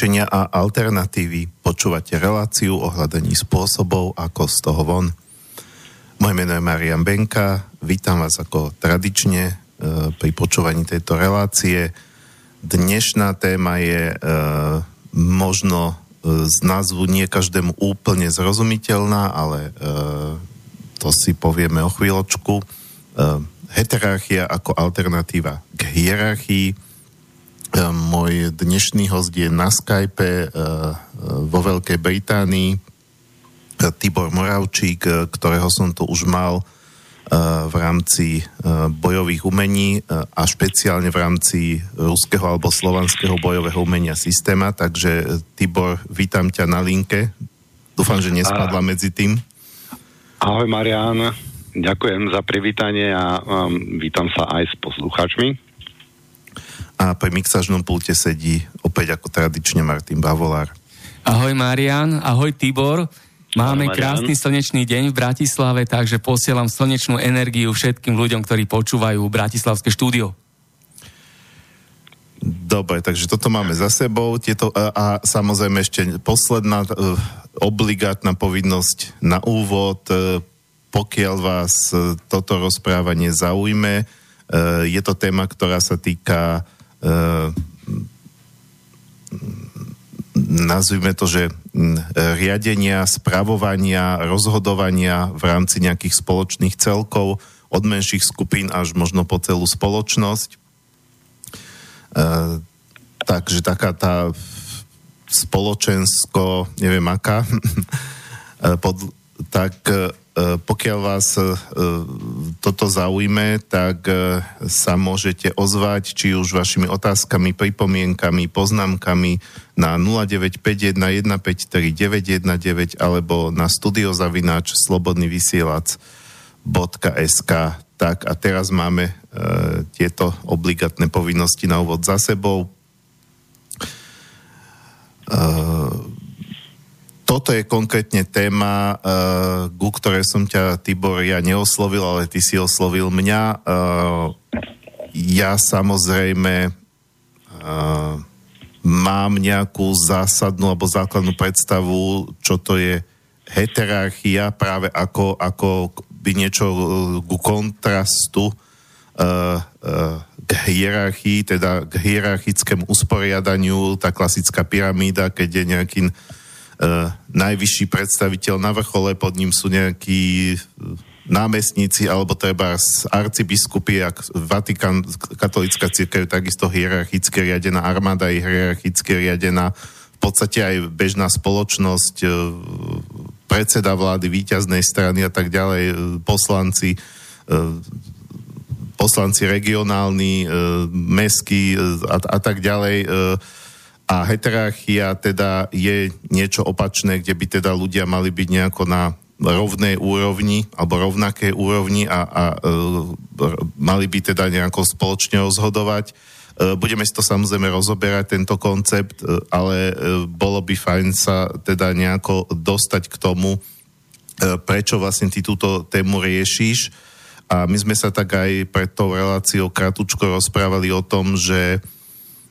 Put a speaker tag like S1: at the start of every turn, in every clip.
S1: riešenia a alternatívy. Počúvate reláciu o hľadaní spôsobov, ako z toho von. Moje meno je Marian Benka, vítam vás ako tradične e, pri počúvaní tejto relácie. Dnešná téma je e, možno e, z názvu nie každému úplne zrozumiteľná, ale e, to si povieme o chvíľočku. E, heterarchia ako alternatíva k hierarchii môj dnešný host je na Skype eh, vo Veľkej Británii Tibor Moravčík, ktorého som tu už mal v rámci bojových umení a špeciálne v rámci ruského alebo slovanského bojového umenia systéma. Takže Tibor, vítam ťa na linke. Dúfam, že nespadla medzi tým.
S2: Ahoj Marian, ďakujem za privítanie a um, vítam sa aj s poslucháčmi
S1: a pri mixážnom pulte sedí opäť ako tradične Martin Bavolár.
S3: Ahoj Marian, ahoj Tibor. Máme ahoj, krásny slnečný deň v Bratislave, takže posielam slnečnú energiu všetkým ľuďom, ktorí počúvajú Bratislavské štúdio.
S1: Dobre, takže toto máme za sebou. Tieto, a, a samozrejme ešte posledná uh, obligátna povinnosť na úvod. Uh, pokiaľ vás uh, toto rozprávanie zaujme, uh, je to téma, ktorá sa týka uh, nazvime to, že riadenia, spravovania, rozhodovania v rámci nejakých spoločných celkov, od menších skupín až možno po celú spoločnosť. Uh, takže taká tá spoločensko, neviem aká, pod, tak E, pokiaľ vás e, toto zaujme, tak e, sa môžete ozvať či už vašimi otázkami, pripomienkami, poznámkami na 0951153919 alebo na studiozavináč slobodnyvysielac.sk Tak a teraz máme tieto obligatné povinnosti na úvod za sebou toto je konkrétne téma, uh, ku ktorej som ťa, Tibor, ja neoslovil, ale ty si oslovil mňa. Uh, ja samozrejme uh, mám nejakú zásadnú alebo základnú predstavu, čo to je heterarchia, práve ako, ako by niečo ku kontrastu k hierarchii, teda k hierarchickému usporiadaniu, tá klasická pyramída, keď je nejaký najvyšší predstaviteľ. Na vrchole, pod ním sú nejakí námestníci alebo treba z arcibiskupy, ak Vatikán, katolická církev takisto hierarchicky riadená, armáda je hierarchicky riadená, v podstate aj bežná spoločnosť, e, predseda vlády, víťaznej strany a tak ďalej, e, poslanci, poslanci regionálni, meskí a, a tak ďalej a heterarchia teda je niečo opačné, kde by teda ľudia mali byť nejako na rovnej úrovni alebo rovnakej úrovni a, a e, mali by teda nejako spoločne rozhodovať. E, budeme si to samozrejme rozoberať, tento koncept, e, ale e, bolo by fajn sa teda nejako dostať k tomu, e, prečo vlastne ty túto tému riešiš. A my sme sa tak aj pred tou reláciou kratučko rozprávali o tom, že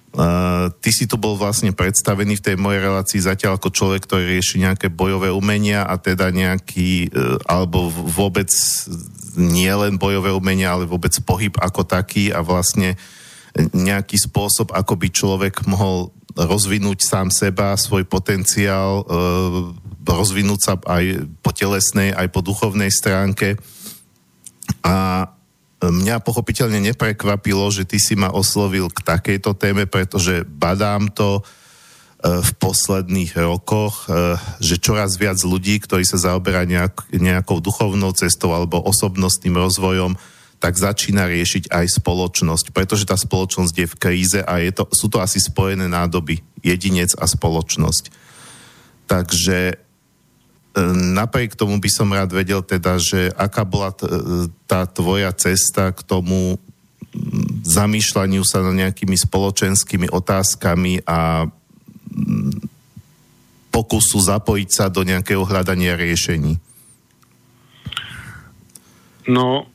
S1: Uh, ty si tu bol vlastne predstavený v tej mojej relácii zatiaľ ako človek, ktorý rieši nejaké bojové umenia a teda nejaký, uh, alebo vôbec nie len bojové umenia, ale vôbec pohyb ako taký a vlastne nejaký spôsob, ako by človek mohol rozvinúť sám seba, svoj potenciál, uh, rozvinúť sa aj po telesnej, aj po duchovnej stránke. A Mňa pochopiteľne neprekvapilo, že ty si ma oslovil k takejto téme, pretože badám to e, v posledných rokoch, e, že čoraz viac ľudí, ktorí sa zaoberá nejak, nejakou duchovnou cestou alebo osobnostným rozvojom, tak začína riešiť aj spoločnosť, pretože tá spoločnosť je v kríze a je to, sú to asi spojené nádoby, jedinec a spoločnosť. Takže napriek tomu by som rád vedel teda, že aká bola t- tá tvoja cesta k tomu zamýšľaniu sa na nejakými spoločenskými otázkami a pokusu zapojiť sa do nejakého hľadania riešení?
S2: No,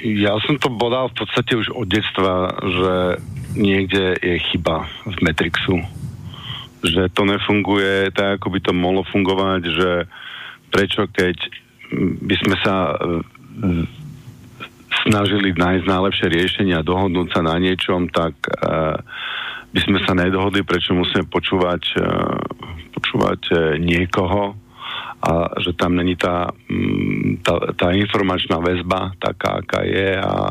S2: ja som to bodal v podstate už od detstva, že niekde je chyba v Matrixu že to nefunguje tak, ako by to mohlo fungovať, že prečo keď by sme sa snažili nájsť najlepšie riešenia a dohodnúť sa na niečom, tak by sme sa nedohodli, prečo musíme počúvať, počúvať niekoho, a že tam není tá, tá, tá informačná väzba taká, aká je a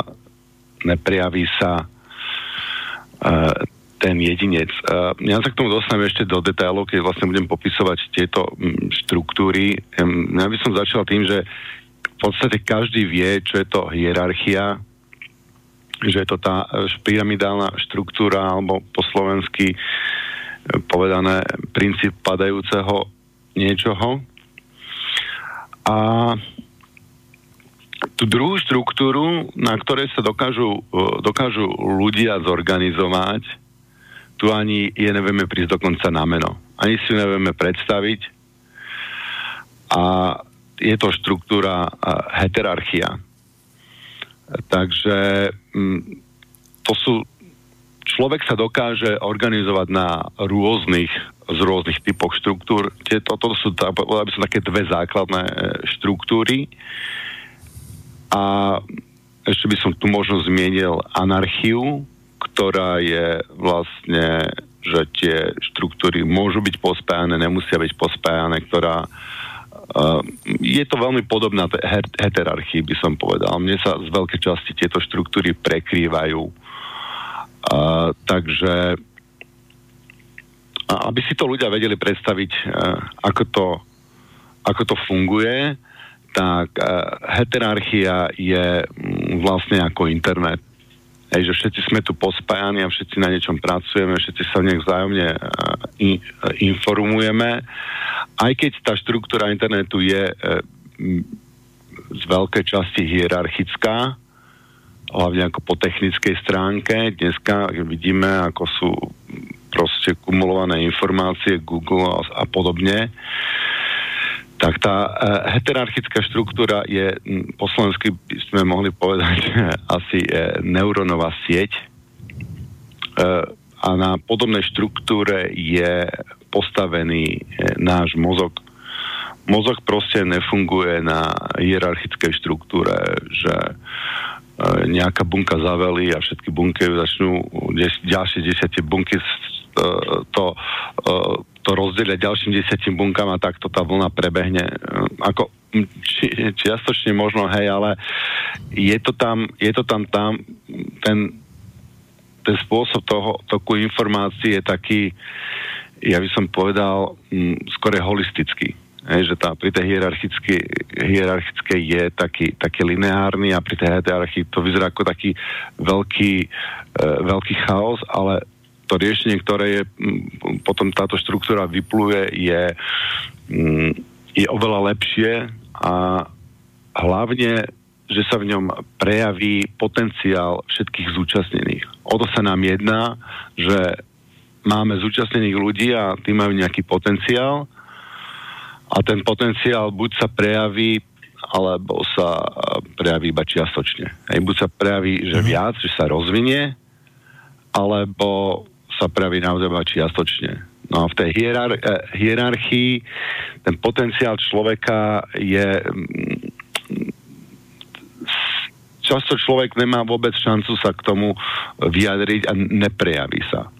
S2: neprijaví sa uh, ten jedinec. Ja sa k tomu dostanem ešte do detailov, keď vlastne budem popisovať tieto um, štruktúry. Ja by som začal tým, že v podstate každý vie, čo je to hierarchia, že je to tá pyramidálna štruktúra, alebo po slovensky povedané princíp padajúceho niečoho. A tú druhú štruktúru, na ktorej sa dokážu, e, dokážu ľudia zorganizovať, tu ani je nevieme prísť dokonca na meno. Ani si nevieme predstaviť. A je to štruktúra heterarchia. Takže to sú človek sa dokáže organizovať na rôznych, z rôznych typoch štruktúr. Tieto, toto sú, by sú také dve základné e, štruktúry. A ešte by som tu možno zmienil anarchiu, ktorá je vlastne, že tie štruktúry môžu byť pospájane, nemusia byť pospájane, ktorá Uh, je to veľmi podobná heterarchii, by som povedal. Mne sa z veľkej časti tieto štruktúry prekrývajú. A, takže aby si to ľudia vedeli predstaviť, a, ako, to, ako to funguje, tak a, heterarchia je m, mm, vlastne ako internet. Hej, že všetci sme tu pospájani a všetci na niečom pracujeme, všetci sa nech vzájomne in, informujeme. Aj keď tá štruktúra internetu je e, z veľkej časti hierarchická, hlavne ako po technickej stránke. Dneska vidíme, ako sú proste kumulované informácie Google a, a podobne. Tak tá e, heterarchická štruktúra je, po slovensky by sme mohli povedať, asi e, neuronová sieť. E, a na podobnej štruktúre je postavený náš mozog. Mozog proste nefunguje na hierarchickej štruktúre, že nejaká bunka zavelí a všetky bunky začnú, ďalšie desiatie bunky to, to rozdelia ďalším desiatím bunkám a takto tá vlna prebehne. Ako či, čiastočne možno, hej, ale je to tam, je to tam tam, ten, ten spôsob toho toku informácií je taký, ja by som povedal, m, skore holistický Hej, že tá, pri tej hierarchickej, hierarchickej je taký, taký lineárny a pri tej hierarchii to vyzerá ako taký veľký, e, veľký chaos, ale to riešenie, ktoré je potom táto štruktúra vypluje, je, je oveľa lepšie a hlavne, že sa v ňom prejaví potenciál všetkých zúčastnených. O to sa nám jedná, že máme zúčastnených ľudí a tí majú nejaký potenciál a ten potenciál buď sa prejaví alebo sa prejaví iba čiastočne. Hej, buď sa prejaví, že mhm. viac, že sa rozvinie, alebo sa prejaví naozaj čiastočne. No a v tej hierar- eh, hierarchii ten potenciál človeka je mm, často človek nemá vôbec šancu sa k tomu vyjadriť a neprejaví sa.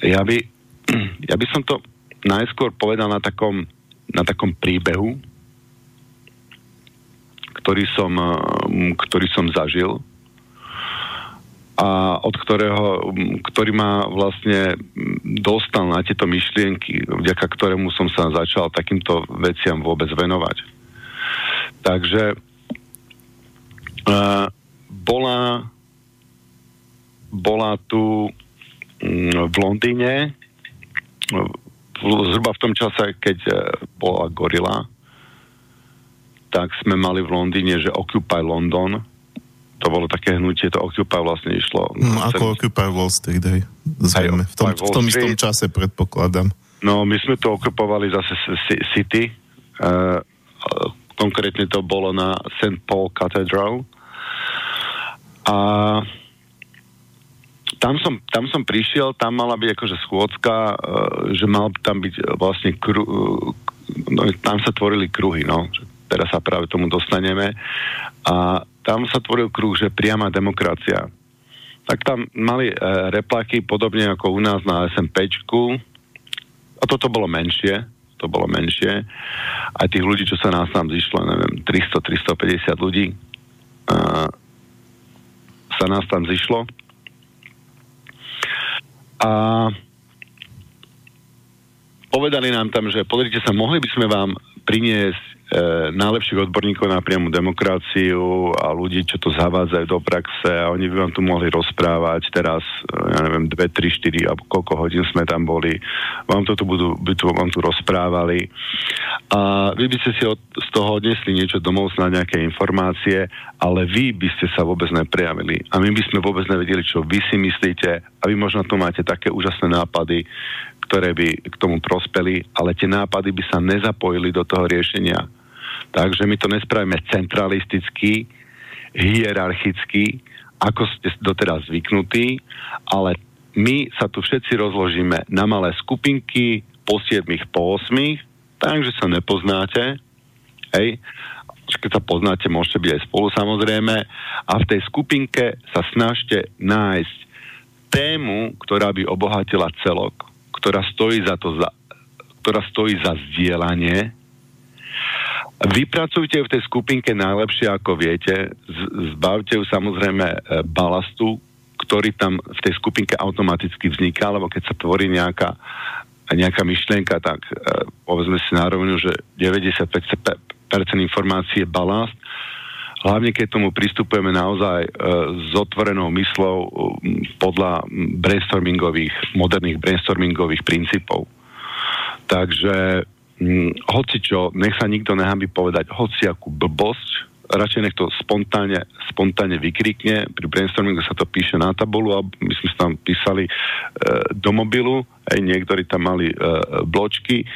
S2: Ja by, ja by som to najskôr povedal na takom na takom príbehu, ktorý som, eh, ktorý som zažil a od ktorého, ktorý ma vlastne dostal na tieto myšlienky, vďaka ktorému som sa začal takýmto veciam vôbec venovať. Takže uh, bola, bola tu v Londýne zhruba v tom čase, keď e, bola Gorila, tak sme mali v Londýne, že Occupy London, to bolo také hnutie, to Occupy vlastne išlo.
S1: No, ako Occupy Wall Street, hej. Zrejme. V tom, v tom istom čase predpokladám.
S2: No, my sme to okupovali zase City. Uh, konkrétne to bolo na St. Paul Cathedral. A tam som, tam som prišiel, tam mala byť akože schôdzka, uh, že mal tam byť vlastne kru, uh, no, tam sa tvorili kruhy, no. Teraz sa práve tomu dostaneme. A tam sa tvoril kruh, že priama demokracia. Tak tam mali e, replaky podobne ako u nás na SMPčku. A toto bolo menšie. To bolo menšie. Aj tých ľudí, čo sa nás tam zišlo, neviem, 300-350 ľudí uh, sa nás tam zišlo. A povedali nám tam, že pozrite sa, mohli by sme vám priniesť e, najlepších odborníkov na priamu demokraciu a ľudí, čo to zavádzajú do praxe a oni by vám tu mohli rozprávať teraz, e, ja neviem, 2, 3, 4 alebo koľko hodín sme tam boli, vám to tu budú, by tu, vám tu rozprávali. A vy by ste si od, z toho odnesli niečo domov, na nejaké informácie, ale vy by ste sa vôbec neprejavili. A my by sme vôbec nevedeli, čo vy si myslíte. A vy možno tu máte také úžasné nápady, ktoré by k tomu prospeli, ale tie nápady by sa nezapojili do toho riešenia. Takže my to nespravíme centralisticky, hierarchicky, ako ste doteraz zvyknutí, ale my sa tu všetci rozložíme na malé skupinky po 7, po 8, takže sa nepoznáte, hej, keď sa poznáte, môžete byť aj spolu samozrejme. A v tej skupinke sa snažte nájsť tému, ktorá by obohatila celok ktorá stojí za to, za, ktorá stojí za zdieľanie. Vypracujte v tej skupinke najlepšie, ako viete. Zbavte ju samozrejme e, balastu, ktorý tam v tej skupinke automaticky vzniká, lebo keď sa tvorí nejaká, nejaká myšlienka, tak e, povedzme si na rovinu, že 95% informácií je balast hlavne keď tomu pristupujeme naozaj e, s otvorenou myslou e, podľa brainstormingových, moderných brainstormingových princípov. Takže hm, hoci čo, nech sa nikto nehambi povedať hoci akú blbosť, radšej nech to spontánne, spontánne vykrikne. Pri brainstormingu sa to píše na tabulu a my sme tam písali e, do mobilu, aj niektorí tam mali e, bločky. E,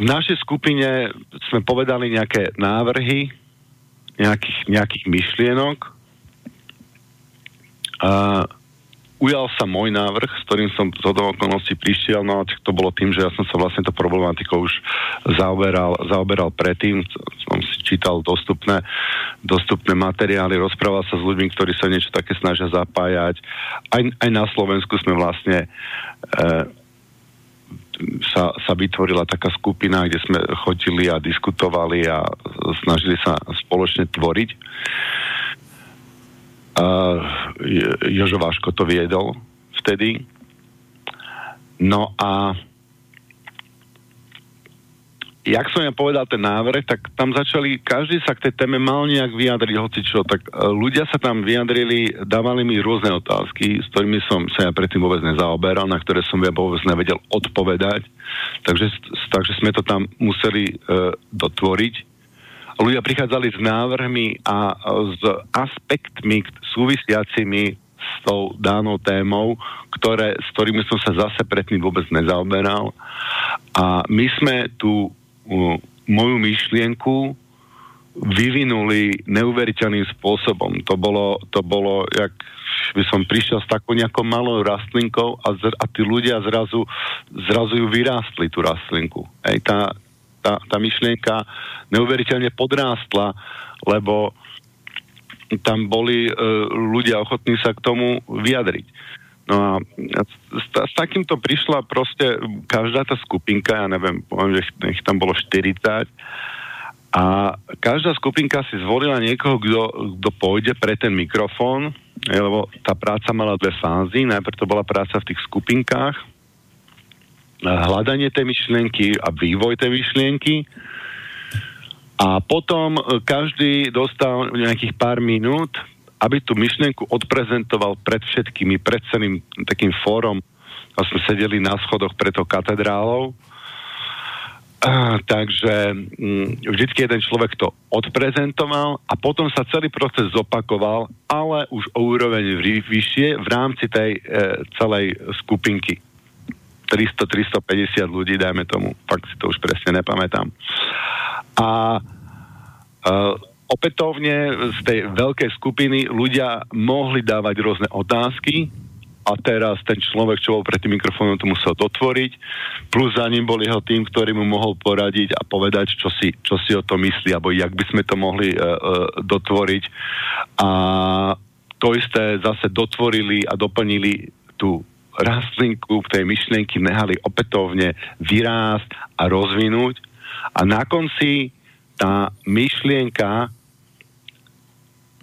S2: v našej skupine sme povedali nejaké návrhy, nejakých, nejakých myšlienok. A ujal sa môj návrh, s ktorým som z okolností prišiel, no a to bolo tým, že ja som sa vlastne to problematikou už zaoberal, zaoberal predtým, som si čítal dostupné, dostupné materiály, rozprával sa s ľuďmi, ktorí sa niečo také snažia zapájať. Aj, aj na Slovensku sme vlastne e, sa, sa vytvorila taká skupina, kde sme chodili a diskutovali a snažili sa spoločne tvoriť. A Jožo Váško to viedol vtedy. No a jak som ja povedal ten návrh, tak tam začali, každý sa k tej téme mal nejak vyjadriť, hoci čo, tak e, ľudia sa tam vyjadrili, dávali mi rôzne otázky, s ktorými som sa ja predtým vôbec nezaoberal, na ktoré som ja vôbec nevedel odpovedať, takže, takže sme to tam museli uh, dotvoriť. Ľudia prichádzali s návrhmi a s aspektmi súvisiacimi s tou danou témou, ktoré, s ktorými som sa zase predtým vôbec nezaoberal. A my sme tu moju myšlienku vyvinuli neuveriteľným spôsobom. To bolo, to bolo, jak by som prišiel s takou nejakou malou rastlinkou a, z, a tí ľudia zrazu, zrazu ju vyrástli, tú rastlinku. Ej, tá, tá, tá myšlienka neuveriteľne podrástla, lebo tam boli e, ľudia ochotní sa k tomu vyjadriť. No a s, s takýmto prišla proste každá tá skupinka, ja neviem, poviem, že ich tam bolo 40 a každá skupinka si zvolila niekoho, kto pôjde pre ten mikrofón, lebo tá práca mala dve fázy. Najprv to bola práca v tých skupinkách, hľadanie tej myšlienky a vývoj tej myšlienky. A potom každý dostal nejakých pár minút aby tú myšlienku odprezentoval pred všetkými, pred celým takým fórom. A sme sedeli na schodoch pred tou katedrálou. Takže m, mm, vždycky jeden človek to odprezentoval a potom sa celý proces zopakoval, ale už o úroveň vyššie v rámci tej e, celej skupinky. 300-350 ľudí, dajme tomu, fakt si to už presne nepamätám. A e, opätovne z tej veľkej skupiny ľudia mohli dávať rôzne otázky, a teraz ten človek, čo bol pred tým mikrofónom, to musel dotvoriť, plus za ním bol jeho tým, ktorý mu mohol poradiť a povedať, čo si, čo si o to myslí, alebo jak by sme to mohli uh, dotvoriť. A to isté zase dotvorili a doplnili tú rastlinku tej myšlienky, nehali opätovne vyrásť a rozvinúť. A na konci tá myšlienka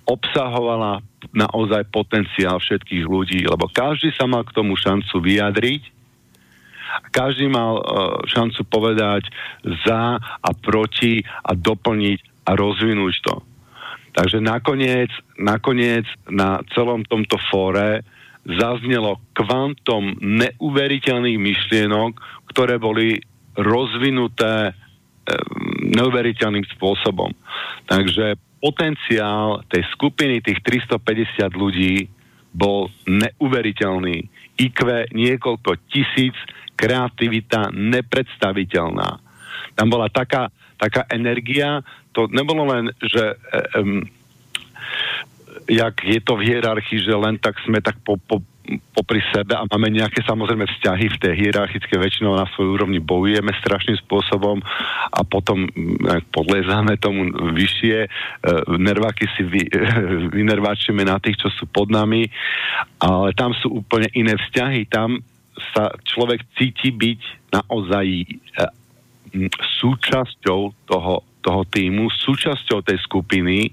S2: obsahovala naozaj potenciál všetkých ľudí, lebo každý sa mal k tomu šancu vyjadriť, každý mal uh, šancu povedať za a proti a doplniť a rozvinúť to. Takže nakoniec, nakoniec na celom tomto fóre zaznelo kvantom neuveriteľných myšlienok, ktoré boli rozvinuté neuveriteľným spôsobom. Takže potenciál tej skupiny, tých 350 ľudí bol neuveriteľný. IQ niekoľko tisíc, kreativita nepredstaviteľná. Tam bola taká, taká energia, to nebolo len, že um, jak je to v hierarchii, že len tak sme tak po, po, popri sebe a máme nejaké samozrejme vzťahy v tej hierarchické väčšinou na svojej úrovni bojujeme strašným spôsobom a potom mm, podlezáme tomu vyššie, e, nerváky si vy, vynerváčime na tých, čo sú pod nami, ale tam sú úplne iné vzťahy, tam sa človek cíti byť naozaj e, súčasťou toho, toho týmu, súčasťou tej skupiny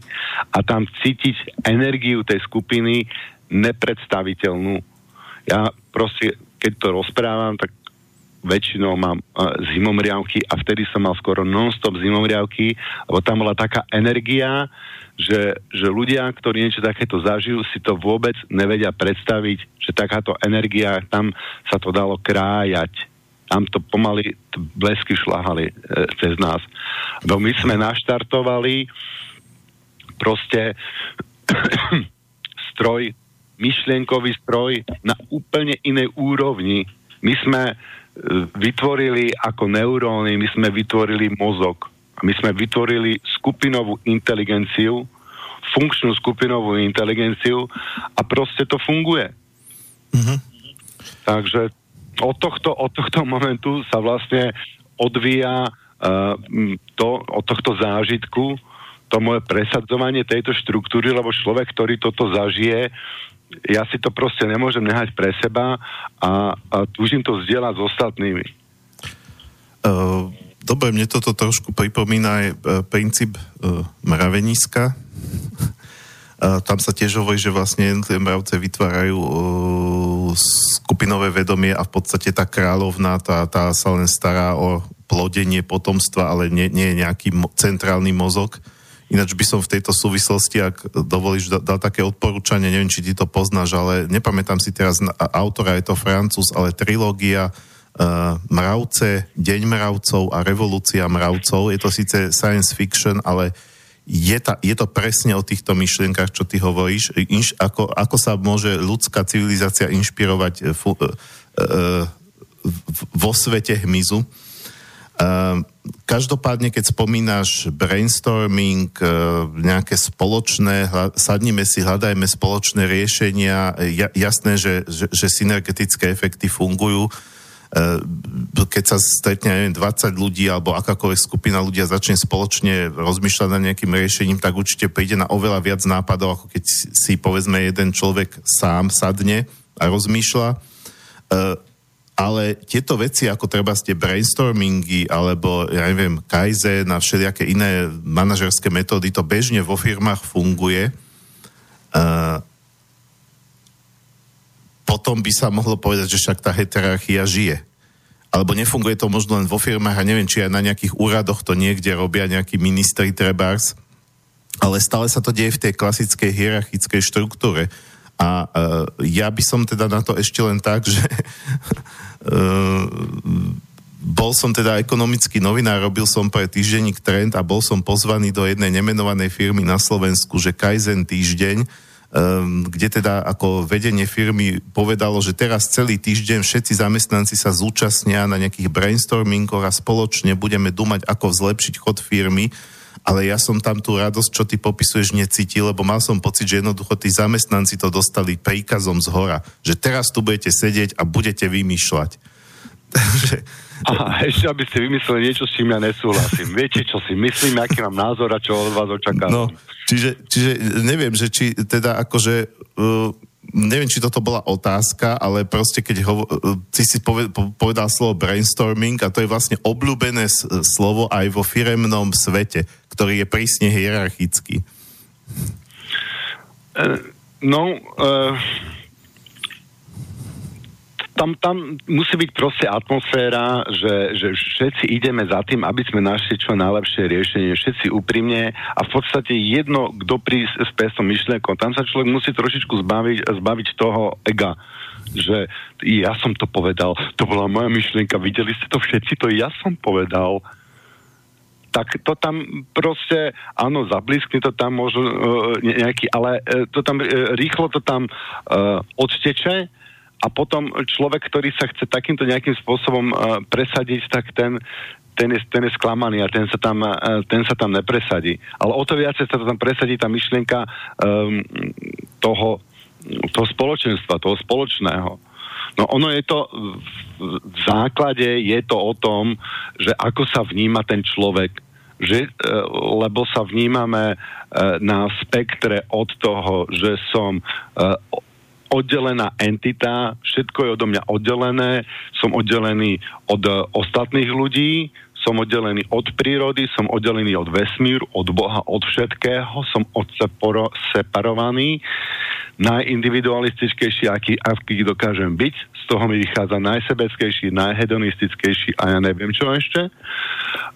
S2: a tam cítiť energiu tej skupiny nepredstaviteľnú. Ja proste, keď to rozprávam, tak väčšinou mám uh, zimomriavky a vtedy som mal skoro non-stop zimomriavky, lebo tam bola taká energia, že, že ľudia, ktorí niečo takéto zažijú, si to vôbec nevedia predstaviť, že takáto energia, tam sa to dalo krájať. Tam to pomaly blesky šláhali e, cez nás. No my sme naštartovali proste stroj myšlienkový stroj na úplne inej úrovni. My sme e, vytvorili ako neuróny, my sme vytvorili mozog. My sme vytvorili skupinovú inteligenciu, funkčnú skupinovú inteligenciu a proste to funguje. Mm-hmm. Takže od tohto, od tohto momentu sa vlastne odvíja uh, to, od tohto zážitku to moje presadzovanie tejto štruktúry, lebo človek, ktorý toto zažije, ja si to proste nemôžem nehať pre seba a, a túžim to zdieľať s ostatnými.
S1: Uh, dobre, mne toto trošku pripomína aj uh, princíp uh, mraveniska. Uh, tam sa tiež hovorí, že vlastne tie mravce vytvárajú uh, skupinové vedomie a v podstate tá kráľovná, tá, tá sa len stará o plodenie potomstva, ale nie, nie je nejaký mo- centrálny mozog. Ináč by som v tejto súvislosti, ak dovolíš, dal, také odporúčanie, neviem, či ty to poznáš, ale nepamätám si teraz autora, je to francúz, ale trilógia uh, Mravce, Deň mravcov a Revolúcia mravcov. Je to síce science fiction, ale je, ta, je to presne o týchto myšlienkach, čo ty hovoríš, Inš, ako, ako sa môže ľudská civilizácia inšpirovať uh, uh, uh, vo svete hmyzu. Uh, každopádne, keď spomínaš brainstorming, e, nejaké spoločné, sadnime si, hľadajme spoločné riešenia, jasné, že, že, že synergetické efekty fungujú. E, keď sa stretne, neviem, 20 ľudí alebo akákoľvek skupina ľudia začne spoločne rozmýšľať nad nejakým riešením, tak určite príde na oveľa viac nápadov, ako keď si povedzme jeden človek sám sadne a rozmýšľa ale tieto veci, ako treba ste brainstormingy, alebo ja neviem, Kaizen a všelijaké iné manažerské metódy, to bežne vo firmách funguje. Uh, potom by sa mohlo povedať, že však tá heterarchia žije. Alebo nefunguje to možno len vo firmách a neviem, či aj na nejakých úradoch to niekde robia nejakí ministri trebárs, ale stále sa to deje v tej klasickej hierarchickej štruktúre. A uh, ja by som teda na to ešte len tak, že bol som teda ekonomický novinár, robil som pre týždenník Trend a bol som pozvaný do jednej nemenovanej firmy na Slovensku, že Kaizen týždeň, um, kde teda ako vedenie firmy povedalo, že teraz celý týždeň všetci zamestnanci sa zúčastnia na nejakých brainstormingoch a spoločne budeme dumať, ako zlepšiť chod firmy ale ja som tam tú radosť, čo ty popisuješ, necítil, lebo mal som pocit, že jednoducho tí zamestnanci to dostali príkazom z hora, že teraz tu budete sedieť a budete vymýšľať.
S2: Takže... A ešte, aby ste vymysleli niečo, s čím ja nesúhlasím. Viete, čo si myslím, aký mám názor a čo od vás očakávam. No,
S1: čiže, čiže neviem, že či teda akože uh, neviem, či toto bola otázka, ale proste keď ho, ty si povedal slovo brainstorming a to je vlastne obľúbené slovo aj vo firemnom svete, ktorý je prísne hierarchický.
S2: Uh, no, uh, tam, tam musí byť proste atmosféra, že, že všetci ideme za tým, aby sme našli čo najlepšie riešenie, všetci úprimne a v podstate jedno, kto prísť s pestom myšlienkou, tam sa človek musí trošičku zbaviť, zbaviť toho ega že ja som to povedal, to bola moja myšlienka, videli ste to všetci, to ja som povedal. Tak to tam proste, áno, zablískne to tam možno uh, nejaký, ale uh, to tam uh, rýchlo to tam uh, odteče a potom človek, ktorý sa chce takýmto nejakým spôsobom uh, presadiť, tak ten, ten je, ten je sklamaný a ten sa, tam, uh, ten sa tam nepresadí. Ale o to viacej sa tam presadí tá myšlienka um, toho, toho spoločenstva, toho spoločného. No ono je to, v základe je to o tom, že ako sa vníma ten človek, že, lebo sa vnímame na spektre od toho, že som oddelená entita, všetko je odo mňa oddelené, som oddelený od uh, ostatných ľudí, som oddelený od prírody, som oddelený od vesmíru, od Boha, od všetkého, som odseparovaný, najindividualistickejší, aký, aký dokážem byť, z toho mi vychádza najsebeckejší, najhedonistickejší a ja neviem čo ešte.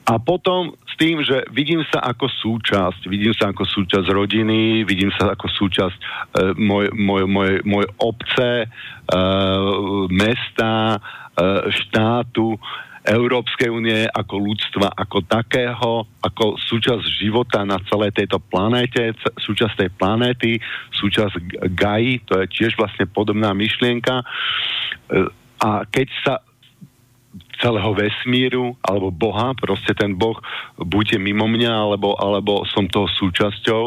S2: A potom tým, že vidím sa ako súčasť, vidím sa ako súčasť rodiny, vidím sa ako súčasť e, môj, môj, môj, môj obce, e, mesta, e, štátu, Európskej únie, ako ľudstva, ako takého, ako súčasť života na celej tejto planéte, súčasť tej planéty, súčasť GAI, to je tiež vlastne podobná myšlienka. E, a keď sa celého vesmíru, alebo Boha, proste ten Boh buďte mimo mňa, alebo, alebo som toho súčasťou,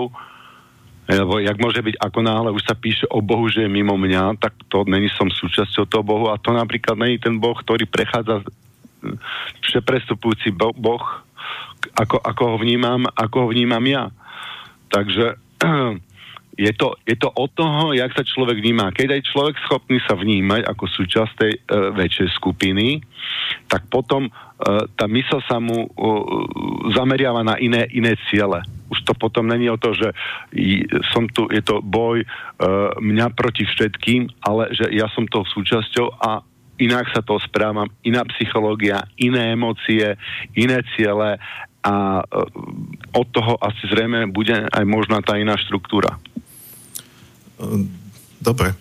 S2: lebo jak môže byť, ako náhle už sa píše o Bohu, že je mimo mňa, tak to není som súčasťou toho Bohu a to napríklad není ten Boh, ktorý prechádza všeprestupujúci boh, ako, ako, ho vnímam, ako ho vnímam ja. Takže je to, je to od toho, jak sa človek vníma. Keď aj človek schopný sa vnímať ako súčasť tej e, väčšej skupiny, tak potom e, tá mysl sa mu e, zameriava na iné, iné ciele. Už to potom není o to, že som tu, je to boj e, mňa proti všetkým, ale že ja som tou súčasťou a inak sa to správam, iná psychológia, iné emócie, iné ciele a e, od toho asi zrejme bude aj možná tá iná štruktúra.
S1: Dobre. E,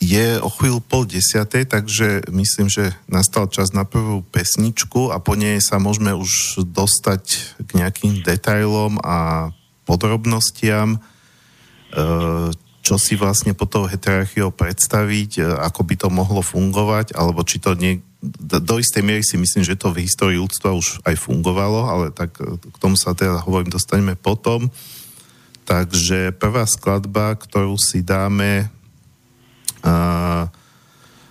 S1: je o chvíľu pol desiatej, takže myslím, že nastal čas na prvú pesničku a po nej sa môžeme už dostať k nejakým detailom a podrobnostiam čo si vlastne pod tou heterarchiou predstaviť, ako by to mohlo fungovať, alebo či to nie... Do istej miery si myslím, že to v histórii ľudstva už aj fungovalo, ale tak e, k tomu sa teda hovorím, dostaneme potom. Takže prvá skladba, ktorú si dáme a,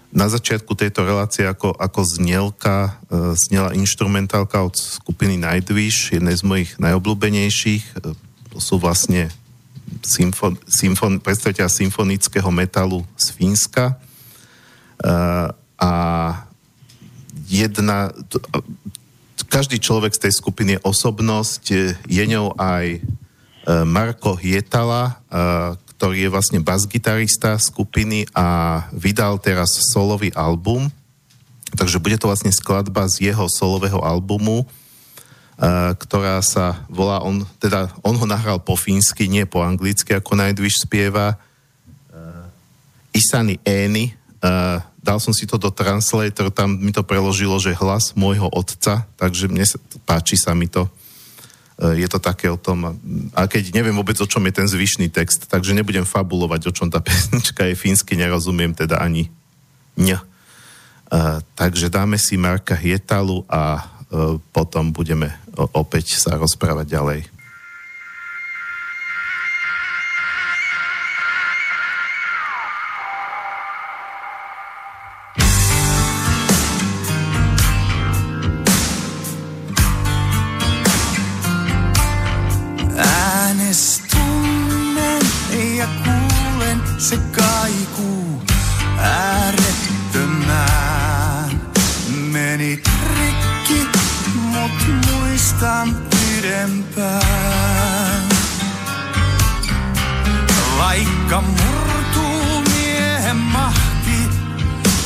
S1: na začiatku tejto relácie ako, ako znelka, uh, znela instrumentálka od skupiny Nightwish, jednej z mojich najobľúbenejších. To sú vlastne symfon, symfon, predstaviteľa symfonického metalu z Fínska. Uh, a jedna, každý človek z tej skupiny je osobnosť, je ňou aj uh, Marko Hietala, uh, ktorý je vlastne basgitarista skupiny a vydal teraz solový album. Takže bude to vlastne skladba z jeho solového albumu Eh, ktorá sa volá, on, teda on ho nahral po fínsky, nie po anglicky, ako Nightwish spieva. Isani Ény. Uh, dal som si to do Translator, tam mi to preložilo, že hlas môjho otca, takže mne sa, páči sa mi to. Uh, je to také o tom, a keď neviem vôbec, o čom je ten zvyšný text, takže nebudem fabulovať, o čom tá pesnička je fínsky, nerozumiem teda ani ň.
S4: takže dáme si Marka Hietalu a potom budeme opäť sa rozprávať ďalej. Kuinka murtuu miehen mahti,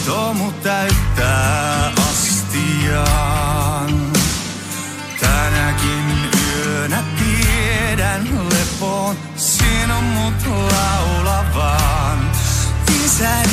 S4: tomu täyttää astiaan. Tänäkin yönä tiedän lepoon sinun mut laulavaan. Isäni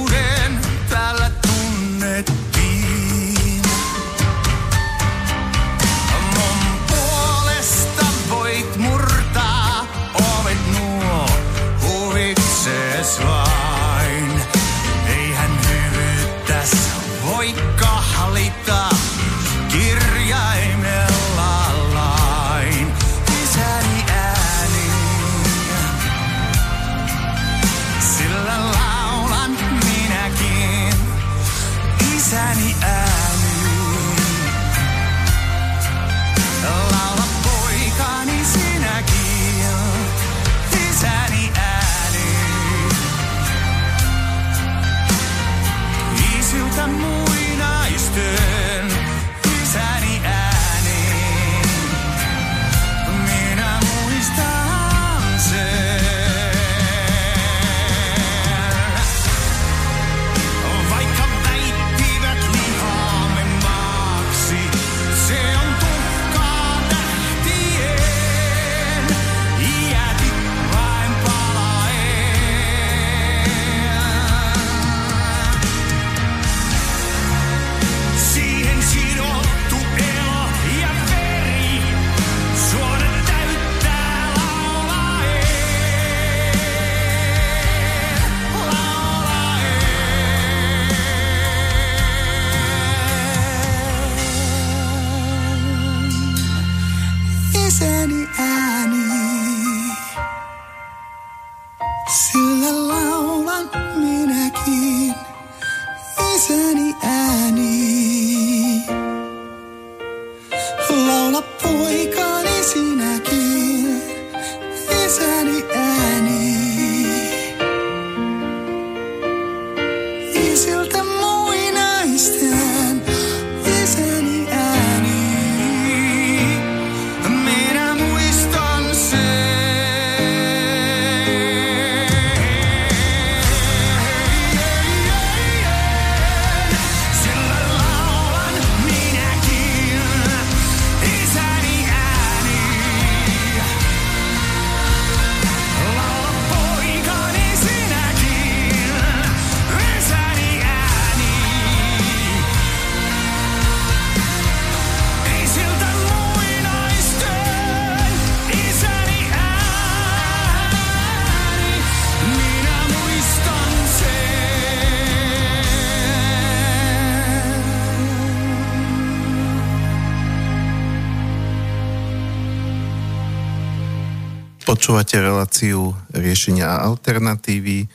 S4: Počúvate reláciu riešenia a alternatívy. E,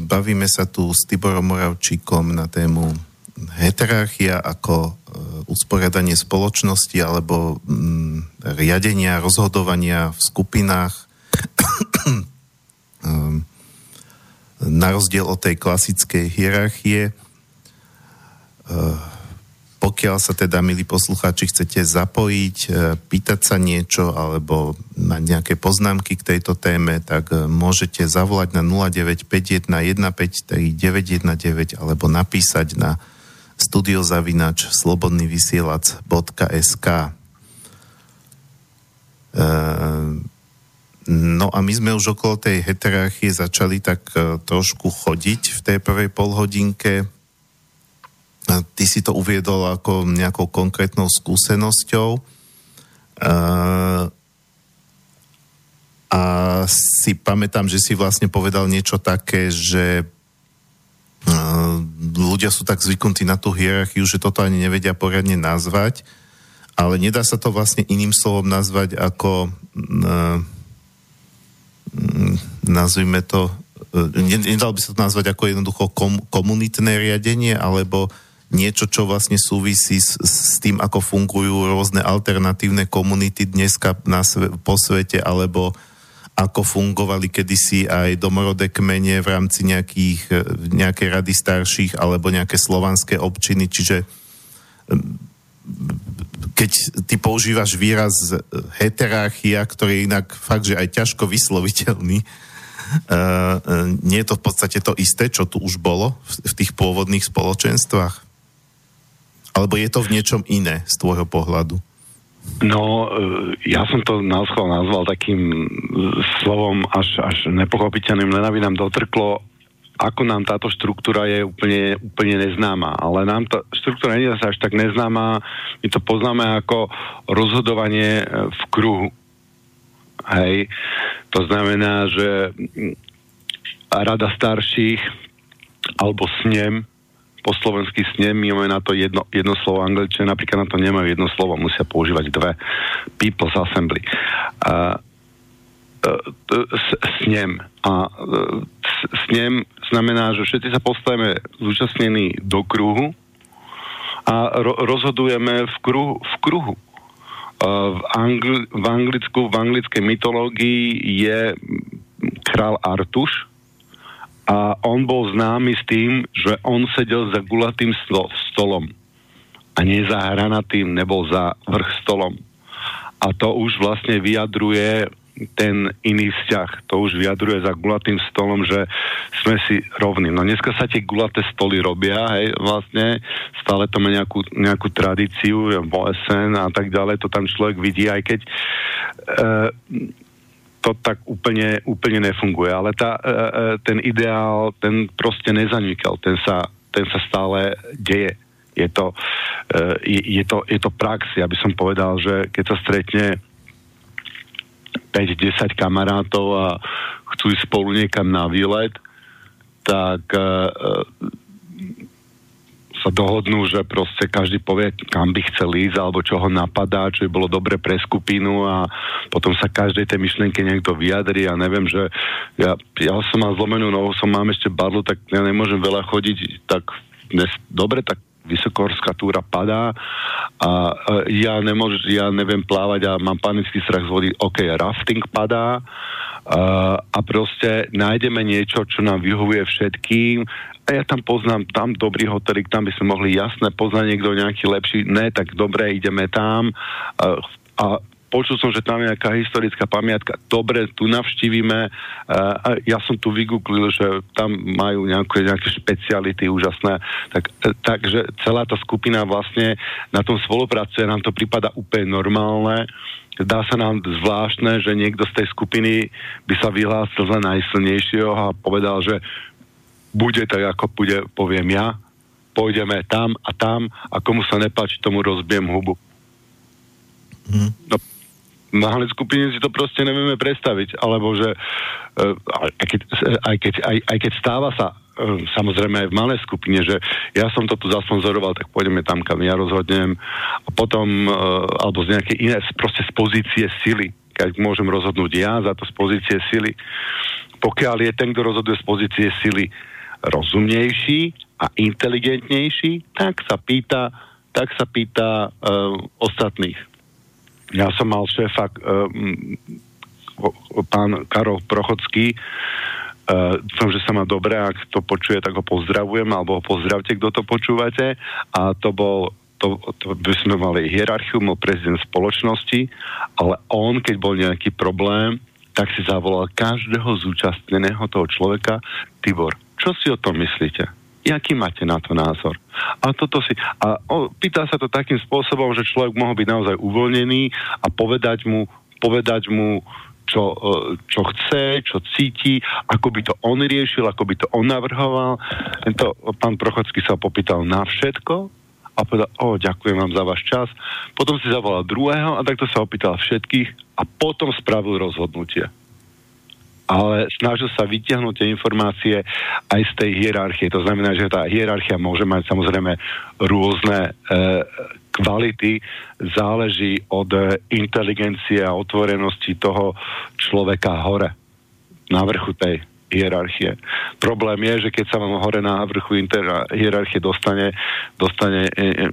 S4: bavíme sa tu s Tiborom Moravčíkom na tému heterarchia ako e, usporiadanie spoločnosti alebo mm, riadenia, rozhodovania v skupinách. Ehm, na rozdiel od tej klasickej hierarchie.
S1: Pokiaľ sa teda, milí poslucháči, chcete zapojiť, pýtať sa niečo alebo mať nejaké poznámky k tejto téme, tak môžete zavolať na 0951 153 919 alebo napísať na studiozavinač slobodnyvysielac.sk No a my sme už okolo tej heterarchie začali tak trošku chodiť v tej prvej polhodinke. Ty si to uviedol ako nejakou konkrétnou skúsenosťou. Uh, a si pamätám, že si vlastne povedal niečo také, že uh, ľudia sú tak zvyknutí na tú hierarchiu, že toto ani nevedia poriadne nazvať, ale nedá sa to vlastne iným slovom nazvať ako uh, nazvime to, e, nedal by sa to nazvať ako jednoducho kom, komunitné riadenie, alebo niečo, čo vlastne súvisí s, s tým, ako fungujú rôzne alternatívne komunity dneska na, po svete, alebo ako fungovali kedysi aj domorodé kmene v rámci nejakých, e, nejakej rady starších alebo nejaké slovanské občiny, čiže keď ty používaš výraz heterarchia, ktorý je inak fakt, že aj ťažko vysloviteľný, nie je to v podstate to isté, čo tu už bolo v tých pôvodných spoločenstvách? Alebo je to v niečom iné z tvojho pohľadu?
S2: No, uh, ja som to náschval nazval takým slovom až, až nepochopiteľným, len aby nám dotrklo, ako nám táto štruktúra je úplne, úplne neznáma. Ale nám tá štruktúra nie je až tak neznáma, my to poznáme ako rozhodovanie e, v kruhu. Hej. To znamená, že rada starších alebo snem, po slovensky snem, my máme na to jedno, jedno slovo angličtine, napríklad na to nemajú jedno slovo, musia používať dve. People's Assembly. Uh, snem. A snem znamená, že všetci sa postavíme zúčastnení do kruhu a ro- rozhodujeme v kruhu. V kruhu. V, Angli- v anglicku, v anglickej mytológii je král Artuš a on bol známy s tým, že on sedel za gulatým stolom a nie za hranatým, nebol za vrch stolom. A to už vlastne vyjadruje ten iný vzťah. To už vyjadruje za gulatým stolom, že sme si rovní. No dneska sa tie gulaté stoly robia, hej, vlastne, stále to má nejakú, nejakú tradíciu, OSN a tak ďalej, to tam človek vidí, aj keď e, to tak úplne, úplne nefunguje. Ale tá, e, e ten ideál, ten proste nezanikal, ten sa, ten sa stále deje. Je to, e, je, je, to, je to prax. Ja by som povedal, že keď sa stretne 5-10 kamarátov a chcú ísť spolu niekam na výlet, tak sa dohodnú, že proste každý povie, kam by chcel ísť, alebo čo ho napadá, čo by bolo dobre pre skupinu a potom sa každej tej myšlienke niekto vyjadri. A neviem, že ja, ja som mal zlomenú nohu, som mám ešte badlu, tak ja nemôžem veľa chodiť, tak dnes, dobre, tak vysokohorská túra padá a ja, nemôž, ja neviem plávať a mám panický strach z vody, ok, rafting padá a proste nájdeme niečo, čo nám vyhovuje všetkým a ja tam poznám tam dobrý hotelik, tam by sme mohli jasne poznať niekto nejaký lepší, ne, tak dobre, ideme tam. A, a počul som, že tam je nejaká historická pamiatka, dobre, tu navštívime, uh, ja som tu vygooglil, že tam majú nejaké, nejaké špeciality úžasné, tak, takže celá tá skupina vlastne na tom spolupracuje, nám to prípada úplne normálne, Dá sa nám zvláštne, že niekto z tej skupiny by sa vyhlásil za najsilnejšieho a povedal, že bude tak, ako bude, poviem ja, pôjdeme tam a tam a komu sa nepáči, tomu rozbijem hubu. Mm. No, malej skupine si to proste nevieme predstaviť, alebo že eh, aj keď, aj keď, aj, aj keď stáva sa eh, samozrejme aj v malej skupine, že ja som to tu zasponzoroval, tak pôjdeme tam, kam ja rozhodnem a potom, eh, alebo z nejakej iné, proste z pozície sily, keď môžem rozhodnúť ja za to z pozície sily. Pokiaľ je ten, kto rozhoduje z pozície sily rozumnejší a inteligentnejší, tak sa pýta, tak sa pýta uh, ostatných ja som mal šéfa, um, pán Karol Prochodský, Uh, dúfam, že sa má dobre, ak to počuje, tak ho pozdravujem, alebo ho pozdravte, kto to počúvate. A to bol to, to by sme mali hierarchiu, mal prezident spoločnosti, ale on, keď bol nejaký problém, tak si zavolal každého zúčastneného toho človeka, Tibor, čo si o tom myslíte? Jaký máte na to názor? A toto si... A o, pýta sa to takým spôsobom, že človek mohol byť naozaj uvoľnený a povedať mu, povedať mu čo, e, čo chce, čo cíti, ako by to on riešil, ako by to on navrhoval. Tento pán Prochodský sa popýtal na všetko a povedal, o, ďakujem vám za váš čas. Potom si zavolal druhého a takto sa opýtal všetkých a potom spravil rozhodnutie ale snažil sa vytiahnuť tie informácie aj z tej hierarchie. To znamená, že tá hierarchia môže mať samozrejme rôzne e, kvality, záleží od inteligencie a otvorenosti toho človeka hore, na vrchu tej hierarchie. Problém je, že keď sa vám hore na vrchu inter- hierarchie dostane, dostane e, e,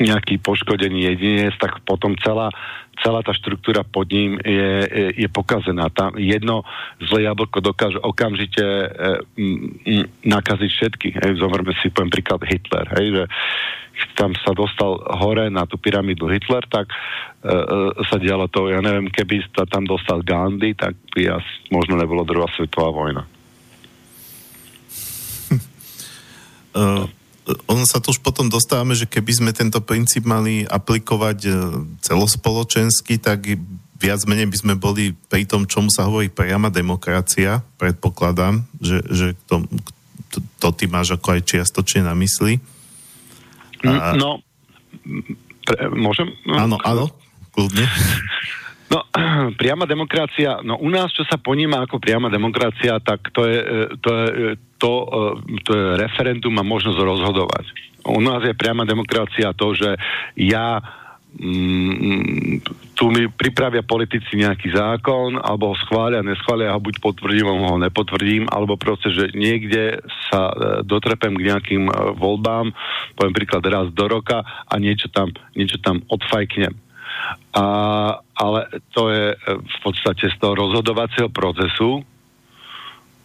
S2: nejaký poškodený jedinec, tak potom celá, celá tá štruktúra pod ním je, je, je pokazená. Tam jedno zlé jablko dokáže okamžite e, nakaziť všetky. Hej, si, poviem príklad Hitler, hej, že tam sa dostal hore na tú pyramidu Hitler, tak e, e, sa dialo to, ja neviem, keby sa tam dostal Gandhi, tak by asi možno nebolo druhá svetová vojna.
S1: Uh ono sa tu už potom dostávame, že keby sme tento princíp mali aplikovať e, celospoločensky, tak viac menej by sme boli pri tom, čomu sa hovorí priama demokracia, predpokladám, že, že to, to, to ty máš ako aj čiastočne na mysli.
S2: A... No, pre, môžem? No,
S1: áno, áno, kľudne.
S2: No, priama demokracia, no u nás, čo sa poníma ako priama demokracia, tak to je, e, to je, e, to, e, to je referendum a možnosť rozhodovať. U nás je priama demokracia to, že ja mm, tu mi pripravia politici nejaký zákon, alebo ho schvália, neschvália, ho buď potvrdím, alebo ho nepotvrdím, alebo proste, že niekde sa dotrepem k nejakým voľbám, poviem príklad raz do roka a niečo tam, niečo tam odfajknem a, ale to je e, v podstate z toho rozhodovacieho procesu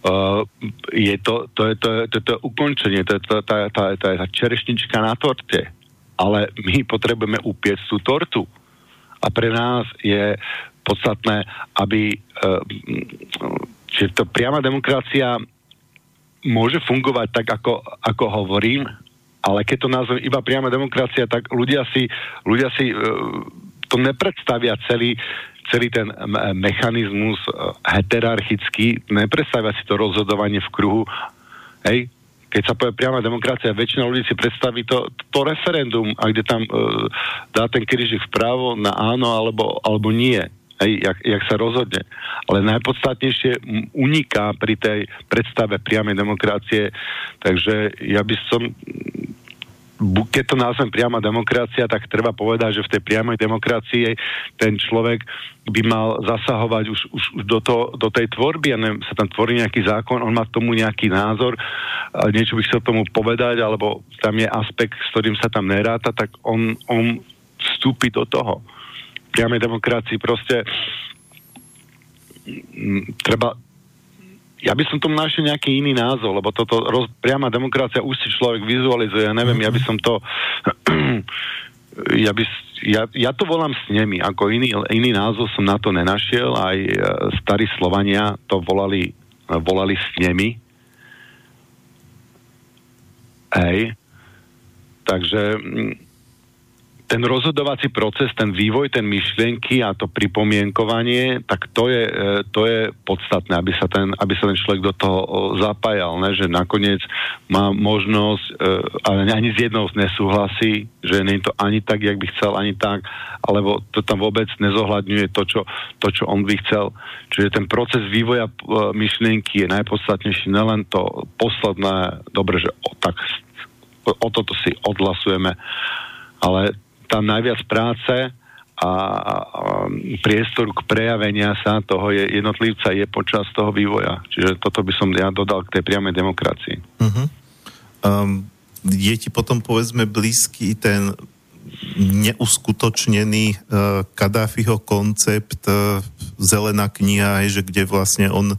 S2: uh, je to, to, je, to, je, to, je to ukončenie, to je to, tá, tá, tá, tá čerešnička na torte. Ale my potrebujeme upiecť tú tortu. A pre nás je podstatné, aby uh, čiže to priama demokracia môže fungovať tak, ako, ako hovorím, ale keď to nazvem iba priama demokracia, tak ľudia si, ľudia si uh, to nepredstavia celý, celý ten mechanizmus e, heterarchický, nepredstavia si to rozhodovanie v kruhu. Hej, keď sa povie priama demokracia, väčšina ľudí si predstaví to, to referendum, a kde tam e, dá ten krížik vpravo na áno alebo, alebo nie. Hej, jak, jak sa rozhodne. Ale najpodstatnejšie uniká pri tej predstave priamej demokracie. Takže ja by som keď to nazvem priama demokracia, tak treba povedať, že v tej priamej demokracii ten človek by mal zasahovať už, už, už do, to, do tej tvorby, a neviem, sa tam tvorí nejaký zákon, on má tomu nejaký názor, niečo by chcel tomu povedať, alebo tam je aspekt, s ktorým sa tam neráta, tak on, on vstúpi do toho. Priamej demokracii proste treba ja by som tomu našiel nejaký iný názov, lebo toto roz, priama demokracia už si človek vizualizuje, ja neviem, ja by som to ja, by, ja, ja to volám s nimi, ako iný, iný názov som na to nenašiel, aj e, starí Slovania to volali, volali s nimi. Hej. Takže ten rozhodovací proces, ten vývoj, ten myšlienky a to pripomienkovanie, tak to je, e, to je podstatné, aby sa, ten, aby sa ten človek do toho zapájal, ne? že nakoniec má možnosť, e, ale ani s jednou nesúhlasí, že nie je to ani tak, jak by chcel, ani tak, alebo to tam vôbec nezohľadňuje to, čo, to, čo on by chcel. Čiže ten proces vývoja e, myšlienky je najpodstatnejší, nelen to posledné, dobre, že o, tak o toto si odhlasujeme, ale tam najviac práce a, priestoru k prejavenia sa toho je, jednotlivca je počas toho vývoja. Čiže toto by som ja dodal k tej priamej demokracii. Uh-huh.
S1: Um, je ti potom povedzme blízky ten neuskutočnený uh, Kadáfiho koncept uh, zelená kniha, že kde vlastne on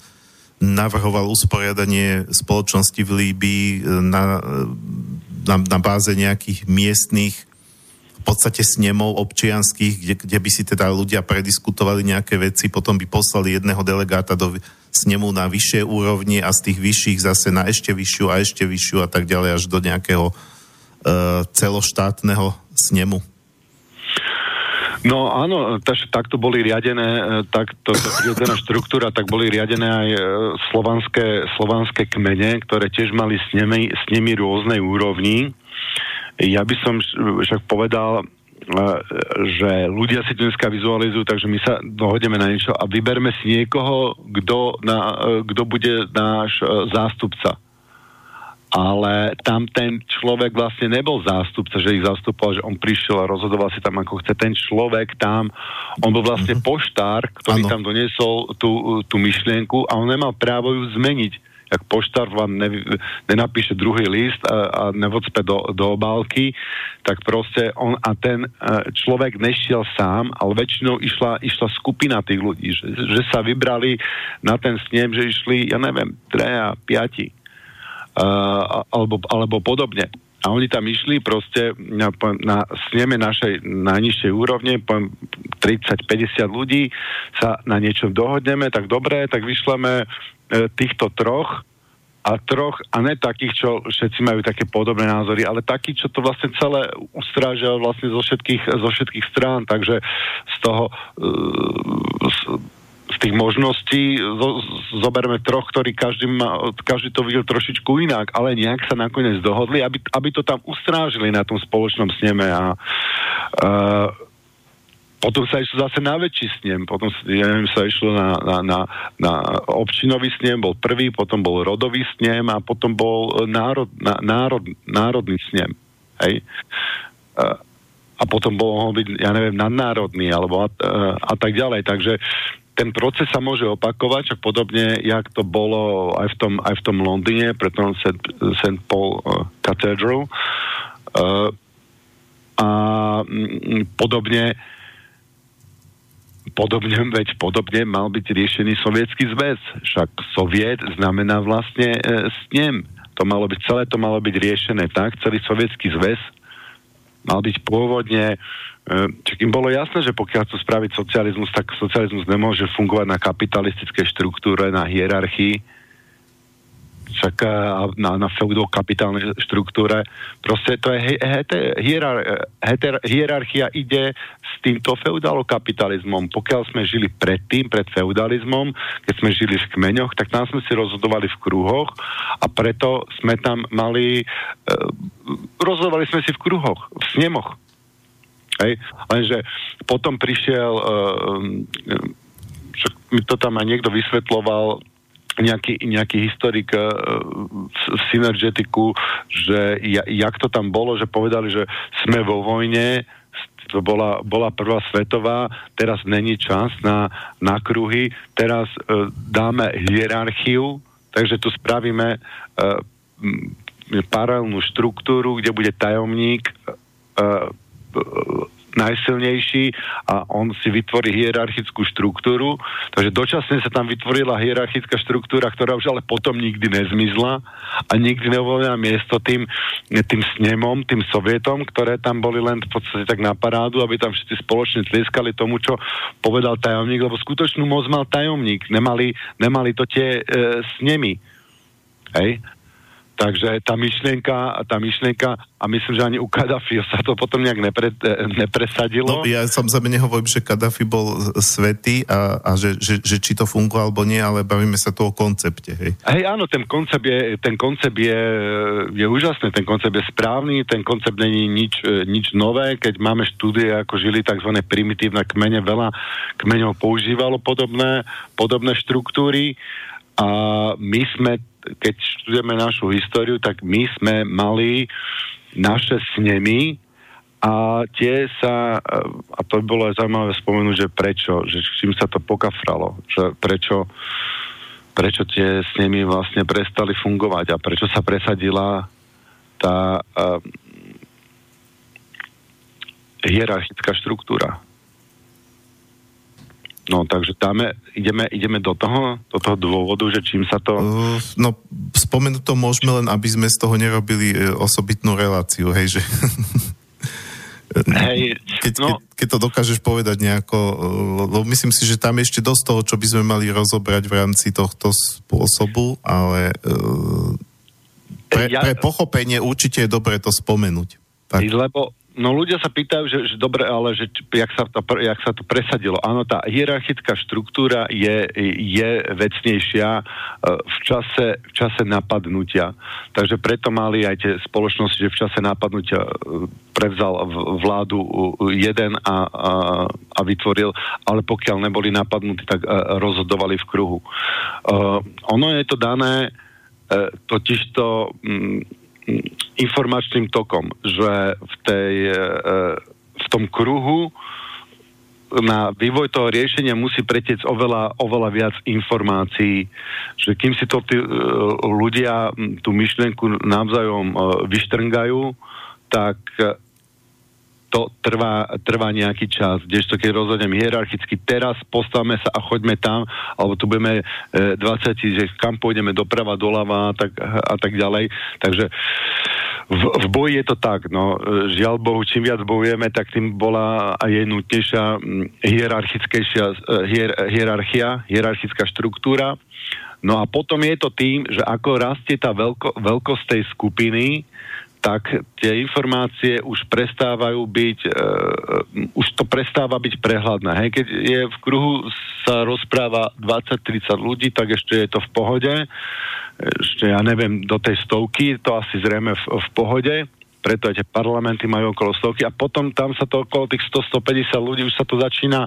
S1: navrhoval usporiadanie spoločnosti v Líbii na, na, na báze nejakých miestných v podstate snemov občianských, kde, kde by si teda ľudia prediskutovali nejaké veci, potom by poslali jedného delegáta do snemu na vyššie úrovni a z tých vyšších zase na ešte vyššiu a ešte vyššiu a tak ďalej až do nejakého uh, celoštátneho snemu.
S2: No áno, takto boli riadené, e, takto prirodzená štruktúra, tak boli riadené aj e, slovanské, slovanské kmene, ktoré tiež mali s nimi, s nimi rôznej úrovni. Ja by som však povedal, e, že ľudia si dneska vizualizujú, takže my sa dohodneme na niečo a vyberme si niekoho, kto, na, kto bude náš zástupca ale tam ten človek vlastne nebol zástupca, že ich zastupoval, že on prišiel a rozhodoval si tam ako chce. Ten človek tam, on bol vlastne mm-hmm. poštár, ktorý ano. tam doniesol tú, tú myšlienku a on nemal právo ju zmeniť ak poštár vám ne, nenapíše druhý list a, a nevocpe do, do obálky, tak proste on a ten e, človek nešiel sám, ale väčšinou išla, išla skupina tých ľudí, že, že sa vybrali na ten snem, že išli, ja neviem, treja, piati uh, alebo, alebo podobne. A oni tam išli proste na, na sneme našej najnižšej úrovne, 30-50 ľudí, sa na niečom dohodneme, tak dobre, tak vyšleme týchto troch a troch, a ne takých, čo všetci majú také podobné názory, ale takí, čo to vlastne celé ustrážia vlastne zo všetkých, zo všetkých strán, takže z toho e, z tých možností zo, zoberme troch, ktorí každý, ma, každý to videl trošičku inak, ale nejak sa nakoniec dohodli, aby, aby to tam ustrážili na tom spoločnom sneme a uh, potom sa išlo zase na väčší snem, potom ja neviem, sa išlo na, na, na, na občinový snem, bol prvý, potom bol rodový snem a potom bol národ, na, národ, národný snem. Hej? Uh, a potom bol mohol byť, ja neviem, nadnárodný alebo a, a tak ďalej. Takže ten proces sa môže opakovať, čak podobne, jak to bolo aj v tom, aj v tom Londýne, preto St. St. Paul Cathedral. A mm, podobne podobne, veď podobne mal byť riešený sovietský zväz. Však soviet znamená vlastne e, ním. To malo byť, celé to malo byť riešené tak, celý sovietský zväz mal byť pôvodne Ehm, Čiže im bolo jasné, že pokiaľ chcú spraviť socializmus, tak socializmus nemôže fungovať na kapitalistickej štruktúre, na hierarchii, však na, na feudokapitálnej štruktúre. Proste to je hierar, heter, hierarchia ide s týmto feudalokapitalizmom. Pokiaľ sme žili predtým, pred feudalizmom, keď sme žili v kmeňoch, tak tam sme si rozhodovali v kruhoch a preto sme tam mali, e, rozhodovali sme si v kruhoch, v snemoch Hej? Lenže potom prišiel, uh, však mi to tam aj niekto vysvetloval, nejaký, nejaký historik uh, Synergetiku, že ja, jak to tam bolo, že povedali, že sme vo vojne, to bola, bola prvá svetová, teraz není čas na, na kruhy, teraz uh, dáme hierarchiu, takže tu spravíme uh, paralelnú štruktúru, kde bude tajomník uh, najsilnejší a on si vytvorí hierarchickú štruktúru. Takže dočasne sa tam vytvorila hierarchická štruktúra, ktorá už ale potom nikdy nezmizla a nikdy neuvoľnila miesto tým, tým snemom, tým sovietom, ktoré tam boli len v podstate tak na parádu, aby tam všetci spoločne tlieskali tomu, čo povedal tajomník, lebo skutočnú moc mal tajomník, nemali, nemali to tie e, snemy. Hej? Takže tá myšlienka, tá myšlienka, a myslím, že ani u Kadafi sa to potom nejak nepre, nepresadilo.
S1: No, ja samozrejme nehovorím, že Kadafi bol svetý a, a že, že, že či to funguje alebo nie, ale bavíme sa tu o koncepte. Hej,
S2: hej áno, ten koncept, je, ten koncept je, je úžasný, ten koncept je správny, ten koncept není nič, nič nové, keď máme štúdie, ako žili tzv. primitívne kmene, veľa kmeňov používalo podobné, podobné štruktúry a my sme keď študujeme našu históriu, tak my sme mali naše snemy a tie sa, a to by bolo aj zaujímavé spomenúť, že prečo, že čím sa to pokafralo, že prečo, prečo tie snemy vlastne prestali fungovať a prečo sa presadila tá uh, hierarchická štruktúra. No, takže dáme, ideme, ideme do toho, do toho dôvodu, že čím sa to... Uh,
S1: no, spomenúť to môžeme len, aby sme z toho nerobili e, osobitnú reláciu, hej, že... Hej, keď, no, keď, keď to dokážeš povedať nejako, e, lebo myslím si, že tam je ešte dosť toho, čo by sme mali rozobrať v rámci tohto spôsobu, ale uh, pre, ja, pre pochopenie určite je dobre to spomenúť.
S2: Tak. Lebo No ľudia sa pýtajú, že, že dobre, ale že jak sa, to, jak sa to presadilo. Áno, tá hierarchická štruktúra je, je vecnejšia e, v čase, v čase napadnutia. Takže preto mali aj tie spoločnosti, že v čase napadnutia e, prevzal vládu jeden a, a, a vytvoril, ale pokiaľ neboli napadnutí, tak e, rozhodovali v kruhu. Uh, ono je to dané totižto... Um, informačným tokom, že v, tej, e, v tom kruhu na vývoj toho riešenia musí pretiec oveľa, oveľa viac informácií, že kým si to tí e, ľudia tú myšlienku navzájom e, vyštrngajú, tak to trvá, trvá nejaký čas. Kdežto keď rozhodnem hierarchicky, teraz postavme sa a choďme tam, alebo tu budeme e, 20, že kam pôjdeme doprava, doľava a tak, a tak ďalej. Takže v, v boji je to tak, no, žiaľ Bohu, čím viac bojujeme, tak tým bola a je nutnejšia hierarchickejšia e, hier, hierarchia, hierarchická štruktúra. No a potom je to tým, že ako rastie tá veľko, veľkosť tej skupiny, tak tie informácie už prestávajú byť, uh, už to prestáva byť prehľadné. Hej? Keď je v kruhu sa rozpráva 20-30 ľudí, tak ešte je to v pohode. Ešte, ja neviem, do tej stovky, to asi zrejme v, v pohode preto aj tie parlamenty majú okolo stovky a potom tam sa to okolo tých 100-150 ľudí už sa to začína,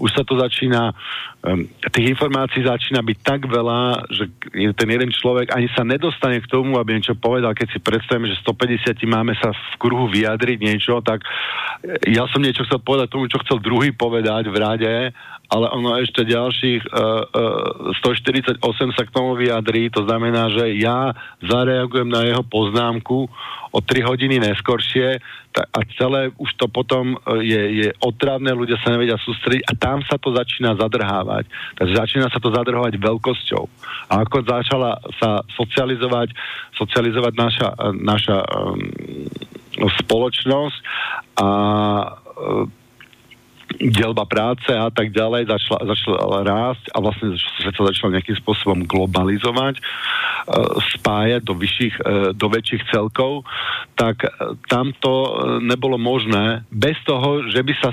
S2: už sa to začína, um, tých informácií začína byť tak veľa, že ten jeden človek ani sa nedostane k tomu, aby niečo povedal, keď si predstavíme, že 150 máme sa v kruhu vyjadriť niečo, tak ja som niečo chcel povedať tomu, čo chcel druhý povedať v rade ale ono ešte ďalších uh, uh, 148 sa k tomu vyjadrí, to znamená, že ja zareagujem na jeho poznámku o 3 hodiny neskoršie a celé už to potom e, je, je otravné, ľudia sa nevedia sústrediť a tam sa to začína zadrhávať. Takže začína sa to zadrhovať veľkosťou. A ako začala sa socializovať, socializovať naša, naša um, spoločnosť a um, delba práce a tak ďalej začala, začala rásť a vlastne sa to začalo nejakým spôsobom globalizovať, e, spájať do, vyšších, e, do väčších celkov, tak e, tam to nebolo možné bez toho, že by sa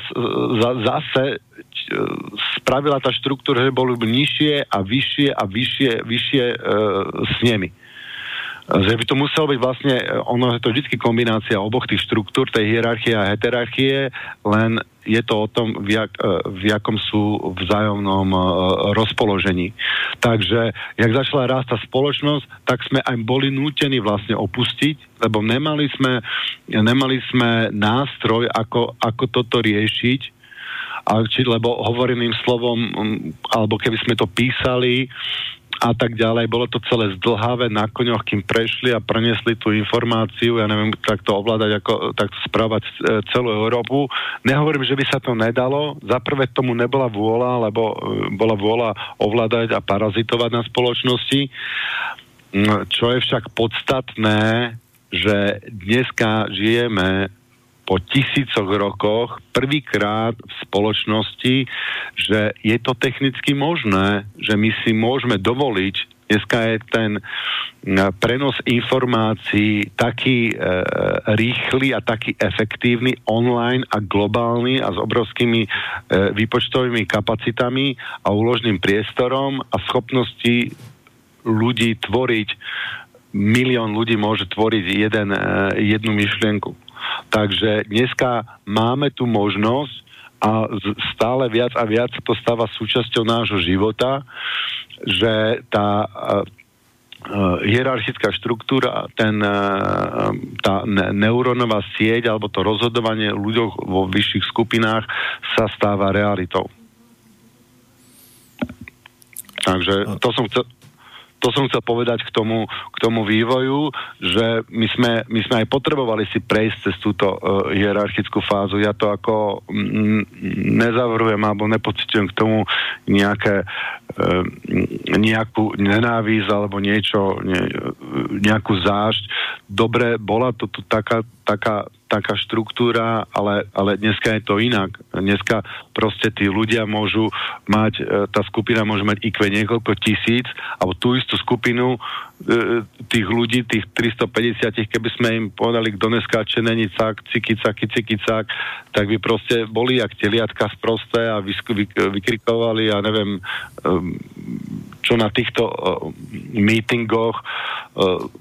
S2: zase spravila tá štruktúra, že boli nižšie a vyššie a vyššie, vyššie e, snemy. Že by to muselo byť vlastne, ono je to vždy kombinácia oboch tých štruktúr, tej hierarchie a heterarchie, len je to o tom, v, jak, e, v jakom sú vzájomnom e, rozpoložení. Takže, jak začala rásť tá spoločnosť, tak sme aj boli nútení vlastne opustiť, lebo nemali sme, nemali sme nástroj, ako, ako toto riešiť, a či, lebo hovoreným slovom, alebo keby sme to písali, a tak ďalej. Bolo to celé zdlhavé na koňoch, kým prešli a preniesli tú informáciu, ja neviem, tak to ovládať, ako tak správať e, celú Európu. Nehovorím, že by sa to nedalo. Za prvé tomu nebola vôľa, lebo e, bola vôľa ovládať a parazitovať na spoločnosti. Mm, čo je však podstatné, že dneska žijeme po tisícoch rokoch prvýkrát v spoločnosti, že je to technicky možné, že my si môžeme dovoliť Dneska je ten prenos informácií taký e, rýchly a taký efektívny online a globálny a s obrovskými e, výpočtovými kapacitami a úložným priestorom a schopnosti ľudí tvoriť milión ľudí môže tvoriť jeden, e, jednu myšlienku. Takže dneska máme tu možnosť a stále viac a viac to stáva súčasťou nášho života, že tá Uh, hierarchická štruktúra, ten, uh, tá neurónová sieť alebo to rozhodovanie ľuďoch vo vyšších skupinách sa stáva realitou. Takže to som chcel, to som chcel povedať k tomu, k tomu vývoju, že my sme, my sme aj potrebovali si prejsť cez túto uh, hierarchickú fázu. Ja to ako nezavrhujem alebo nepocitujem k tomu nejaké, uh, nejakú nenávisť alebo niečo, ne, nejakú zášť. Dobre, bola to tu taká, taká taká štruktúra, ale, ale dneska je to inak. Dneska proste tí ľudia môžu mať, e, tá skupina môže mať IQ niekoľko tisíc, alebo tú istú skupinu e, tých ľudí, tých 350, keby sme im povedali, kto dneska není cak, ciky, caky, ciky, cak, tak by proste boli jak teliatka sprosté a vykrikovali a neviem, e, čo na týchto meetingoch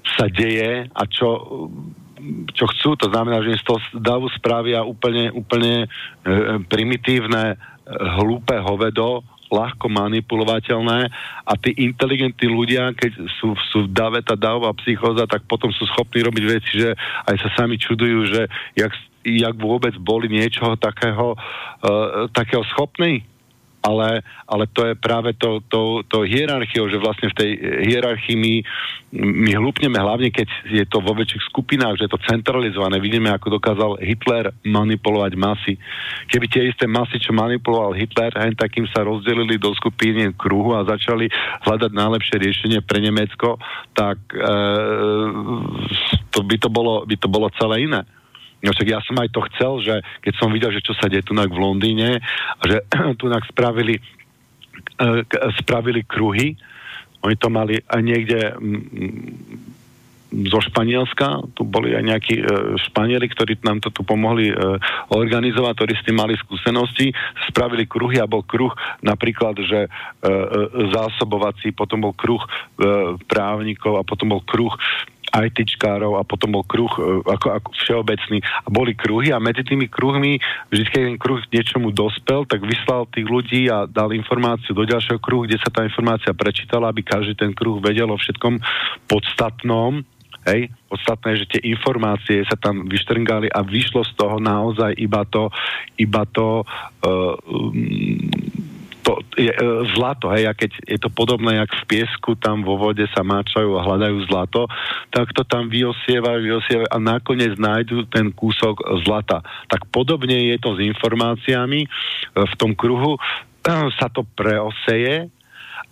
S2: sa deje a čo čo chcú, to znamená, že z toho davu spravia úplne, úplne e, primitívne, e, hlúpe hovedo, ľahko manipulovateľné. A tí inteligentní ľudia, keď sú, sú v dave tá davová psychóza, tak potom sú schopní robiť veci, že aj sa sami čudujú, že jak, jak vôbec boli niečoho takého, uh, takého schopní ale, ale to je práve to, to, to hierarchiou, že vlastne v tej hierarchii my, my hlúpneme hlavne, keď je to vo väčších skupinách, že je to centralizované. Vidíme, ako dokázal Hitler manipulovať masy. Keby tie isté masy, čo manipuloval Hitler, hen takým sa rozdelili do skupiny kruhu a začali hľadať najlepšie riešenie pre Nemecko, tak e, to by, to bolo, by to bolo celé iné. No však ja som aj to chcel, že keď som videl, že čo sa deje tu v Londýne, a že tu spravili, uh, spravili kruhy, oni to mali aj niekde zo Španielska, tu boli aj nejakí e, Španieli, ktorí nám to tu pomohli e, organizovať, ktorí s tým mali skúsenosti, spravili kruhy a bol kruh napríklad, že e, e, zásobovací, potom bol kruh e, právnikov a potom bol kruh ITčkárov a potom bol kruh e, ako, ako všeobecný. A boli kruhy a medzi tými kruhmi vždy, keď ten kruh niečomu dospel, tak vyslal tých ľudí a dal informáciu do ďalšieho kruhu, kde sa tá informácia prečítala, aby každý ten kruh vedel o všetkom podstatnom, Hej, podstatné je, že tie informácie sa tam vyštrngali a vyšlo z toho naozaj iba to, iba to uh, to je, e, zlato, hej, a keď je to podobné, jak v piesku, tam vo vode sa máčajú a hľadajú zlato, tak to tam vyosievajú, vyosievajú a nakoniec nájdu ten kúsok zlata. Tak podobne je to s informáciami e, v tom kruhu, sa to preoseje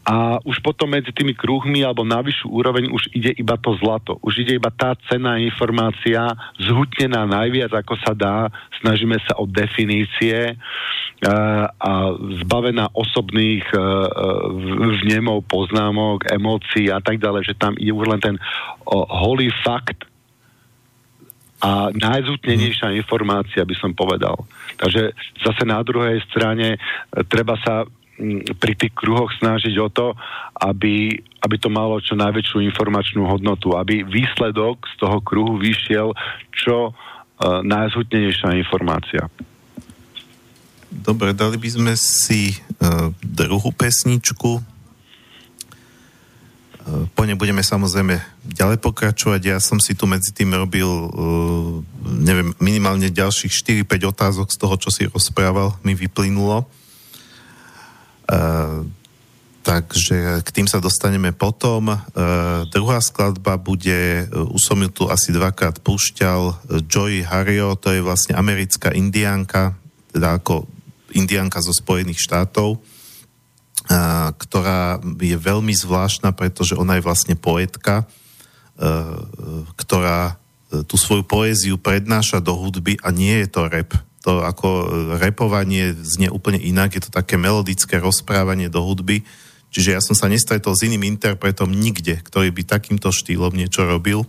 S2: a už potom medzi tými kruhmi alebo na vyššiu úroveň už ide iba to zlato. Už ide iba tá cená informácia zhutnená najviac ako sa dá. Snažíme sa o definície uh, a zbavená osobných uh, vnemov, poznámok, emócií a tak ďalej, že tam ide už len ten holý fakt a najzútnenejšia informácia, by som povedal. Takže zase na druhej strane treba sa pri tých kruhoch snažiť o to, aby, aby to malo čo najväčšiu informačnú hodnotu, aby výsledok z toho kruhu vyšiel čo uh, najzhutnejšia informácia.
S1: Dobre, dali by sme si uh, druhú pesničku. Uh, po nej budeme samozrejme ďalej pokračovať. Ja som si tu medzi tým robil, uh, neviem, minimálne ďalších 4-5 otázok z toho, čo si rozprával, mi vyplynulo. Takže k tým sa dostaneme potom. Uh, druhá skladba bude, uh, už som ju tu asi dvakrát púšťal, Joy Hario, to je vlastne americká indiánka, teda ako indiánka zo Spojených štátov, uh, ktorá je veľmi zvláštna, pretože ona je vlastne poetka, uh, ktorá tú svoju poéziu prednáša do hudby a nie je to rap to ako repovanie znie úplne inak, je to také melodické rozprávanie do hudby, čiže ja som sa nestretol s iným interpretom nikde, ktorý by takýmto štýlom niečo robil.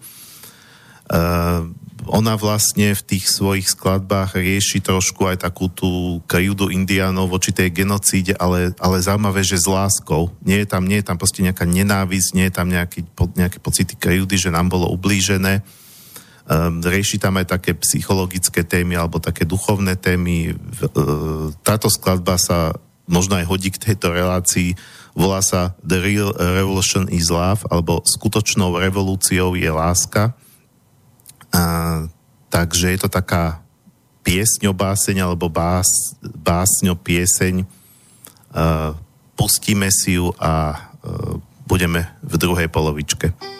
S1: Uh, ona vlastne v tých svojich skladbách rieši trošku aj takú tú krivdu indiánov voči tej genocíde, ale, ale zaujímavé, že s láskou. Nie je tam, nie je tam proste nejaká nenávisť, nie je tam nejaký, nejaké pocity krivdy, že nám bolo ublížené Um, rieši tam aj také psychologické témy alebo také duchovné témy. Uh, táto skladba sa možno aj hodí k tejto relácii. Volá sa The Real Revolution is Love alebo Skutočnou revolúciou je láska. A, takže je to taká piesňo báseň alebo bás, básňo pieseň. Uh, pustíme si ju a uh, budeme v druhej polovičke.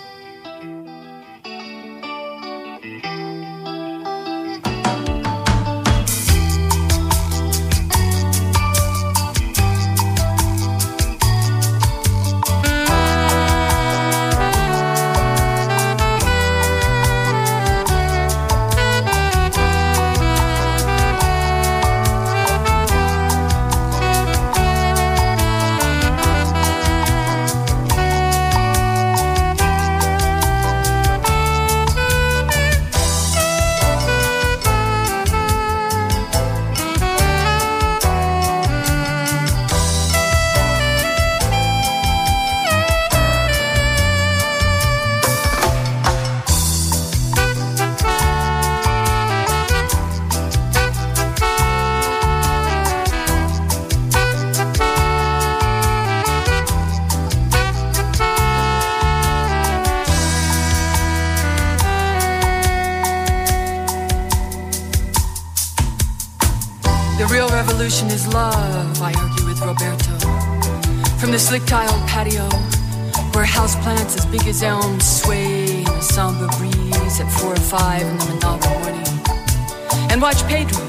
S5: His elms sway in a somber breeze at four or five in the Manala morning. And watch Pedro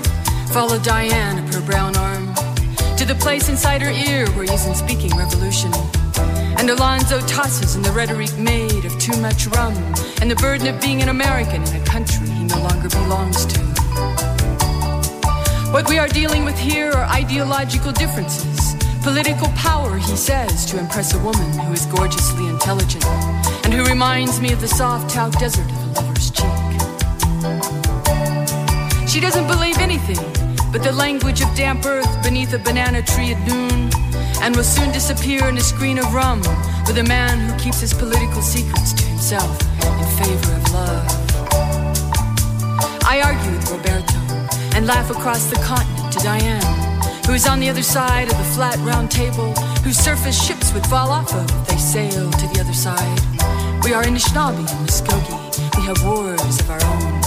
S5: follow Diane up her brown arm to the place inside her ear where he isn't speaking revolution. And Alonzo tosses in the rhetoric made of too much rum and the burden of being an American in a country he no longer belongs to. What we are dealing with here are ideological differences. Political power, he says, to impress a woman who is gorgeously intelligent and who reminds me of the soft Tau desert of a lover's cheek. She doesn't believe anything but the language of damp earth beneath a banana tree at noon, and will soon disappear in a screen of rum with a man who keeps his political secrets to himself in favor of love. I argue with Roberto and laugh across the continent to Diane, who is on the other side of the flat round table, whose surface ships would fall off of if they sailed to the other side. We are Anishinaabe and Muskogee. We have wars of our own.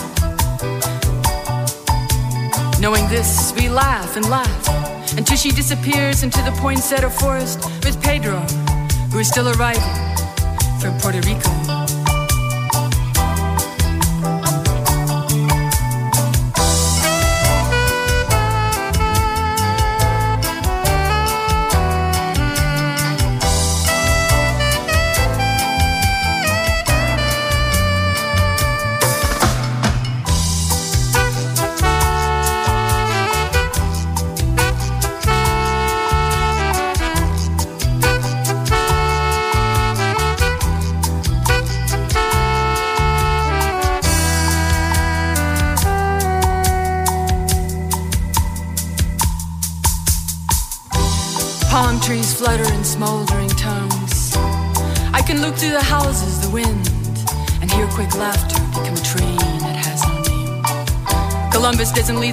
S5: Knowing this, we laugh and laugh until she disappears into the poinsettia forest with Pedro, who is still arriving from Puerto Rico.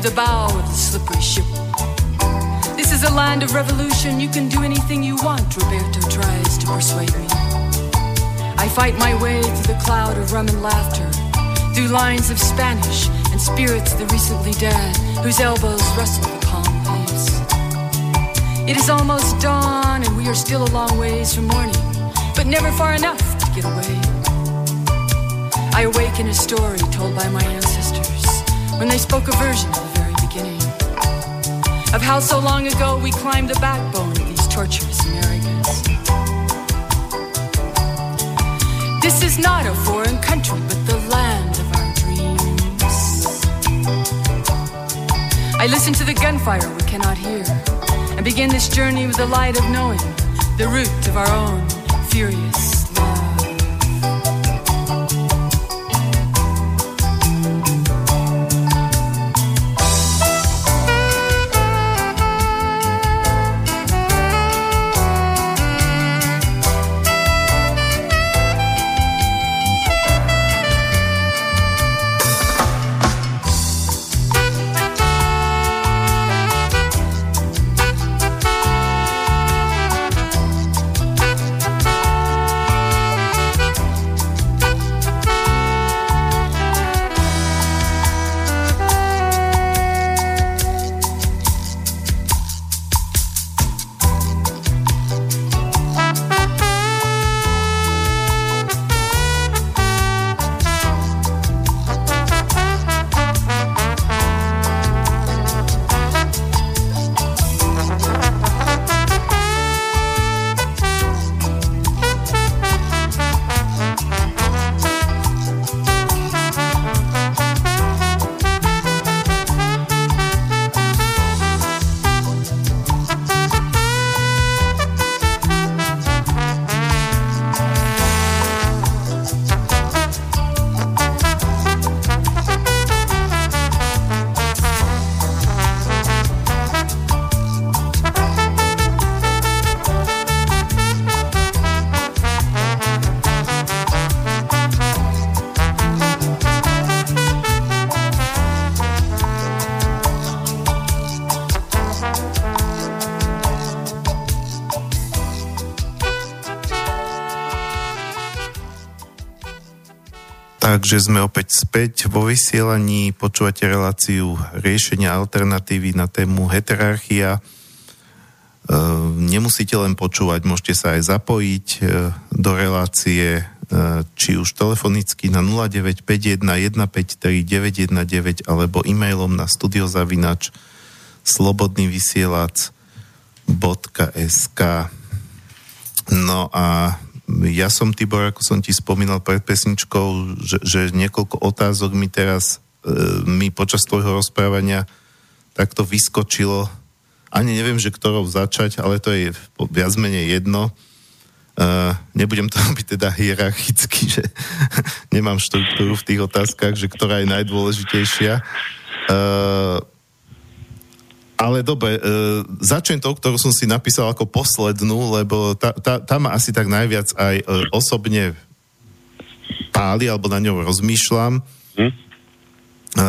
S5: The bow of the slippery ship. This is a land of revolution. You can do anything you want, Roberto tries to persuade me. I fight my way through the cloud of rum and laughter, through lines of Spanish and spirits of the recently dead, whose elbows rustle the palm leaves. It is almost dawn, and we are still a long ways from morning, but never far enough to get away. I awaken a story told by my ancestors when they spoke a version of how so long ago we climbed the backbone of these torturous Americas. This is not a foreign country, but the land of our dreams. I listen to the gunfire we cannot hear and begin this journey with the light of knowing the root of our own furious
S1: Takže sme opäť späť vo vysielaní, počúvate reláciu riešenia alternatívy na tému heterarchia. E, nemusíte len počúvať, môžete sa aj zapojiť e, do relácie, e, či už telefonicky na 0951 153 919 alebo e-mailom na studiozavinač slobodnyvysielac.sk No a ja som, Tibor, ako som ti spomínal pred pesničkou, že, že niekoľko otázok mi teraz, e, mi počas tvojho rozprávania takto vyskočilo. Ani neviem, že ktorou začať, ale to je viac menej jedno. E, nebudem to robiť teda hierarchicky, že nemám štruktúru v tých otázkach, že ktorá je najdôležitejšia. E, ale dobre, e, začnem to, ktorú som si napísal ako poslednú, lebo tá, tá, tá ma asi tak najviac aj e, osobne páli, alebo na ňou rozmýšľam. Hm? E,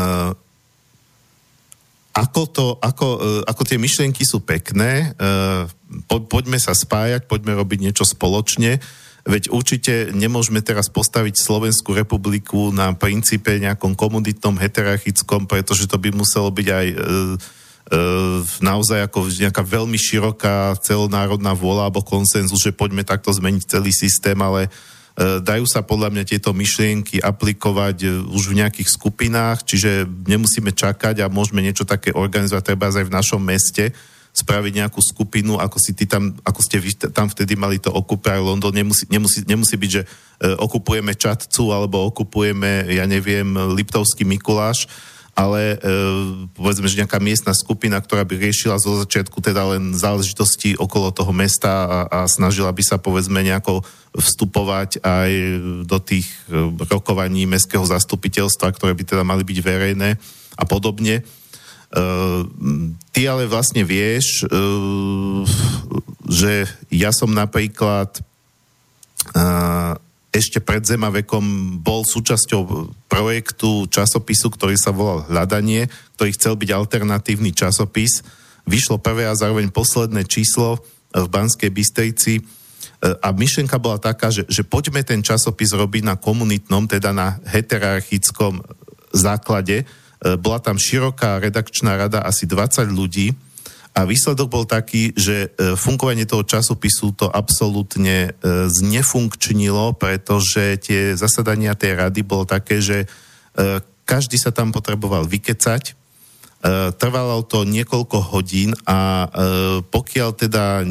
S1: ako, to, ako, e, ako tie myšlienky sú pekné, e, po, poďme sa spájať, poďme robiť niečo spoločne, veď určite nemôžeme teraz postaviť Slovenskú republiku na princípe nejakom komunitnom, heterarchickom, pretože to by muselo byť aj E, naozaj ako nejaká veľmi široká celonárodná vôľa alebo konsenzus, že poďme takto zmeniť celý systém, ale e, dajú sa podľa mňa tieto myšlienky aplikovať e, už v nejakých skupinách, čiže nemusíme čakať a môžeme niečo také organizovať treba aj v našom meste, spraviť nejakú skupinu, ako si ty tam, ako ste vy tam vtedy mali to Occupy London, nemusí, nemusí, nemusí byť, že okupujeme Čatcu alebo okupujeme, ja neviem, Liptovský Mikuláš, ale e, povedzme, že nejaká miestna skupina, ktorá by riešila zo začiatku teda len záležitosti okolo toho mesta a, a snažila by sa povedzme nejako vstupovať aj do tých e, rokovaní mestského zastupiteľstva, ktoré by teda mali byť verejné a podobne. E, ty ale vlastne vieš, e, že ja som napríklad e, ešte pred Zemavekom bol súčasťou projektu časopisu, ktorý sa volal Hľadanie, ktorý chcel byť alternatívny časopis. Vyšlo prvé a zároveň posledné číslo v Banskej Bystrici a myšlenka bola taká, že, že poďme ten časopis robiť na komunitnom, teda na heterarchickom základe. Bola tam široká redakčná rada, asi 20 ľudí, a výsledok bol taký, že e, fungovanie toho časopisu to absolútne e, znefunkčnilo, pretože tie zasadania tej rady bolo také, že e, každý sa tam potreboval vykecať, trvalo to niekoľko hodín a pokiaľ teda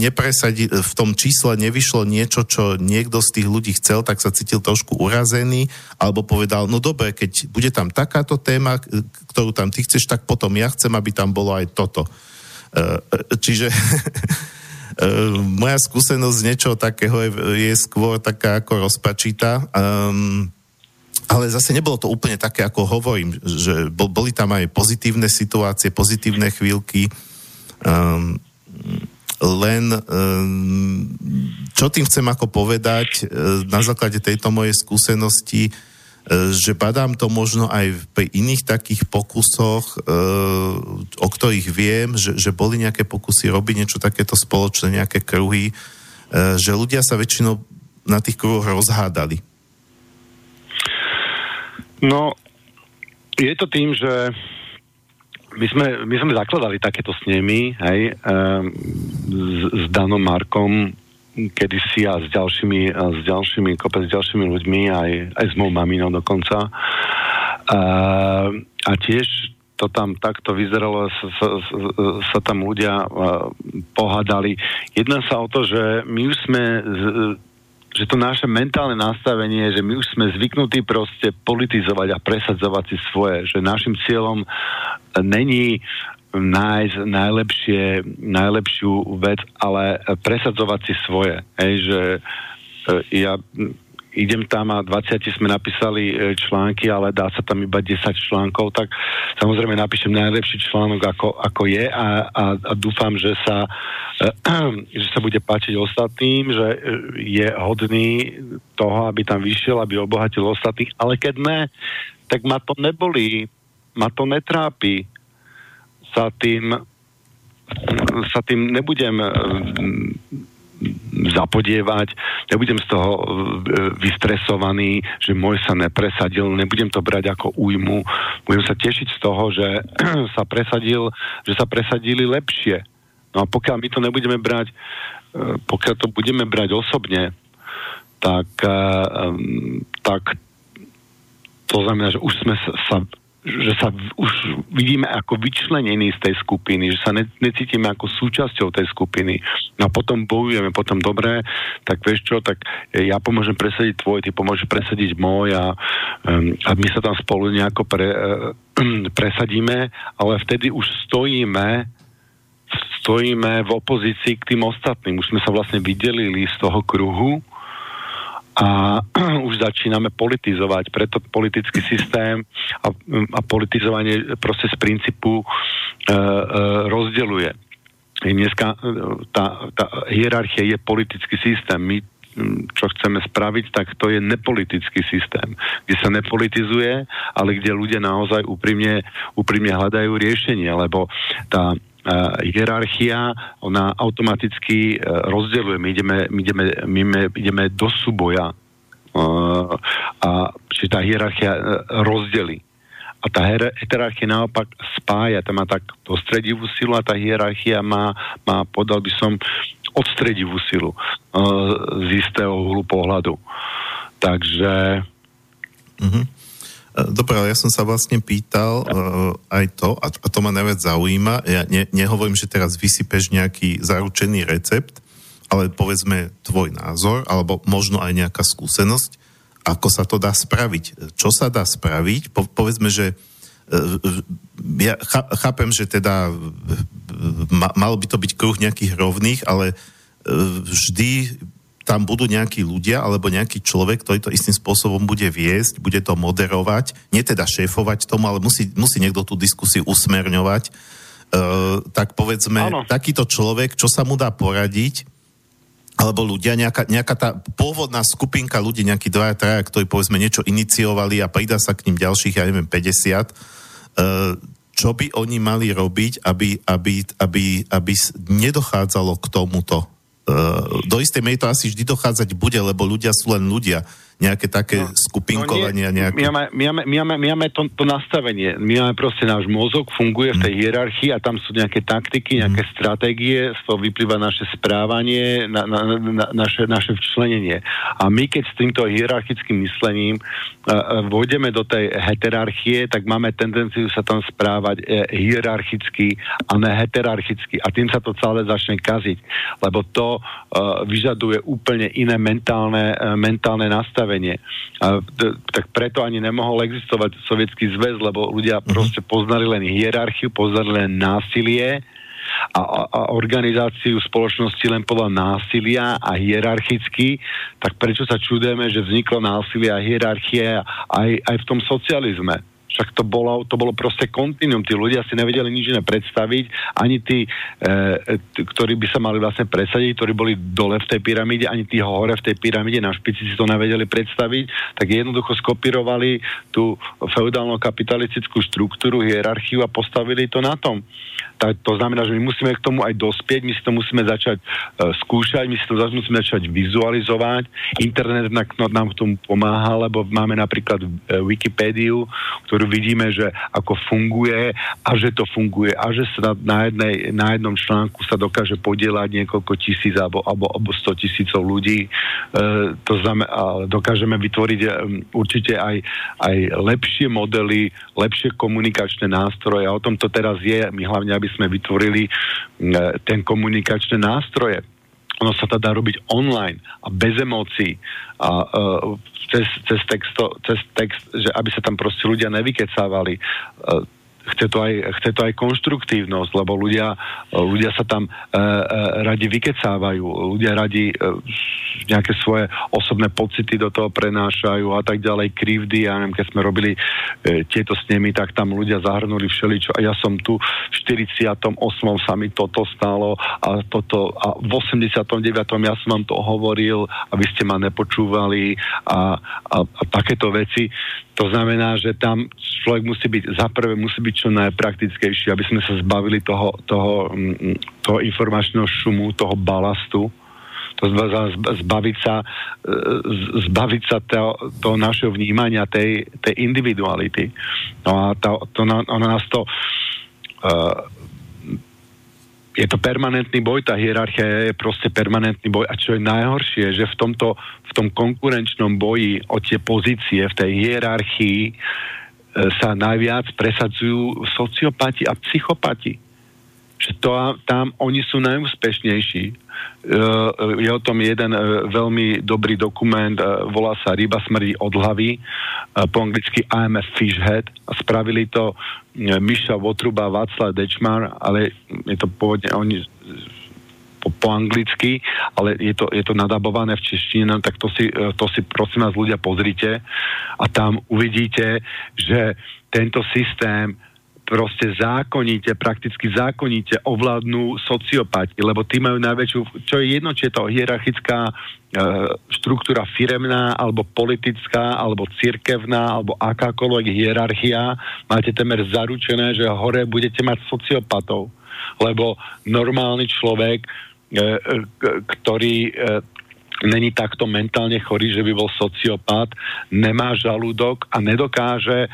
S1: nepresadí, v tom čísle nevyšlo niečo, čo niekto z tých ľudí chcel, tak sa cítil trošku urazený, alebo povedal, no dobre, keď bude tam takáto téma, ktorú tam ty chceš, tak potom ja chcem, aby tam bolo aj toto. Eh, čiže eh, moja skúsenosť z niečoho takého je, je skôr taká ako rozpačitá. Um, ale zase nebolo to úplne také, ako hovorím, že boli tam aj pozitívne situácie, pozitívne chvíľky. Um, len um, čo tým chcem ako povedať, na základe tejto mojej skúsenosti, E, že badám to možno aj pri iných takých pokusoch, e, o ktorých viem, že, že boli nejaké pokusy robiť niečo takéto spoločné, nejaké kruhy, e, že ľudia sa väčšinou na tých kruhoch rozhádali.
S2: No, je to tým, že my sme, my sme zakladali takéto snemy, hej, s, s Danom Markom kedysi a s ďalšími, a s ďalšími, kopec s ďalšími ľuďmi, aj, aj s mou maminou dokonca. A, a tiež to tam takto vyzeralo, sa, sa, sa tam ľudia pohádali. Jedná sa o to, že my už sme že to naše mentálne nastavenie, že my už sme zvyknutí proste politizovať a presadzovať si svoje, že našim cieľom není nájsť najlepšie, najlepšiu vec, ale presadzovať si svoje. Hej, že e, ja idem tam a 20 sme napísali e, články, ale dá sa tam iba 10 článkov, tak samozrejme napíšem najlepší článok, ako, ako je a, a, a dúfam, že sa, že sa bude páčiť ostatným, že e, je hodný toho, aby tam vyšiel, aby obohatil ostatných, ale keď ne, tak ma to nebolí, ma to netrápi, sa tým sa tým nebudem zapodievať, nebudem z toho e, vystresovaný, že môj sa nepresadil, nebudem to brať ako újmu, budem sa tešiť z toho, že sa presadil, že sa presadili lepšie. No a pokiaľ my to nebudeme brať, e, pokiaľ to budeme brať osobne, tak, tak to znamená, že už sme sa že sa už vidíme ako vyčlenení z tej skupiny, že sa ne, necítime ako súčasťou tej skupiny. No a potom bojujeme, potom dobre, tak vieš čo, tak ja pomôžem presadiť tvoj, ty pomôžeš presadiť môj a, a my sa tam spolu nejako pre, uh, presadíme, ale vtedy už stojíme stojíme v opozícii k tým ostatným. Už sme sa vlastne vydelili z toho kruhu a už začíname politizovať. Preto politický systém a, a politizovanie proste z princípu e, e, rozdeluje. Dneska e, tá, tá hierarchia je politický systém. My čo chceme spraviť, tak to je nepolitický systém, kde sa nepolitizuje, ale kde ľudia naozaj úprimne, úprimne hľadajú riešenie, lebo tá hierarchia, ona automaticky uh, rozdeľuje. My ideme, my ideme, my ideme do súboja uh, a či tá hierarchia rozdeli. A tá hierarchia naopak spája, tá má tak dostredivú silu a tá hierarchia má, má podal by som, odstredivú silu z istého hlu pohľadu. Takže...
S1: Mm-hmm. Dobre, ale ja som sa vlastne pýtal uh, aj to, a, a to ma najviac zaujíma, ja ne, nehovorím, že teraz vysypeš nejaký zaručený recept, ale povedzme tvoj názor, alebo možno aj nejaká skúsenosť, ako sa to dá spraviť. Čo sa dá spraviť? Po, povedzme, že uh, ja chápem, že teda ma, mal by to byť kruh nejakých rovných, ale uh, vždy tam budú nejakí ľudia alebo nejaký človek, ktorý to istým spôsobom bude viesť, bude to moderovať, nie teda šéfovať tomu, ale musí, musí niekto tú diskusiu usmerňovať. Uh, tak povedzme, ano. takýto človek, čo sa mu dá poradiť, alebo ľudia, nejaká, nejaká tá pôvodná skupinka ľudí, nejakí dvaja, traja, ktorí povedzme niečo iniciovali a pridá sa k ním ďalších, ja neviem, 50, uh, e, čo by oni mali robiť, aby, aby, aby, aby nedochádzalo k tomuto do istej miery to asi vždy dochádzať bude, lebo ľudia sú len ľudia nejaké také no, skupinkovania. No nie, nejaké...
S2: My máme, my máme, my máme, my máme to, to nastavenie. My máme proste náš mozog, funguje v tej mm. hierarchii a tam sú nejaké taktiky, nejaké mm. stratégie, z toho vyplýva naše správanie, na, na, na, naše, naše včlenenie. A my keď s týmto hierarchickým myslením uh, vôjdeme do tej heterarchie, tak máme tendenciu sa tam správať uh, hierarchicky a ne heterarchicky. A tým sa to celé začne kaziť, lebo to uh, vyžaduje úplne iné mentálne, uh, mentálne nastavenie nastavenie. A t- tak preto ani nemohol existovať sovietský zväz, lebo ľudia mm-hmm. proste poznali len hierarchiu, poznali len násilie a, a, a organizáciu spoločnosti len podľa násilia a hierarchicky, tak prečo sa čudujeme, že vzniklo násilie a hierarchie aj, aj v tom socializme? Však to bolo, to bolo proste kontinuum. Tí ľudia si nevedeli nič iné predstaviť, ani tí, e, t- ktorí by sa mali vlastne presadiť, ktorí boli dole v tej pyramíde, ani tí hore v tej pyramíde, na špici si to nevedeli predstaviť, tak jednoducho skopírovali tú feudálno kapitalistickú štruktúru, hierarchiu a postavili to na tom tak to znamená, že my musíme k tomu aj dospieť, my si to musíme začať uh, skúšať, my si to musíme začať vizualizovať. Internet nám, k tomu pomáha, lebo máme napríklad uh, Wikipédiu, ktorú vidíme, že ako funguje a že to funguje a že sa na, jednej, na jednom článku sa dokáže podielať niekoľko tisíc alebo, alebo, alebo 100 tisícov ľudí. Uh, to znamená, dokážeme vytvoriť um, určite aj, aj lepšie modely, lepšie komunikačné nástroje a o tom to teraz je. My hlavne, aby sme vytvorili ten komunikačné nástroje. Ono sa to dá robiť online a bez emócií a uh, cez, cez, texto, cez text, že aby sa tam proste ľudia nevykecávali. Uh, chce to aj, chce to aj konštruktívnosť, lebo ľudia, ľudia sa tam e, e, radi vykecávajú, ľudia radi e, nejaké svoje osobné pocity do toho prenášajú a tak ďalej, krivdy, ja neviem, keď sme robili e, tieto snemy, tak tam ľudia zahrnuli všeličo a ja som tu v 48. sa mi toto stalo a toto a v 89. ja som vám to hovoril a vy ste ma nepočúvali a, a, a takéto veci. To znamená, že tam človek musí byť, za prvé musí byť čo najpraktickejší, aby sme sa zbavili toho, toho, mm, toho informačného šumu, toho balastu. To zbaviť sa, zbaviť sa toho, toho našeho vnímania tej, tej individuality. No a to, to, ona nás to uh, je to permanentný boj, tá hierarchia je proste permanentný boj. A čo je najhoršie, že v tomto, v tom konkurenčnom boji o tie pozície v tej hierarchii e, sa najviac presadzujú sociopati a psychopati že to, tam oni sú najúspešnejší. E, je o tom jeden e, veľmi dobrý dokument, e, volá sa Ryba smrdí od hlavy, po anglicky IMF Fishhead spravili to Miša Votruba, Václav Dečmar, ale je to pôvodne oni po, po anglicky, ale je to, je to nadabované v češtine, no tak to si, to si prosím vás ľudia pozrite a tam uvidíte, že tento systém proste zákonite, prakticky zákonite ovládnu sociopati, lebo tí majú najväčšiu, čo je jedno, či je to hierarchická e, štruktúra firemná, alebo politická, alebo cirkevná, alebo akákoľvek hierarchia, máte temer zaručené, že hore budete mať sociopatov. Lebo normálny človek, e, e, ktorý e, není takto mentálne chorý, že by bol sociopat, nemá žalúdok a nedokáže e,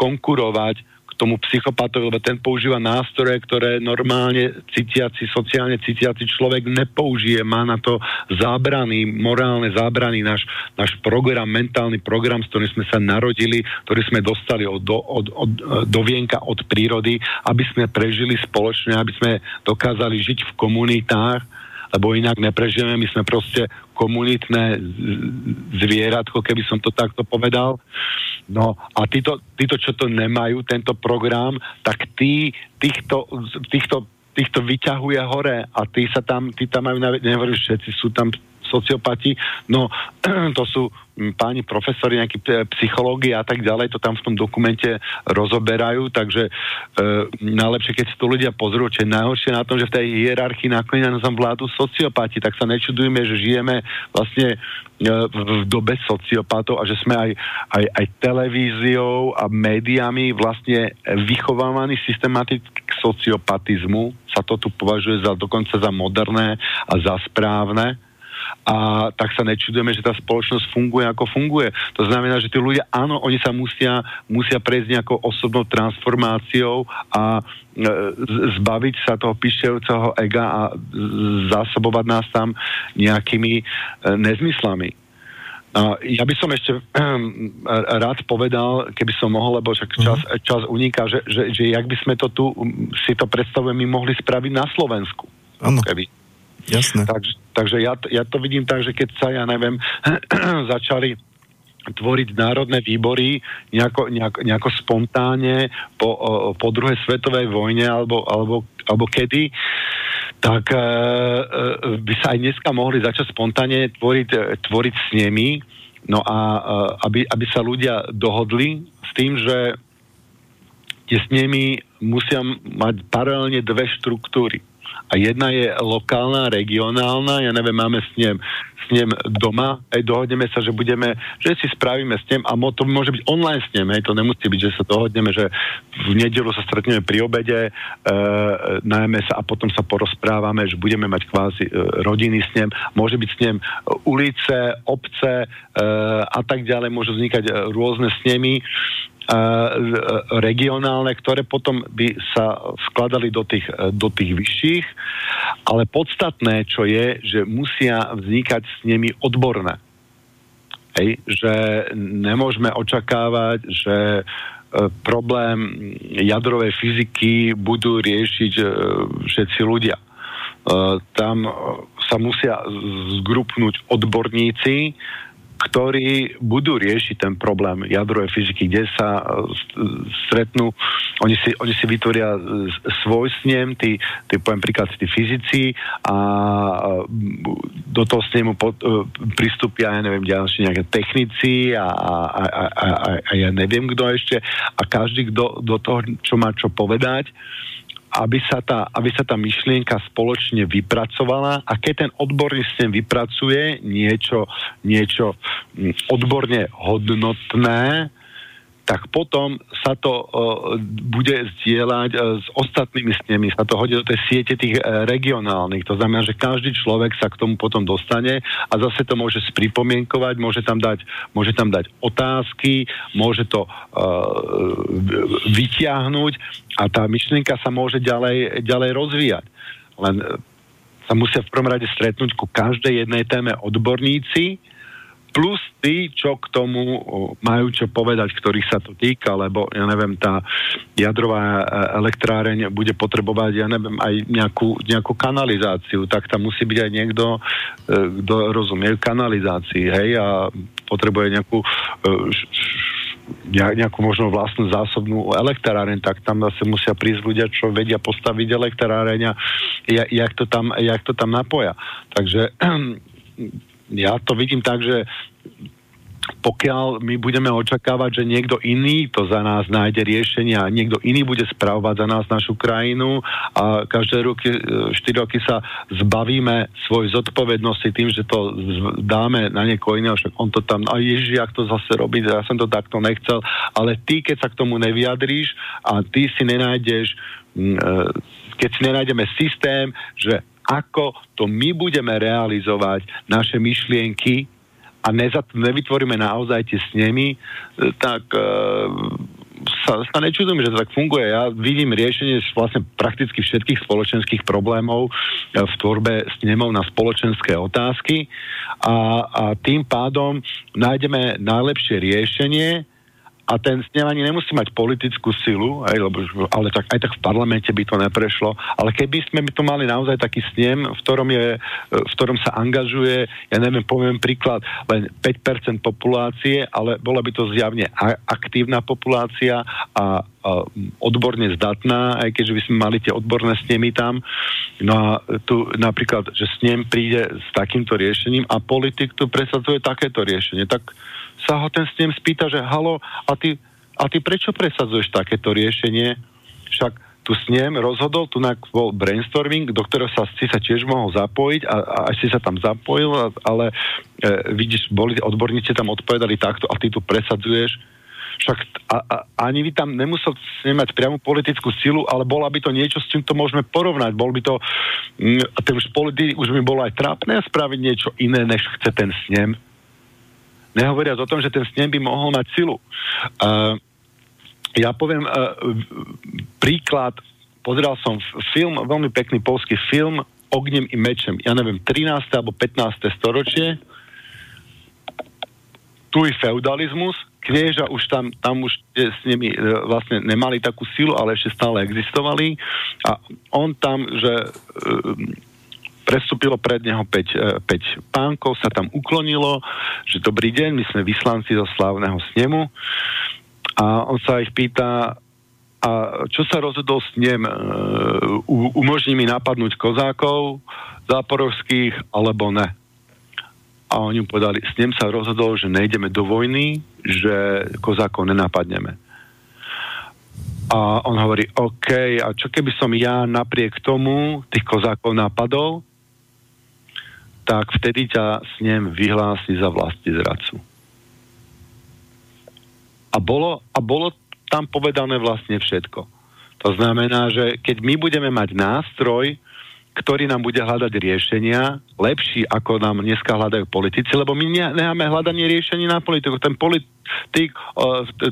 S2: konkurovať tomu psychopatovi, lebo ten používa nástroje, ktoré normálne cítiaci, sociálne cítiaci človek nepoužije. Má na to zábrany, morálne zábrany, náš, náš program, mentálny program, s ktorým sme sa narodili, ktorý sme dostali od, od, od, do vienka od prírody, aby sme prežili spoločne, aby sme dokázali žiť v komunitách, lebo inak neprežijeme, my sme proste komunitné zvieratko, keby som to takto povedal. No a títo, títo, čo to nemajú, tento program, tak tí, týchto, týchto, týchto vyťahuje hore a tí sa tam, tí tam majú, nehovorím, všetci sú tam sociopati, no to sú páni profesori, nejakí psychológi a tak ďalej, to tam v tom dokumente rozoberajú, takže e, najlepšie, keď si to ľudia pozrú, čo je najhoršie na tom, že v tej hierarchii nakoniec nám vládu sociopati, tak sa nečudujme, že žijeme vlastne e, v dobe sociopatov a že sme aj, aj, aj televíziou a médiami vlastne vychovávaní systematicky k sociopatizmu, sa to tu považuje za dokonca za moderné a za správne a tak sa nečudujeme, že tá spoločnosť funguje ako funguje. To znamená, že tí ľudia, áno, oni sa musia, musia prejsť nejakou osobnou transformáciou a e, zbaviť sa toho pišťajúceho ega a zásobovať nás tam nejakými e, nezmyslami. Ja by som ešte rád povedal, keby som mohol, lebo však čas, mhm. čas uniká, že, že, že jak by sme to tu, si to predstavujeme, mohli spraviť na Slovensku.
S1: Áno. Jasné.
S2: Takže, takže ja, ja to vidím tak, že keď sa, ja neviem, začali tvoriť národné výbory nejako, nejako, nejako spontánne po, po druhej svetovej vojne alebo, alebo, alebo kedy, tak e, e, by sa aj dneska mohli začať spontánne tvoriť, e, tvoriť s nimi, no a e, aby, aby sa ľudia dohodli s tým, že tie nimi musia mať paralelne dve štruktúry a jedna je lokálna, regionálna, ja neviem, máme s ním, s ním doma, aj dohodneme sa, že budeme, že si spravíme s ním a to môže byť online s ním, aj to nemusí byť, že sa dohodneme, že v nedelu sa stretneme pri obede, e, najmä sa a potom sa porozprávame, že budeme mať kvázi e, rodiny s ním, môže byť s ním ulice, obce e, a tak ďalej, môžu vznikať e, rôzne s nimi regionálne, ktoré potom by sa skladali do tých, do tých vyšších, ale podstatné, čo je, že musia vznikať s nimi odborné. Hej, že nemôžeme očakávať, že e, problém jadrovej fyziky budú riešiť e, všetci ľudia. E, tam sa musia zgrupnúť odborníci, ktorí budú riešiť ten problém jadrovej fyziky, kde sa e, stretnú, oni si, oni si vytvoria svoj snem, tí, tí poviem príklad, tí fyzici a do toho snemu pod, e, pristúpia, ja neviem, ďalšie nejaké technici a, a, a, a, a ja neviem kto ešte. A každý, kto do toho, čo má čo povedať, aby sa, tá, aby sa tá myšlienka spoločne vypracovala a keď ten odborný systém vypracuje niečo, niečo mm, odborne hodnotné, tak potom sa to bude zdieľať s ostatnými snemi, sa to hodí do tej siete tých regionálnych. To znamená, že každý človek sa k tomu potom dostane a zase to môže spripomienkovať, môže tam dať, môže tam dať otázky, môže to uh, vytiahnuť a tá myšlienka sa môže ďalej, ďalej rozvíjať. Len sa musia v prvom rade stretnúť ku každej jednej téme odborníci, plus tí, čo k tomu majú čo povedať, ktorých sa to týka, lebo ja neviem, tá jadrová e, elektráreň bude potrebovať, ja neviem, aj nejakú, nejakú kanalizáciu, tak tam musí byť aj niekto, e, kto rozumie kanalizácii, hej, a potrebuje nejakú e, nejakú možno vlastnú zásobnú elektráreň, tak tam zase musia prísť ľudia, čo vedia postaviť elektráreň a jak to tam, jak to tam napoja. Takže ja to vidím tak, že pokiaľ my budeme očakávať, že niekto iný to za nás nájde riešenie a niekto iný bude spravovať za nás našu krajinu a každé roky, 4 roky sa zbavíme svojej zodpovednosti tým, že to dáme na niekoho iného, však on to tam, a ježi, ak to zase robí, ja som to takto nechcel, ale ty, keď sa k tomu nevyjadríš a ty si nenájdeš, e, keď si nenájdeme systém, že ako to my budeme realizovať naše myšlienky a nezat, nevytvoríme naozaj tie snemy, e, tak e, sa, sa nečudujem, že to tak funguje. Ja vidím riešenie vlastne prakticky všetkých spoločenských problémov e, v tvorbe snemov na spoločenské otázky a, a tým pádom nájdeme najlepšie riešenie, a ten snem ani nemusí mať politickú silu, aj, lebo, ale tak, aj tak v parlamente by to neprešlo. Ale keby sme by to mali naozaj taký snem, v ktorom, je, v ktorom sa angažuje, ja neviem, poviem príklad, len 5% populácie, ale bola by to zjavne aktívna populácia a, a odborne zdatná, aj keďže by sme mali tie odborné snemy tam. No a tu napríklad, že snem príde s takýmto riešením a politik tu presadzuje takéto riešenie. Tak sa ho ten snem spýta, že halo, a ty, a ty prečo presadzuješ takéto riešenie? Však tu snem rozhodol, tu bol brainstorming, do ktorého sa, si sa tiež mohol zapojiť a, a až si sa tam zapojil, ale e, vidíš, boli odborníci tam odpovedali takto a ty tu presadzuješ. Však a, a, ani by tam nemusel mať priamu politickú silu, ale bola by to niečo, s čím to môžeme porovnať. Bol by to, mm, a už politik už by bolo aj trápne spraviť niečo iné, než chce ten snem. Nehovoriac o tom, že ten snem by mohol mať silu. Uh, ja poviem uh, príklad, pozeral som film, veľmi pekný polský film Ogniem i mečem. Ja neviem, 13. alebo 15. storočie. Tu je feudalizmus, knieža už tam, tam už s nimi e, vlastne nemali takú silu, ale ešte stále existovali a on tam, že e, prestúpilo pred neho 5, 5 e, pánkov, sa tam uklonilo, že dobrý deň, my sme vyslanci zo slávneho snemu a on sa ich pýta, a čo sa rozhodol s ním, e, umožní mi napadnúť kozákov záporovských alebo ne. A oni mu povedali, s ním sa rozhodol, že nejdeme do vojny, že kozákov nenapadneme. A on hovorí, OK, a čo keby som ja napriek tomu tých kozákov napadol? Tak vtedy ťa snem vyhlási za vlasti zradcu. A bolo, a bolo tam povedané vlastne všetko. To znamená, že keď my budeme mať nástroj, ktorý nám bude hľadať riešenia, lepší ako nám dneska hľadajú politici, lebo my nemáme hľadanie riešení na politiku. Ten politik,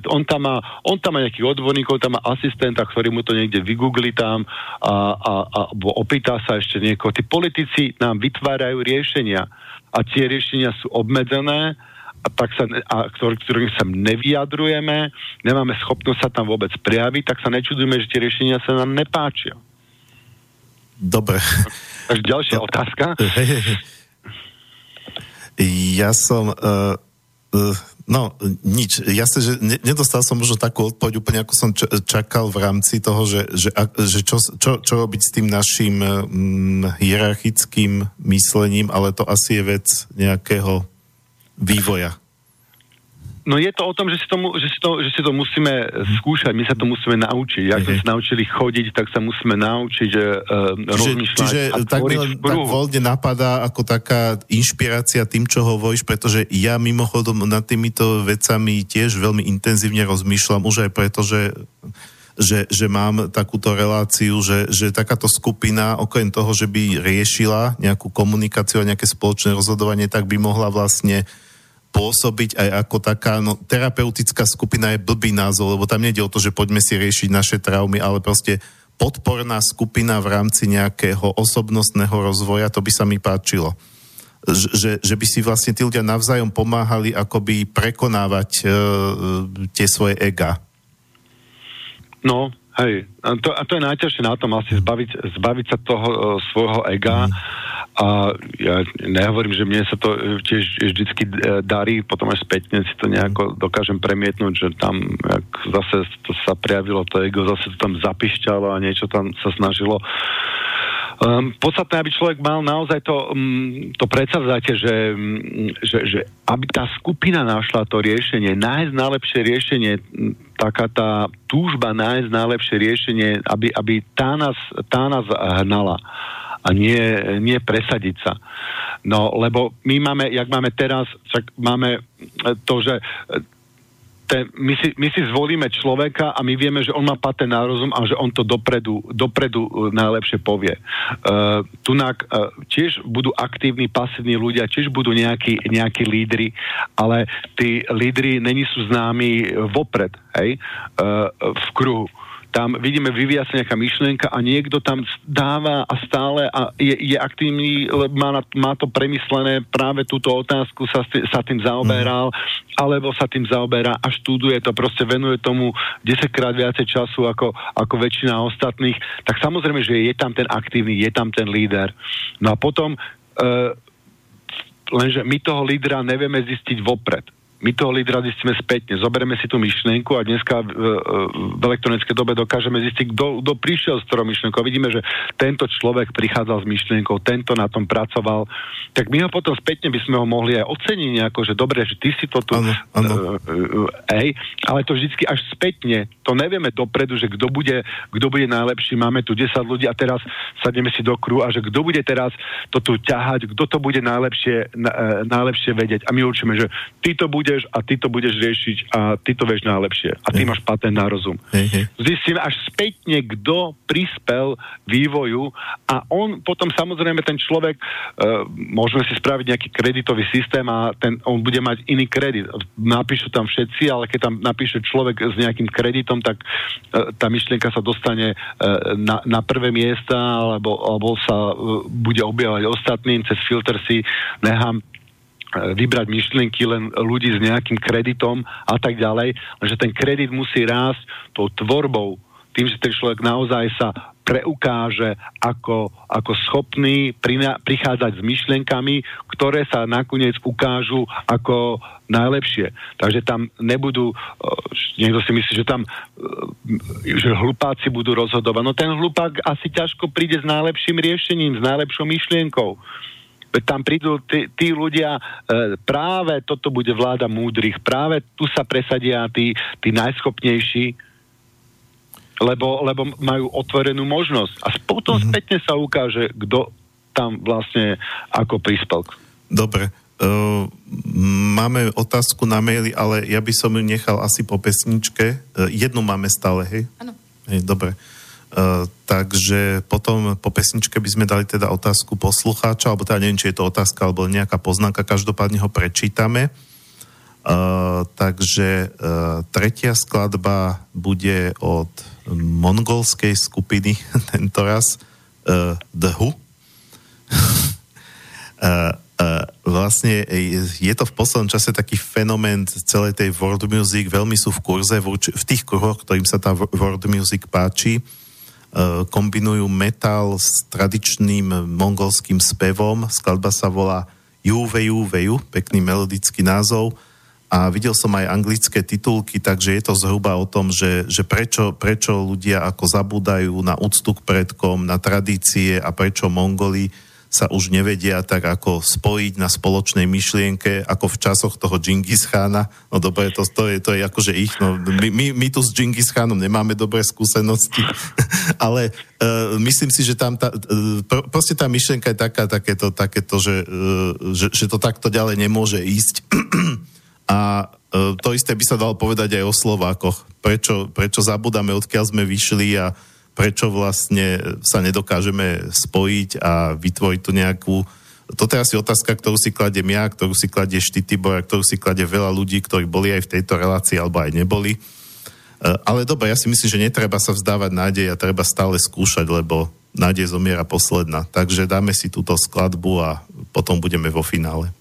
S2: on tam má, on tam má nejakých odborníkov, tam má asistenta, ktorý mu to niekde vygoogli tam a, a, a opýta sa ešte niekoho. Tí politici nám vytvárajú riešenia a tie riešenia sú obmedzené a tak sa, a ktorý, ktorým sa nevyjadrujeme, nemáme schopnosť sa tam vôbec prejaviť, tak sa nečudujeme, že tie riešenia sa nám nepáčia.
S1: Dobre.
S2: Takže ďalšia otázka.
S1: Ja som... Uh, uh, no, nič. Jasne, že ne, nedostal som možno takú odpoveď úplne, ako som čakal v rámci toho, že, že, že čo, čo, čo robiť s tým našim um, hierarchickým myslením, ale to asi je vec nejakého vývoja.
S2: No je to o tom, že si to, že si to, že si to musíme skúšať, my sa to musíme naučiť. Ak sme sa naučili chodiť, tak sa musíme naučiť uh, rozmýšľať.
S1: Čiže
S2: a
S1: tak tak voľne napadá ako taká inšpirácia tým, čo hovoríš, pretože ja mimochodom nad týmito vecami tiež veľmi intenzívne rozmýšľam, už aj preto, že že, že mám takúto reláciu, že, že takáto skupina, okrem toho, že by riešila nejakú komunikáciu a nejaké spoločné rozhodovanie, tak by mohla vlastne pôsobiť aj ako taká, no terapeutická skupina je blbý názov, lebo tam nejde o to, že poďme si riešiť naše traumy, ale proste podporná skupina v rámci nejakého osobnostného rozvoja, to by sa mi páčilo. Že, že by si vlastne tí ľudia navzájom pomáhali akoby prekonávať e, tie svoje ega.
S2: No, hej. A to, a to je najťažšie na tom asi zbaviť, zbaviť sa toho uh, svojho ega. Mm a ja nehovorím, že mne sa to tiež vždycky e, darí, potom až spätne si to nejako dokážem premietnúť, že tam jak zase to sa prejavilo to ego, zase to tam zapišťalo a niečo tam sa snažilo Um, podstatné, aby človek mal naozaj to, um, to predsavzatie, že, um, že, že aby tá skupina našla to riešenie, nájsť najlepšie riešenie, taká tá túžba nájsť najlepšie riešenie, aby, aby tá, nás, tá nás hnala a nie, nie presadiť sa. No, lebo my máme, jak máme teraz, však máme to, že ten, my, si, my si zvolíme človeka a my vieme, že on má patent na rozum a že on to dopredu, dopredu uh, najlepšie povie. Uh, tunak uh, tiež budú aktívni, pasívni ľudia, tiež budú nejakí, nejakí lídry, ale tí lídry není sú známi vopred, hej, uh, v kruhu tam vidíme, vyvíja sa nejaká myšlienka a niekto tam dáva a stále a je, je aktívny, má, má to premyslené, práve túto otázku sa, sa tým zaoberal, mm. alebo sa tým zaoberá a študuje to, proste venuje tomu 10 krát viacej času ako, ako väčšina ostatných, tak samozrejme, že je tam ten aktívny, je tam ten líder. No a potom, uh, lenže my toho lídra nevieme zistiť vopred my toho lídra zistíme spätne. Zoberieme si tú myšlienku a dneska v, v elektronickej dobe dokážeme zistiť, kto prišiel s ktorou myšlienkou. Vidíme, že tento človek prichádzal s myšlienkou, tento na tom pracoval. Tak my ho potom spätne by sme ho mohli aj oceniť nejako, že dobre, že ty si to tu... Ano, ano. Uh, uh, ej, ale to vždycky až spätne. To nevieme dopredu, že kto bude, kto bude najlepší. Máme tu 10 ľudí a teraz sadneme si do kru a že kto bude teraz to tu ťahať, kto to bude najlepšie, na, uh, najlepšie vedieť. A my určíme, že ty to bude budeš a ty to budeš riešiť a ty to vieš najlepšie. A ty máš patent na rozum. Zistím až spätne, kto prispel vývoju a on potom samozrejme ten človek, uh, môžeme si spraviť nejaký kreditový systém a ten, on bude mať iný kredit. Napíšu tam všetci, ale keď tam napíše človek s nejakým kreditom, tak uh, tá myšlienka sa dostane uh, na, na prvé miesta alebo, alebo sa uh, bude objavovať ostatným, cez filter si nechám vybrať myšlienky len ľudí s nejakým kreditom a tak ďalej, že ten kredit musí rásť tou tvorbou, tým, že ten človek naozaj sa preukáže ako, ako schopný prina, prichádzať s myšlienkami, ktoré sa nakoniec ukážu ako najlepšie. Takže tam nebudú, niekto si myslí, že tam že hlupáci budú rozhodovať. No ten hlupák asi ťažko príde s najlepším riešením, s najlepšou myšlienkou tam prídu tí, tí ľudia, e, práve toto bude vláda múdrych, práve tu sa presadia tí, tí najschopnejší, lebo, lebo majú otvorenú možnosť. A potom mm-hmm. spätne sa ukáže, kto tam vlastne ako prispel.
S1: Dobre. Uh, máme otázku na maili, ale ja by som ju nechal asi po pesničke. Uh, jednu máme stále, hej?
S5: Áno.
S1: dobre. Uh, Uh, takže potom po pesničke by sme dali teda otázku poslucháča, alebo teda neviem, či je to otázka, alebo nejaká poznámka, každopádne ho prečítame. Uh, takže uh, tretia skladba bude od mongolskej skupiny, tento raz uh, The Who. uh, uh, vlastne je to v poslednom čase taký fenomén celej tej world music, veľmi sú v kurze v, v tých kruhoch, ktorým sa tá world music páči. E, kombinujú metal s tradičným mongolským spevom. Skladba sa volá Juve Juveju, pekný melodický názov. A videl som aj anglické titulky, takže je to zhruba o tom, že, že prečo, prečo ľudia ako zabúdajú na úctu k predkom, na tradície a prečo Mongoli
S6: sa už nevedia tak ako spojiť na spoločnej myšlienke, ako v časoch toho Džingis Chána. No dobre, to, to, je, to je akože ich, no, my, my, my tu s Džingis Chánom nemáme dobré skúsenosti, ale uh, myslím si, že tam tá, uh, proste tá myšlienka je taká, takéto, takéto že, uh, že, že to takto ďalej nemôže ísť. A uh, to isté by sa dalo povedať aj o Slovákoch. Prečo, prečo zabudáme, odkiaľ sme vyšli a prečo vlastne sa nedokážeme spojiť a vytvoriť tu nejakú... Toto je asi otázka, ktorú si kladiem ja, ktorú si kladie Štitibor a ktorú si kladie veľa ľudí, ktorí boli aj v tejto relácii alebo aj neboli. E, ale dobre, ja si myslím, že netreba sa vzdávať nádej a treba stále skúšať, lebo nádej zomiera posledná. Takže dáme si túto skladbu a potom budeme vo finále.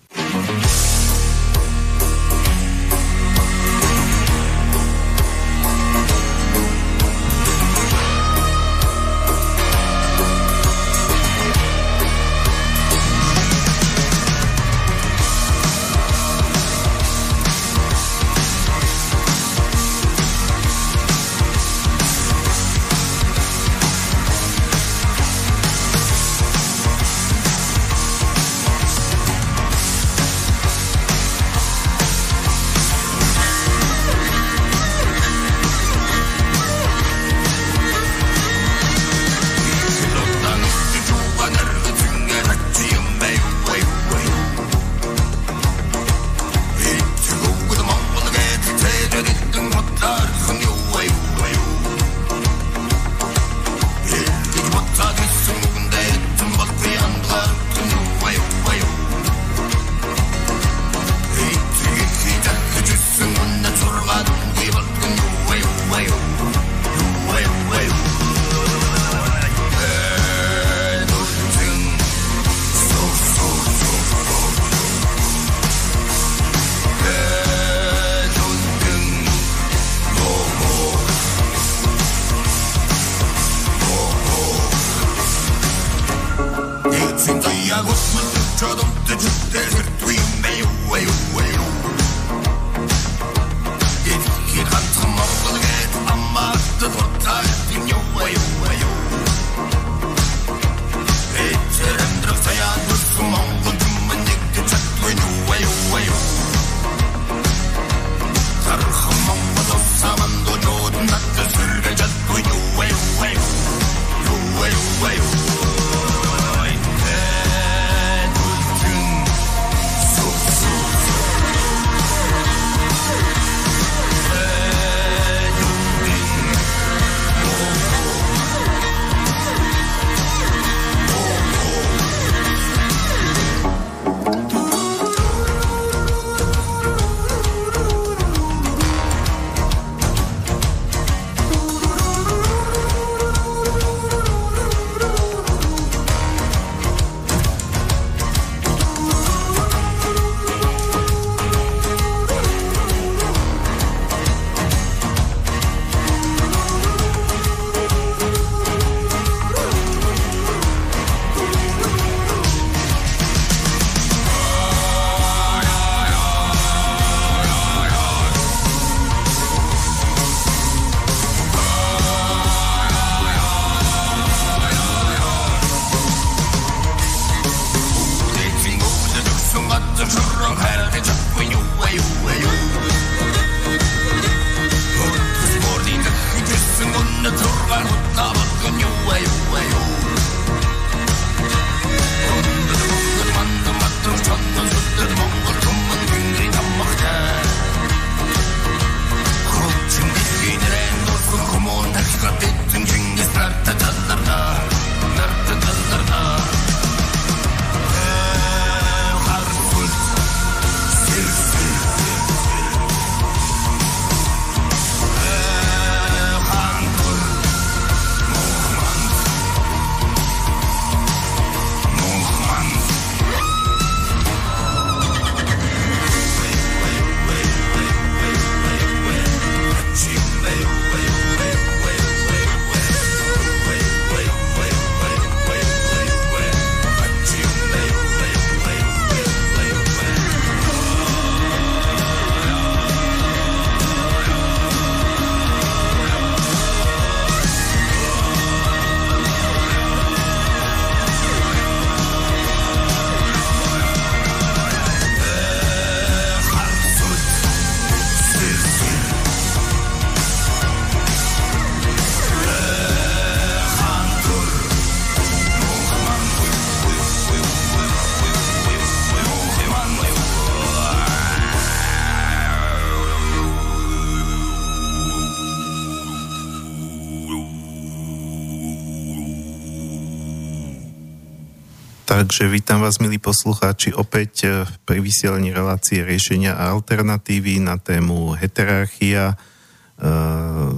S1: Takže vítam vás, milí poslucháči, opäť e, pri vysielaní relácie riešenia a alternatívy na tému heterarchia. E,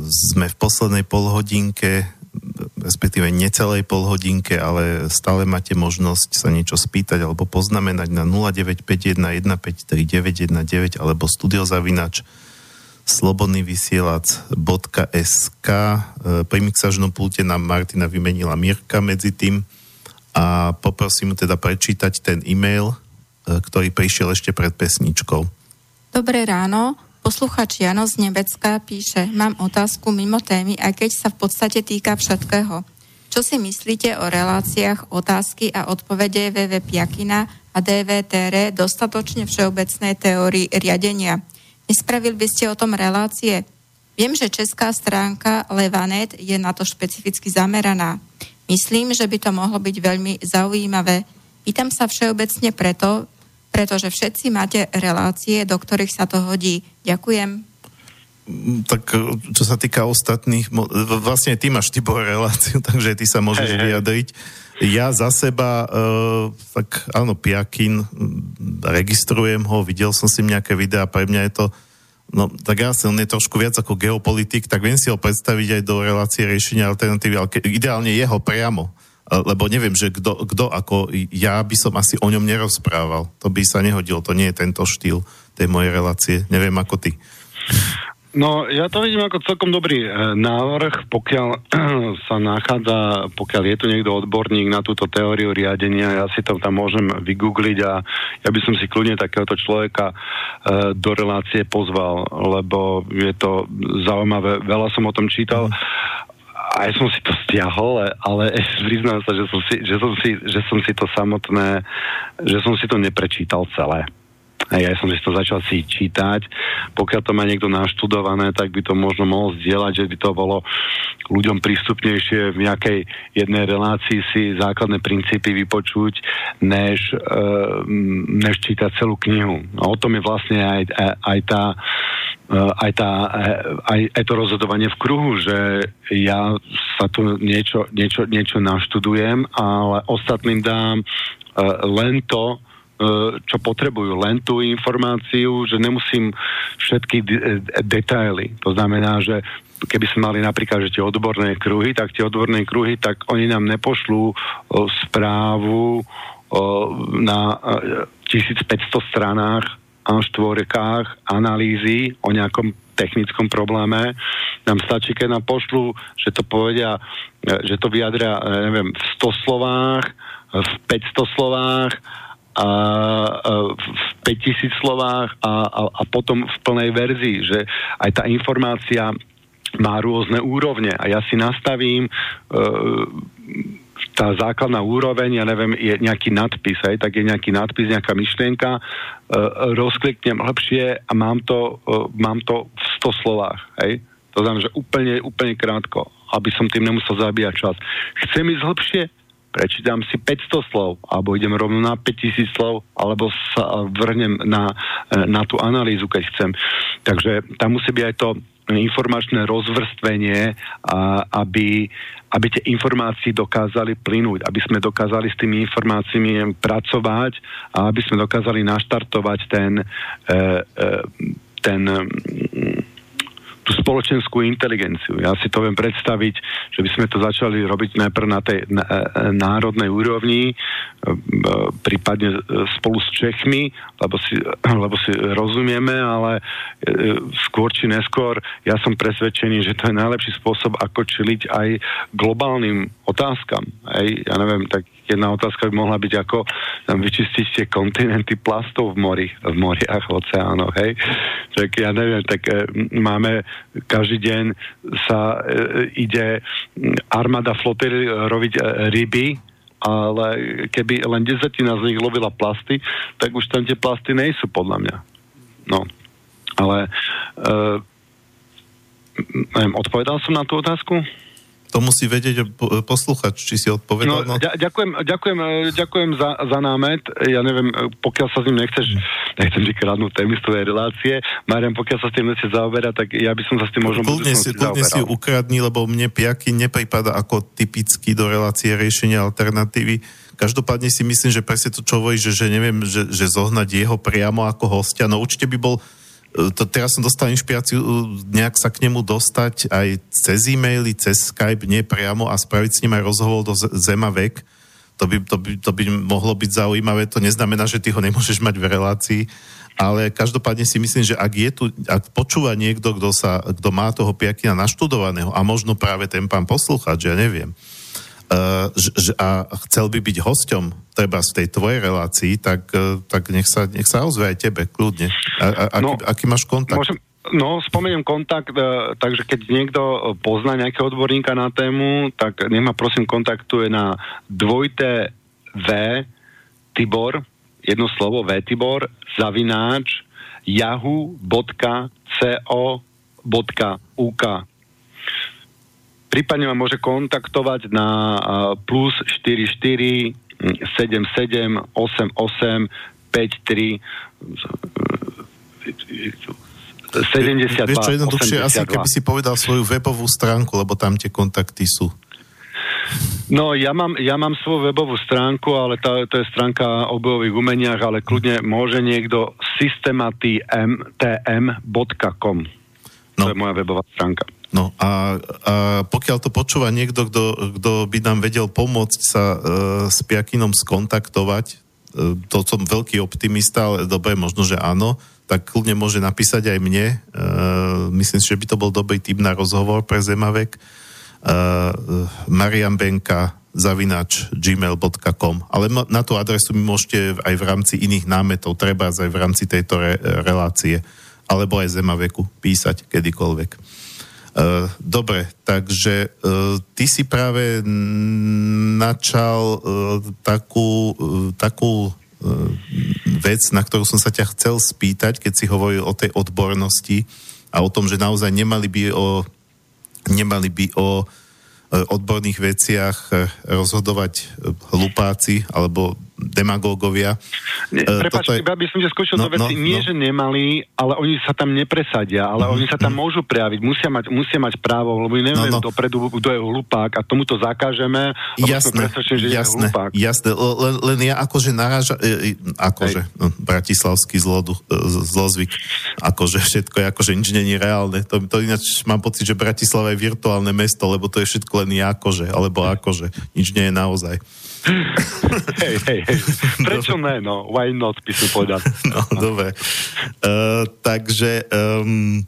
S1: sme v poslednej polhodinke, respektíve necelej polhodinke, ale stále máte možnosť sa niečo spýtať alebo poznamenať na 0951 153 alebo studiozavinač slobodnyvysielac.sk Pri mixažnom pulte nám Martina vymenila Mirka medzi tým a poprosím teda prečítať ten e-mail, e, ktorý prišiel ešte pred pesničkou.
S7: Dobré ráno, posluchač Jano z Nebecka píše, mám otázku mimo témy, aj keď sa v podstate týka všetkého. Čo si myslíte o reláciách otázky a odpovede VV Piakina a DVTR dostatočne všeobecnej teórii riadenia? Nespravil by ste o tom relácie? Viem, že česká stránka Levanet je na to špecificky zameraná. Myslím, že by to mohlo byť veľmi zaujímavé. Pýtam sa všeobecne preto, pretože všetci máte relácie, do ktorých sa to hodí. Ďakujem.
S1: Mm, tak e, čo sa týka ostatných, vlastne ty máš typo reláciu, takže ty sa môžeš hey, vyjadriť. Ja za seba, uh, tak áno, Piakin, registrujem ho, videl som si nejaké videá, pre mňa je to No, tak ja on je trošku viac ako geopolitik, tak viem si ho predstaviť aj do relácie riešenia alternatívy, ale ideálne jeho priamo. Lebo neviem, že kto ako, ja by som asi o ňom nerozprával. To by sa nehodilo, to nie je tento štýl tej mojej relácie. Neviem ako ty.
S2: No, ja to vidím ako celkom dobrý e, návrh, pokiaľ sa nachádza, pokiaľ je tu niekto odborník na túto teóriu riadenia, ja si to tam môžem vygoogliť a ja by som si kľudne takéhoto človeka e, do relácie pozval, lebo je to zaujímavé, veľa som o tom čítal. Aj som si to stiahol, ale priznám sa, že som si, že som si, že som si to samotné, že som si to neprečítal celé. Ja som si to začal si čítať. Pokiaľ to má niekto naštudované, tak by to možno mohol zdieľať, že by to bolo ľuďom prístupnejšie v nejakej jednej relácii si základné princípy vypočuť, než, e, než čítať celú knihu. A o tom je vlastne aj, aj tá e, aj, tá, e, aj, aj to rozhodovanie v kruhu, že ja sa tu niečo, niečo, niečo naštudujem, ale ostatným dám len to, E, čo potrebujú, len tú informáciu, že nemusím všetky de- detaily. To znamená, že keby sme mali napríklad že tie odborné kruhy, tak tie odborné kruhy, tak oni nám nepošlú o, správu o, na 1500 stranách a štvorekách analýzy o nejakom technickom probléme. Nám stačí, keď nám pošlú, že to povedia, e, že to vyjadria, e, neviem, v 100 slovách, v 500 slovách a, a v 5000 slovách a, a, a potom v plnej verzii, že aj tá informácia má rôzne úrovne a ja si nastavím e, tá základná úroveň, ja neviem, je nejaký nadpis, hej, tak je nejaký nadpis, nejaká myšlienka, e, rozkliknem lepšie a mám to, e, mám to v 100 slovách, hej. To znamená, že úplne, úplne krátko, aby som tým nemusel zabíjať čas. Chcem ísť hlbšie? Prečítam si 500 slov, alebo idem rovno na 5000 slov, alebo sa vrhnem na, na tú analýzu, keď chcem. Takže tam musí byť aj to informačné rozvrstvenie, aby, aby tie informácie dokázali plynúť, aby sme dokázali s tými informáciami pracovať a aby sme dokázali naštartovať ten, e, e, ten tú spoločenskú inteligenciu. Ja si to viem predstaviť, že by sme to začali robiť najprv na tej na, e, národnej úrovni, e, e, prípadne spolu s Čechmi, lebo si, lebo si rozumieme, ale skôr či neskôr ja som presvedčený, že to je najlepší spôsob, ako čiliť aj globálnym otázkam. Aj, ja neviem, tak jedna otázka by mohla byť, ako tam vyčistiť tie kontinenty plastov v mori, v moriach, oceánoch, hej. Tak ja neviem, tak e, máme každý deň sa e, ide armáda flotily robiť e, ryby, ale keby len desetina z nich lovila plasty, tak už tam tie plasty nejsú, podľa mňa. No. Ale e, neviem, odpovedal som na tú otázku?
S1: To musí vedieť poslúchať, či si odpovedal.
S2: No, ďakujem, ďakujem, ďakujem za, za námet. Ja neviem, pokiaľ sa s ním nechceš, nechcem ti kradnúť témy z tvojej relácie, Marian, pokiaľ sa s tým nechceš zaoberať, tak ja by som sa s tým možno
S1: kľudne si, kľudne si ukradni, lebo mne piaky nepripada ako typicky do relácie riešenia alternatívy. Každopádne si myslím, že presne to, čo hovorí, že, že neviem, že, že zohnať jeho priamo ako hostia, no určite by bol to, teraz som dostal inšpiráciu uh, nejak sa k nemu dostať aj cez e-maily, cez Skype, nie priamo a spraviť s ním aj rozhovor do Zema vek. To by, to, by, to by mohlo byť zaujímavé. To neznamená, že ty ho nemôžeš mať v relácii, ale každopádne si myslím, že ak je tu, ak počúva niekto, kto, sa, kto má toho piakina naštudovaného a možno práve ten pán poslúchať, že ja neviem, uh, a chcel by byť hosťom treba z tej tvojej relácii, tak, uh, tak nech, sa, nech sa ozve aj tebe, kľudne. A, a, aký, no, aký máš kontakt? Môžem,
S2: No, spomeniem kontakt, uh, takže keď niekto pozná nejakého odborníka na tému, tak nech ma prosím kontaktuje na dvojté V Tibor, jedno slovo V Tibor, zavináč yahoo.co.uk Prípadne ma môže kontaktovať na plus 44 77 88 53 72,
S1: Vieš čo, jednoduchšie asi keby si povedal svoju webovú stránku, lebo tam tie kontakty sú.
S2: No, ja mám, ja mám svoju webovú stránku, ale tá, to je stránka o bojových umeniach, ale kľudne môže niekto systematm.com. No. To je moja webová stránka.
S1: No a, a pokiaľ to počúva niekto, kto by nám vedel pomôcť sa e, s Piakinom skontaktovať, e, to som veľký optimista, ale dobre, možno, že áno, tak kľudne môže napísať aj mne. E, myslím si, že by to bol dobrý typ na rozhovor pre Zemavek. E, Marian Benka zavinač gmail.com. Ale na tú adresu mi môžete aj v rámci iných námetov, treba aj v rámci tejto re, relácie, alebo aj Zemaveku písať kedykoľvek. Uh, dobre, takže uh, ty si práve načal uh, takú, takú vec, na ktorú som sa ťa chcel spýtať, keď si hovoril o tej odbornosti a o tom, že naozaj nemali by o, nemali by o odborných veciach rozhodovať hlupáci alebo demagógovia.
S2: Ne, prepáč, je... by som ťa skočil no, do veci. No, Nie, no. že nemali, ale oni sa tam nepresadia, ale mm, oni sa tam mm. môžu prejaviť. Musia mať, musia mať právo, lebo my nevieme no, no. dopredu, kto je hlupák a tomuto zakážeme, lebo jasné, že jasné, je.
S1: Jasné, len, len ja akože naráža, e, e akože, no, bratislavský zlodu, e, zlozvyk, akože všetko je akože nič není reálne. To, to ináč mám pocit, že Bratislava je virtuálne mesto, lebo to je všetko len akože, alebo akože, nič nie je naozaj
S2: hej, hej, hej. Prečo ne, no? Why not, by som povedal.
S1: No, dobre. Uh, takže, um,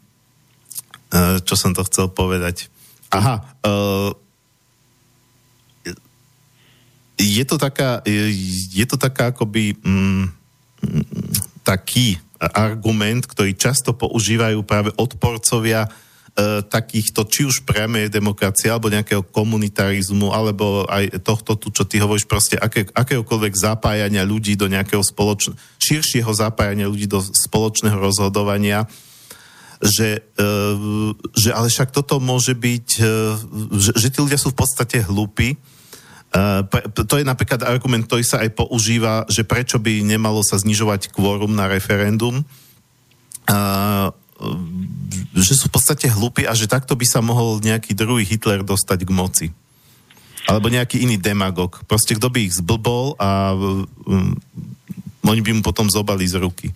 S1: uh, čo som to chcel povedať? Aha, uh, je to taká, je to taká akoby um, taký argument, ktorý často používajú práve odporcovia E, takýchto, či už priamej demokracie, alebo nejakého komunitarizmu, alebo aj tohto tu, čo ty hovoríš, proste aké, akéhokoľvek zapájania ľudí do nejakého spoločného, širšieho zapájania ľudí do spoločného rozhodovania, že, e, že ale však toto môže byť, e, že, že tí ľudia sú v podstate hlúpi, to je napríklad argument, ktorý sa aj používa, že prečo by nemalo sa znižovať kvórum na referendum že sú v podstate hlúpi a že takto by sa mohol nejaký druhý Hitler dostať k moci. Alebo nejaký iný demagog. Proste kto by ich zblbol a um, oni by mu potom zobali z ruky.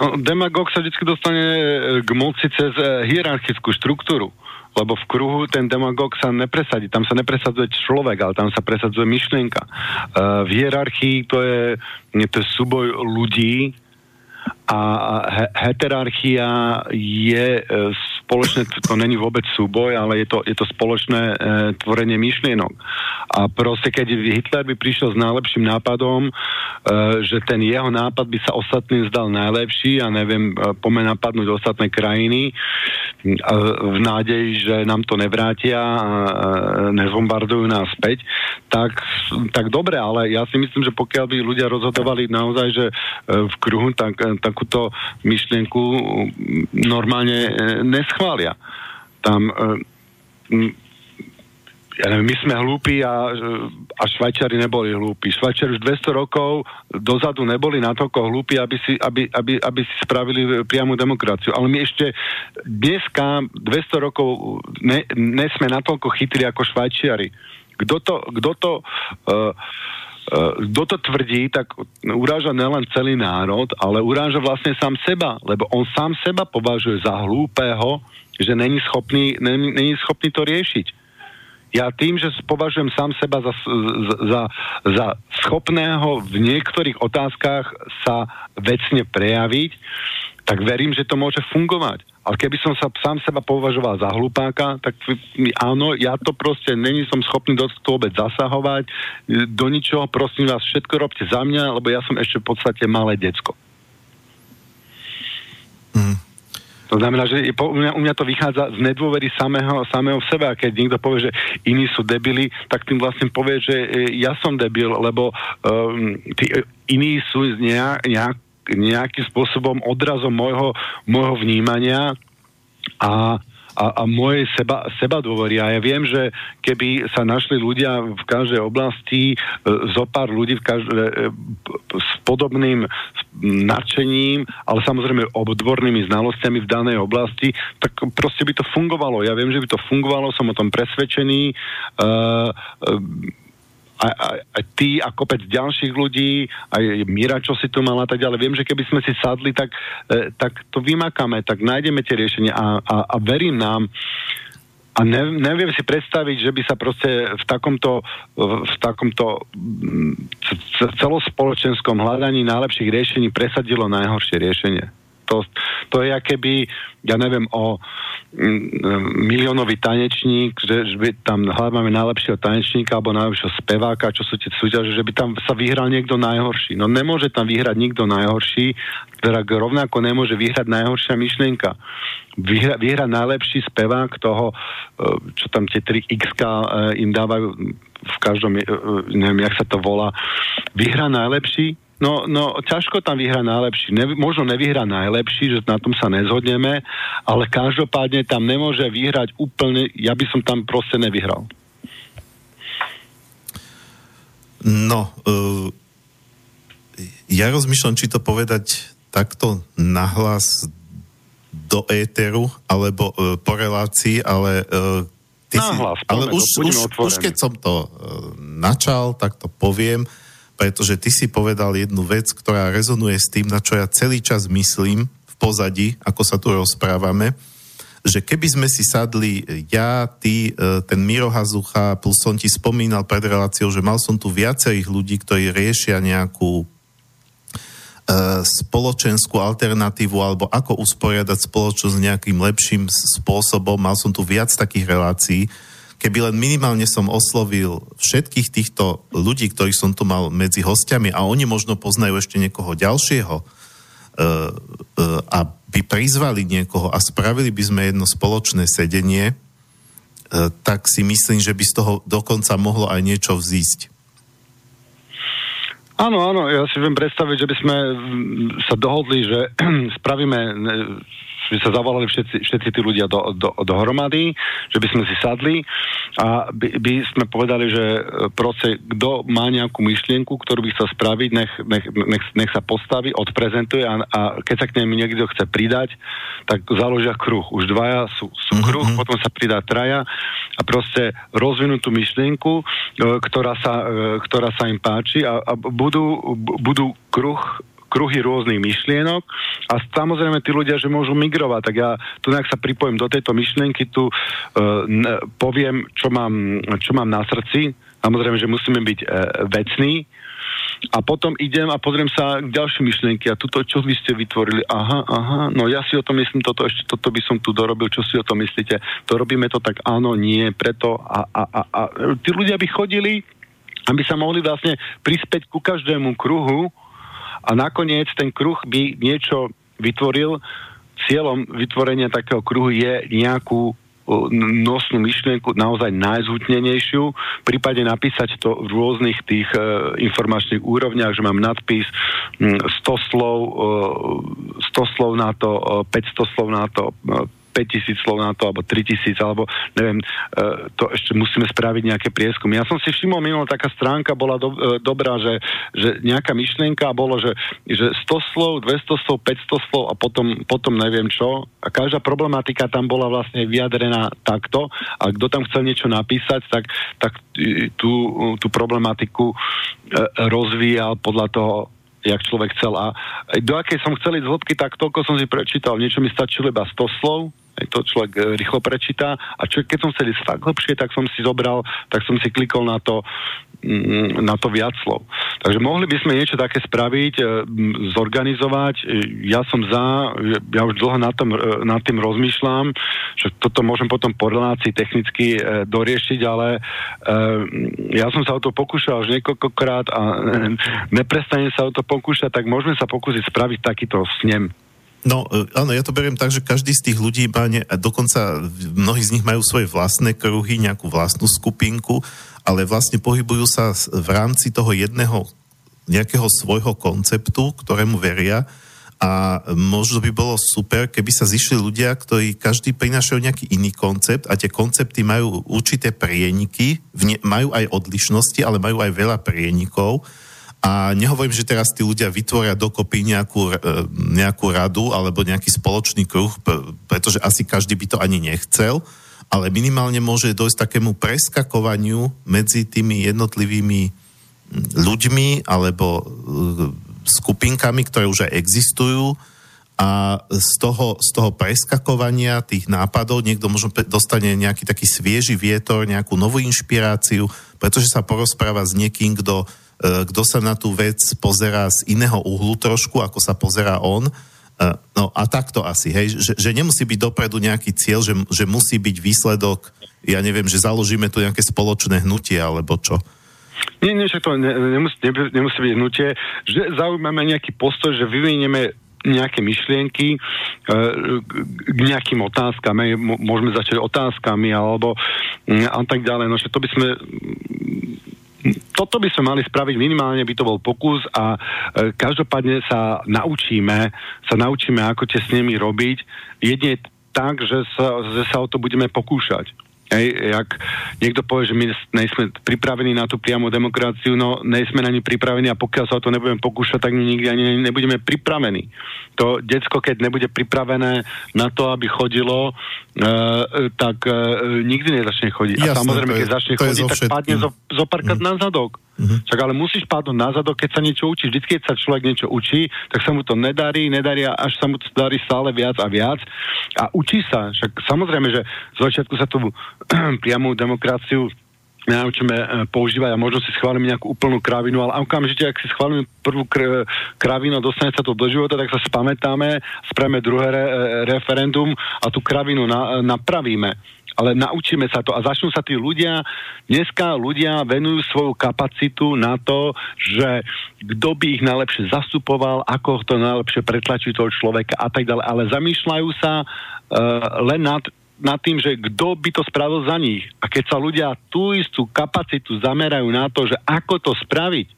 S2: No, demagog sa vždy dostane e, k moci cez e, hierarchickú štruktúru. Lebo v kruhu ten demagog sa nepresadí. Tam sa nepresadzuje človek, ale tam sa presadzuje myšlienka. Uh, v hierarchii to je, to je súboj ľudí, a heterarchia je e, spoločné, to není vôbec súboj, ale je to, je to spoločné e, tvorenie myšlienok. A proste, keď Hitler by prišiel s najlepším nápadom, e, že ten jeho nápad by sa ostatným zdal najlepší a neviem, e, pome napadnúť ostatné krajiny e, v nádeji, že nám to nevrátia a e, nezbombardujú nás späť, tak, tak dobre, ale ja si myslím, že pokiaľ by ľudia rozhodovali naozaj, že e, v kruhu, tak, e, takúto myšlienku normálne e, neschvália. Tam ja neviem, my sme hlúpi a, a Švajčiari neboli hlúpi. Švajčiari už 200 rokov dozadu neboli natoľko hlúpi, aby si, aby, aby, aby si spravili priamu demokraciu. Ale my ešte dneska, 200 rokov, ne, ne sme natoľko chytrí ako Švajčiari. Kto to, kto to uh, kto to tvrdí, tak uráža nielen celý národ, ale uráža vlastne sám seba, lebo on sám seba považuje za hlúpeho, že není schopný, není, není schopný to riešiť. Ja tým, že považujem sám seba za, za, za schopného v niektorých otázkach sa vecne prejaviť, tak verím, že to môže fungovať. Ale keby som sa sám seba považoval za hlupáka, tak áno, ja to proste není som schopný do toho vôbec zasahovať, do ničoho, prosím vás, všetko robte za mňa, lebo ja som ešte v podstate malé decko. Mm. To znamená, že u mňa, u mňa to vychádza z nedôvery samého, samého v sebe a keď niekto povie, že iní sú debili, tak tým vlastne povie, že e, ja som debil, lebo um, tí iní sú nejak, nejak, nejakým spôsobom odrazom môjho, môjho vnímania a a, a mojej seba, seba dôvery. A ja viem, že keby sa našli ľudia v každej oblasti, e, zo pár ľudí v každej, e, s podobným nadšením, ale samozrejme obdvornými znalosťami v danej oblasti, tak proste by to fungovalo. Ja viem, že by to fungovalo, som o tom presvedčený. Uh, uh, aj, aj, aj ty a kopec ďalších ľudí, aj Mira, čo si tu mala tak ďalej. Viem, že keby sme si sadli, tak, e, tak to vymakáme, tak nájdeme tie riešenia a, a, a verím nám, a ne, neviem si predstaviť, že by sa proste v takomto, v takomto mm, celospoločenskom hľadaní najlepších riešení presadilo najhoršie riešenie. To, to je keby, ja neviem, o mm, miliónový tanečník, že, že by tam hľadáme najlepšieho tanečníka alebo najlepšieho speváka, čo sú tie súťaže, že by tam sa vyhral niekto najhorší. No nemôže tam vyhrať nikto najhorší, teda rovnako nemôže vyhrať najhoršia myšlienka. Vyhra, vyhrať najlepší spevák toho, e, čo tam tie 3x e, im dávajú v každom, e, neviem, jak sa to volá, vyhra najlepší, No, no ťažko tam vyhrá najlepší. Ne, možno nevyhrá najlepší, že na tom sa nezhodneme, ale každopádne tam nemôže vyhrať úplne, ja by som tam proste nevyhral.
S1: No, uh, ja rozmýšľam, či to povedať takto nahlas do éteru, alebo uh, po relácii, ale uh,
S2: ty nahlas,
S1: si, ale už, už, už keď som to uh, načal, tak to poviem pretože ty si povedal jednu vec, ktorá rezonuje s tým, na čo ja celý čas myslím v pozadí, ako sa tu rozprávame, že keby sme si sadli ja, ty, e, ten Miro Hazucha, plus som ti spomínal pred reláciou, že mal som tu viacerých ľudí, ktorí riešia nejakú e, spoločenskú alternatívu alebo ako usporiadať spoločnosť nejakým lepším spôsobom. Mal som tu viac takých relácií keby len minimálne som oslovil všetkých týchto ľudí, ktorých som tu mal medzi hostiami a oni možno poznajú ešte niekoho ďalšieho uh, uh, a by prizvali niekoho a spravili by sme jedno spoločné sedenie, uh, tak si myslím, že by z toho dokonca mohlo aj niečo vzísť.
S2: Áno, áno, ja si viem predstaviť, že by sme sa dohodli, že spravíme by sa zavolali všetci, všetci tí ľudia do, do, dohromady, že by sme si sadli a by, by sme povedali, že e, proste, kto má nejakú myšlienku, ktorú by chcel spraviť, nech, nech, nech, nech sa postaví, odprezentuje a, a keď sa k nemu niekto chce pridať, tak založia kruh. Už dvaja sú, sú mhm, kruh, mm-hmm. potom sa pridá traja a proste rozvinú tú myšlienku, e, ktorá sa, e, ktorá sa im páči a, a budú, budú kruh kruhy rôznych myšlienok a samozrejme tí ľudia, že môžu migrovať, tak ja tu nejak sa pripojím do tejto myšlienky, tu uh, poviem, čo mám, čo mám na srdci, samozrejme, že musíme byť uh, vecní, a potom idem a pozriem sa k ďalším myšlienky a tuto, čo vy ste vytvorili, aha, aha, no ja si o tom myslím toto, ešte toto by som tu dorobil, čo si o tom myslíte, to robíme to tak, áno, nie, preto a, a, a, a tí ľudia by chodili, aby sa mohli vlastne prispäť ku každému kruhu a nakoniec ten kruh by niečo vytvoril. Cieľom vytvorenia takého kruhu je nejakú nosnú myšlienku naozaj najzhutnenejšiu, prípade napísať to v rôznych tých e, informačných úrovniach, že mám nadpis 100 slov, e, 100 slov na to, 500 slov na to, 5000 slov na to, alebo 3000, alebo neviem, e, to ešte musíme spraviť nejaké prieskumy. Ja som si všimol minulá taká stránka bola do, e, dobrá, že, že nejaká myšlienka bolo, že, že 100 slov, 200 slov, 500 slov a potom, potom neviem čo. A každá problematika tam bola vlastne vyjadrená takto a kto tam chcel niečo napísať, tak, tak tú, tú problematiku e, rozvíjal podľa toho, jak človek chcel. A do akej som chcel ísť hĺbky, tak toľko som si prečítal. Niečo mi stačilo iba 100 slov, to človek e, rýchlo prečíta a čo, keď som chcel ísť fakt hlbšie, tak som si zobral, tak som si klikol na to, mm, na to viac slov. Takže mohli by sme niečo také spraviť, e, zorganizovať. E, ja som za, ja už dlho nad, tom, nad tým rozmýšľam, že toto môžem potom po relácii technicky doriešiť, ale ja som sa o to pokúšal už niekoľkokrát a neprestane sa o to pokúšať, tak môžeme sa pokúsiť spraviť takýto snem.
S1: No, e, áno, ja to beriem tak, že každý z tých ľudí má, ne, a dokonca mnohí z nich majú svoje vlastné kruhy, nejakú vlastnú skupinku, ale vlastne pohybujú sa v rámci toho jedného nejakého svojho konceptu, ktorému veria. A možno by bolo super, keby sa zišli ľudia, ktorí každý prinášajú nejaký iný koncept a tie koncepty majú určité prieniky, majú aj odlišnosti, ale majú aj veľa prienikov a nehovorím, že teraz tí ľudia vytvoria dokopy nejakú, e, nejakú radu alebo nejaký spoločný kruh, pretože asi každý by to ani nechcel, ale minimálne môže dojsť takému preskakovaniu medzi tými jednotlivými ľuďmi alebo e, skupinkami, ktoré už aj existujú. A z toho, z toho preskakovania tých nápadov niekto možno dostane nejaký taký svieži vietor, nejakú novú inšpiráciu, pretože sa porozpráva s niekým, kto kto sa na tú vec pozerá z iného uhlu trošku, ako sa pozerá on. E, no a takto asi, hej, že, že nemusí byť dopredu nejaký cieľ, že, že musí byť výsledok, ja neviem, že založíme tu nejaké spoločné hnutie, alebo čo.
S2: Nie, nie, že to ne, nemusí, ne, nemusí byť hnutie, že zaujímame nejaký postoj, že vyvinieme nejaké myšlienky e, k nejakým otázkam. Môžeme začať otázkami alebo mm, a tak ďalej. No, že to by sme toto by sme mali spraviť, minimálne by to bol pokus a e, každopádne sa naučíme, sa naučíme, ako tie s nimi robiť, jedne tak, že sa, že sa o to budeme pokúšať. Hej, jak niekto povie, že my nejsme pripravení na tú priamu demokraciu, no nejsme na ní pripravení a pokiaľ sa o to nebudeme pokúšať, tak nikdy ani nebudeme pripravení. To decko, keď nebude pripravené na to, aby chodilo, e, tak e, nikdy nezačne chodiť. Jasné, a samozrejme, keď začne chodiť, tak padne zo, zo párkrát mm. na zadok. Mm-hmm. Čak ale musíš padnúť na zadok, keď sa niečo učí. Vždy, keď sa človek niečo učí, tak sa mu to nedarí, nedarí a až sa mu to darí stále viac a viac. A učí sa. Však samozrejme, že z začiatku sa tú priamú demokraciu naučíme e, používať a možno si schválime nejakú úplnú kravinu, ale okamžite, ak si schválime prvú kr- kravinu a dostane sa to do života, tak sa spamätáme, spravíme druhé re- referendum a tú kravinu na- napravíme. Ale naučíme sa to a začnú sa tí ľudia, dneska ľudia venujú svoju kapacitu na to, že kto by ich najlepšie zastupoval, ako to najlepšie pretlačiť toho človeka a tak ďalej, ale zamýšľajú sa uh, len nad nad tým, že kto by to spravil za nich. A keď sa ľudia tú istú kapacitu zamerajú na to, že ako to spraviť,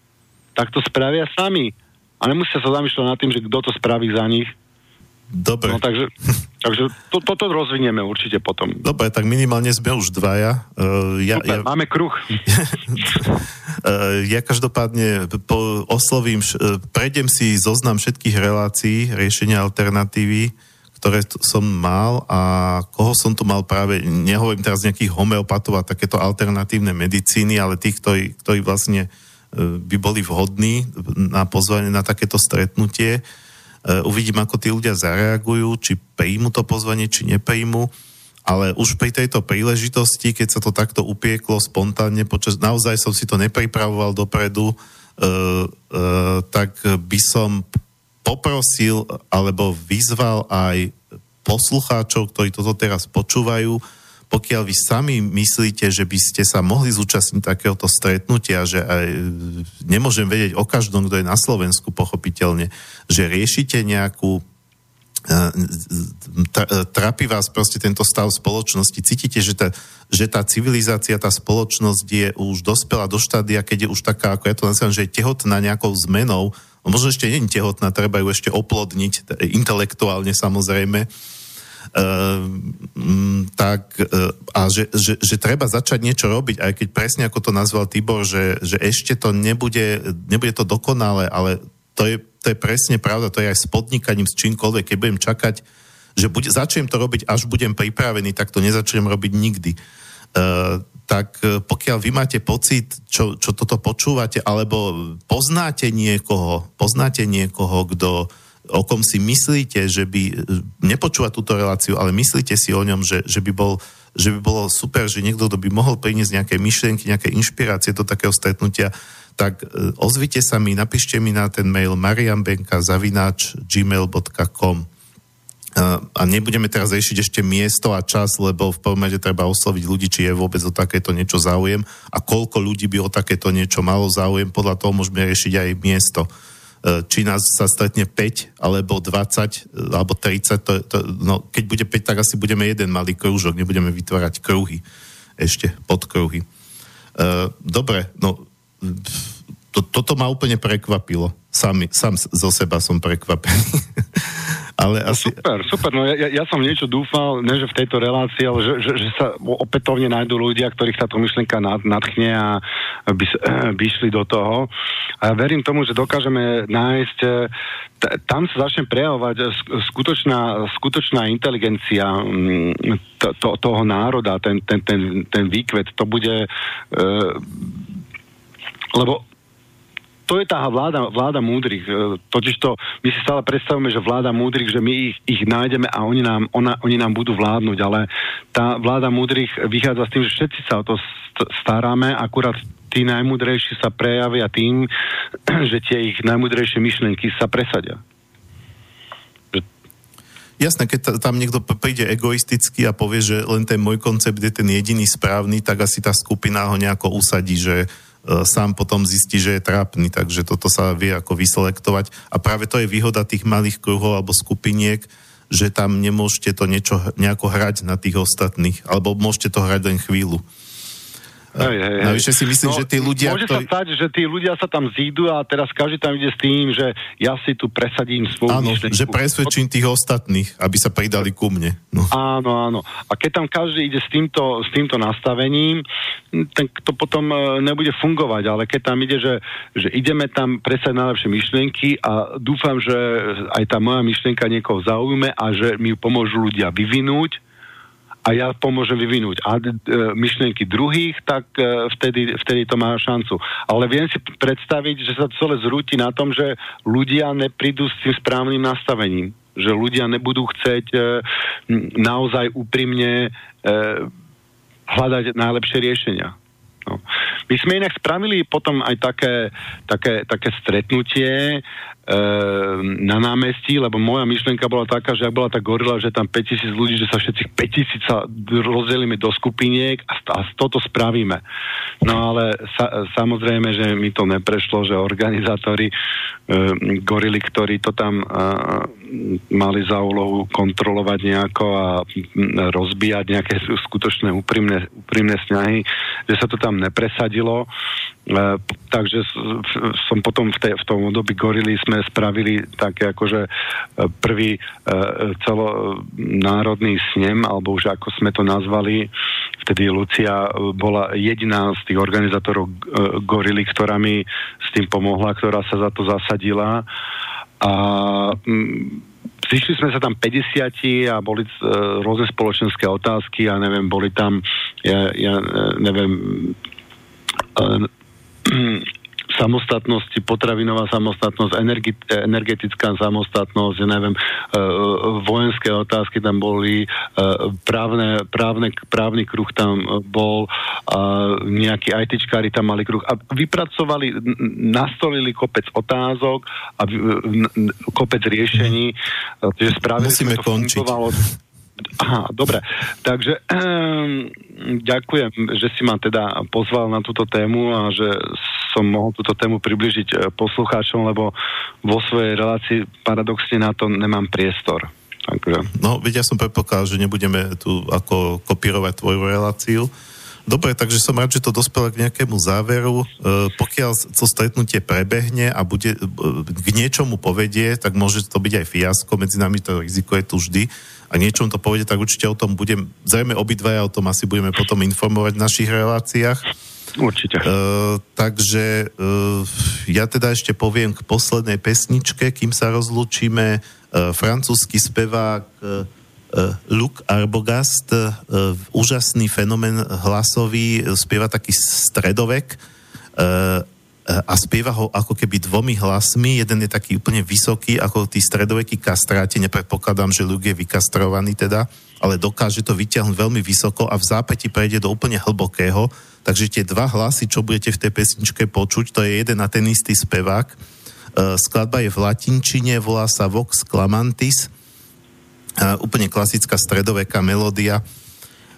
S2: tak to spravia sami. A nemusia sa zamýšľať nad tým, že kto to spraví za nich.
S1: Dobre.
S2: No, takže takže to, toto rozvinieme určite potom.
S1: Dobre, tak minimálne sme už dvaja.
S2: Uh, ja, Super, ja, máme kruh. uh,
S1: ja každopádne po, oslovím, uh, prejdem si zoznam všetkých relácií, riešenia alternatívy, ktoré som mal a koho som tu mal práve, nehovorím teraz nejakých homeopatov a takéto alternatívne medicíny, ale tých, ktorí, ktorí vlastne by boli vhodní na pozvanie na takéto stretnutie. E, uvidím, ako tí ľudia zareagujú, či príjmu to pozvanie, či nepríjmu. Ale už pri tejto príležitosti, keď sa to takto upieklo spontánne, počas, naozaj som si to nepripravoval dopredu, uh, uh, tak by som poprosil alebo vyzval aj poslucháčov, ktorí toto teraz počúvajú, pokiaľ vy sami myslíte, že by ste sa mohli zúčastniť takéhoto stretnutia, že aj, nemôžem vedieť o každom, kto je na Slovensku pochopiteľne, že riešite nejakú e, trápi vás proste tento stav spoločnosti. Cítite, že tá, že tá civilizácia, tá spoločnosť je už dospela do štádia, keď je už taká, ako ja to nazývam, že je tehotná nejakou zmenou, možno ešte nie je tehotná, treba ju ešte oplodniť, intelektuálne samozrejme, tak a že, že, že treba začať niečo robiť, aj keď presne ako to nazval Tibor, že, že ešte to nebude, nebude to dokonalé, ale to je, to je presne pravda, to je aj s podnikaním, s čímkoľvek, keď budem čakať, že bude, začnem to robiť, až budem pripravený, tak to nezačnem robiť nikdy. Uh, tak e, pokiaľ vy máte pocit, čo, čo toto počúvate, alebo poznáte niekoho, poznáte niekoho, kto o kom si myslíte, že by e, nepočúva túto reláciu, ale myslíte si o ňom, že, že, by bol, že by bolo super, že niekto by mohol priniesť nejaké myšlienky, nejaké inšpirácie do takého stretnutia, tak e, ozvite sa mi, napíšte mi na ten mail mariambenka zavináč gmail.com a nebudeme teraz riešiť ešte miesto a čas, lebo v prvom rade treba osloviť ľudí, či je vôbec o takéto niečo záujem a koľko ľudí by o takéto niečo malo záujem, podľa toho môžeme riešiť aj miesto. E, či nás sa stretne 5, alebo 20, e, alebo 30, to, to, no, keď bude 5, tak asi budeme jeden malý krúžok, nebudeme vytvárať kruhy, ešte podkruhy. E, dobre, no to, toto ma úplne prekvapilo. Sám, sám zo seba som prekvapený.
S2: ale no asi... Super, super. No ja, ja som niečo dúfal, ne že v tejto relácii, ale že, že, že sa opätovne nájdú ľudia, ktorých táto myšlienka nadchne a by, by išli do toho. A ja verím tomu, že dokážeme nájsť t- tam sa začne prejavovať skutočná, skutočná inteligencia mm, to, to, toho národa, ten, ten, ten, ten výkvet. To bude... E, lebo to je tá vláda, vláda múdrych. E, totiž to, my si stále predstavujeme, že vláda múdrych, že my ich, ich nájdeme a oni nám, ona, oni nám budú vládnuť, ale tá vláda múdrych vychádza s tým, že všetci sa o to staráme, akurát tí najmúdrejší sa prejavia tým, že tie ich najmúdrejšie myšlienky sa presadia.
S1: Jasné, keď tam niekto príde egoisticky a povie, že len ten môj koncept je ten jediný správny, tak asi tá skupina ho nejako usadí, že sám potom zistí, že je trápny, takže toto sa vie ako vyselektovať. A práve to je výhoda tých malých kruhov alebo skupiniek, že tam nemôžete to niečo nejako hrať na tých ostatných, alebo môžete to hrať len chvíľu. Hej, hej, hej. Navyše si myslím, no, že tí ľudia...
S2: Môže ktorí... sa stať, že tí ľudia sa tam zídu a teraz každý tam ide s tým, že ja si tu presadím svoju
S1: Áno, myšlenku. že presvedčím tých ostatných, aby sa pridali ku mne. No.
S2: Áno, áno. A keď tam každý ide s týmto, s týmto nastavením, tak to potom e, nebude fungovať, ale keď tam ide, že, že ideme tam presať najlepšie myšlienky a dúfam, že aj tá moja myšlienka niekoho zaujme a že mi ju pomôžu ľudia vyvinúť, a ja pomôžem vyvinúť a, e, myšlienky druhých, tak e, vtedy, vtedy to má šancu. Ale viem si predstaviť, že sa celé zrúti na tom, že ľudia neprídu s tým správnym nastavením. Že ľudia nebudú chcieť e, naozaj úprimne e, hľadať najlepšie riešenia. No. My sme inak spravili potom aj také, také, také stretnutie na námestí, lebo moja myšlienka bola taká, že ak bola tá gorila, že tam 5000 ľudí, že sa všetci 5000 sa rozdelíme do skupiniek a, a toto spravíme. No ale sa, samozrejme, že mi to neprešlo, že organizátori e, gorily, ktorí to tam e, mali za úlohu kontrolovať nejako a rozbíjať nejaké skutočné úprimné, úprimné snahy, že sa to tam nepresadilo. E, takže som potom v, tej, v tom období gorily sme spravili také akože e, prvý e, celonárodný snem, alebo už ako sme to nazvali, vtedy Lucia e, bola jediná z tých organizátorov Gorily, ktorá mi s tým pomohla, ktorá sa za to zasadila. A mm, Zišli sme sa tam 50 a boli uh, rôzne spoločenské otázky a neviem, boli tam, ja, ja neviem, samostatnosti, potravinová samostatnosť, energi- energetická samostatnosť, ja neviem, e, vojenské otázky tam boli, e, právne, právne, právny kruh tam bol, a nejakí ITčkári tam mali kruh. A vypracovali, nastolili kopec otázok a kopec riešení,
S1: čiže spravili Musíme končiť. fungovalo
S2: Aha, dobre. Takže um, ďakujem, že si ma teda pozval na túto tému a že som mohol túto tému približiť e, poslucháčom, lebo vo svojej relácii paradoxne na to nemám priestor.
S1: Takže... No, ja som predpokladal, že nebudeme tu ako kopírovať tvoju reláciu, Dobre, takže som rád, že to dospelo k nejakému záveru. E, pokiaľ to stretnutie prebehne a bude e, k niečomu povedie, tak môže to byť aj fiasko, medzi nami to riziko je tu vždy. A niečom to povedie, tak určite o tom budem, zrejme obidvaja o tom asi budeme potom informovať v našich reláciách.
S2: Určite. E,
S1: takže e, ja teda ešte poviem k poslednej pesničke, kým sa rozlúčime. E, francúzsky spevák e, Luke Arbogast, eh, úžasný fenomén hlasový, spieva taký stredovek eh, a spieva ho ako keby dvomi hlasmi. Jeden je taký úplne vysoký, ako tí stredovekí kastráti. Nepredpokladám, že Luke je vykastrovaný teda, ale dokáže to vyťahnuť veľmi vysoko a v zápäti prejde do úplne hlbokého. Takže tie dva hlasy, čo budete v tej pesničke počuť, to je jeden a ten istý spevák. Skladba je v latinčine, volá sa Vox Clamantis úplne klasická stredoveká melódia.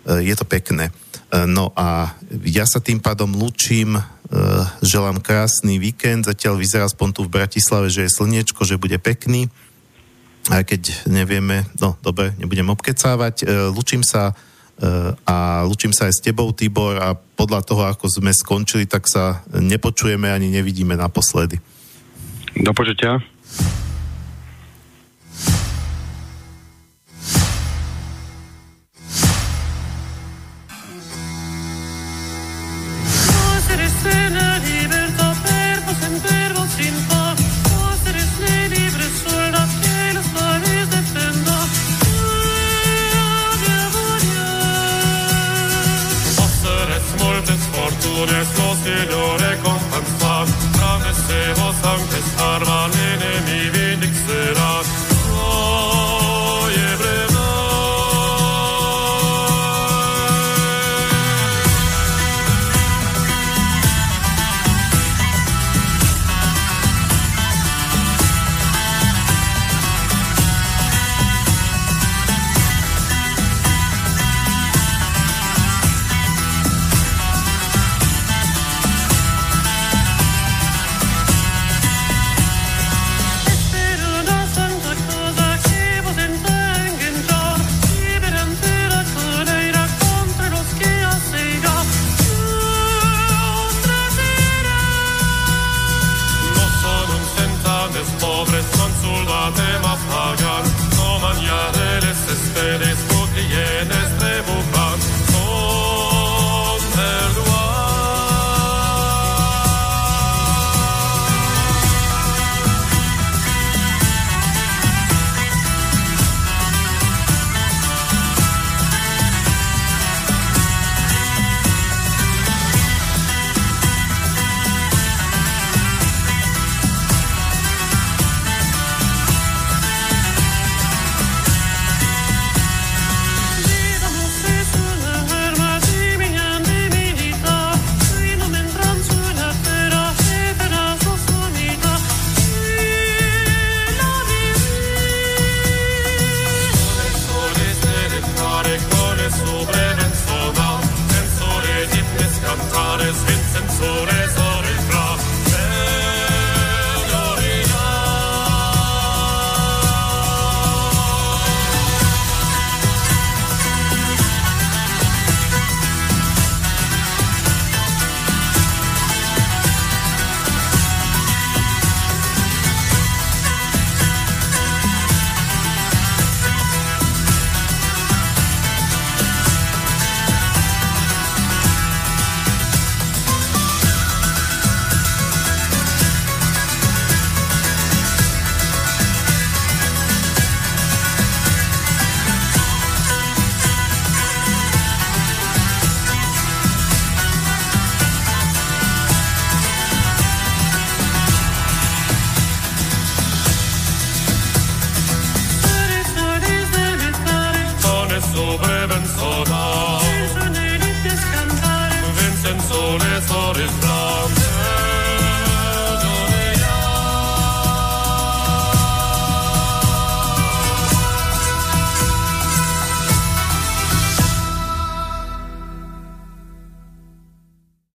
S1: E, je to pekné. E, no a ja sa tým pádom lúčim, e, želám krásny víkend, zatiaľ vyzerá aspoň tu v Bratislave, že je slniečko, že bude pekný, aj keď nevieme, no dobre, nebudem obkecávať. Lúčim sa a lúčim sa aj s tebou, Tibor, a podľa toho, ako sme skončili, tak sa nepočujeme ani nevidíme naposledy.
S2: Do počutia.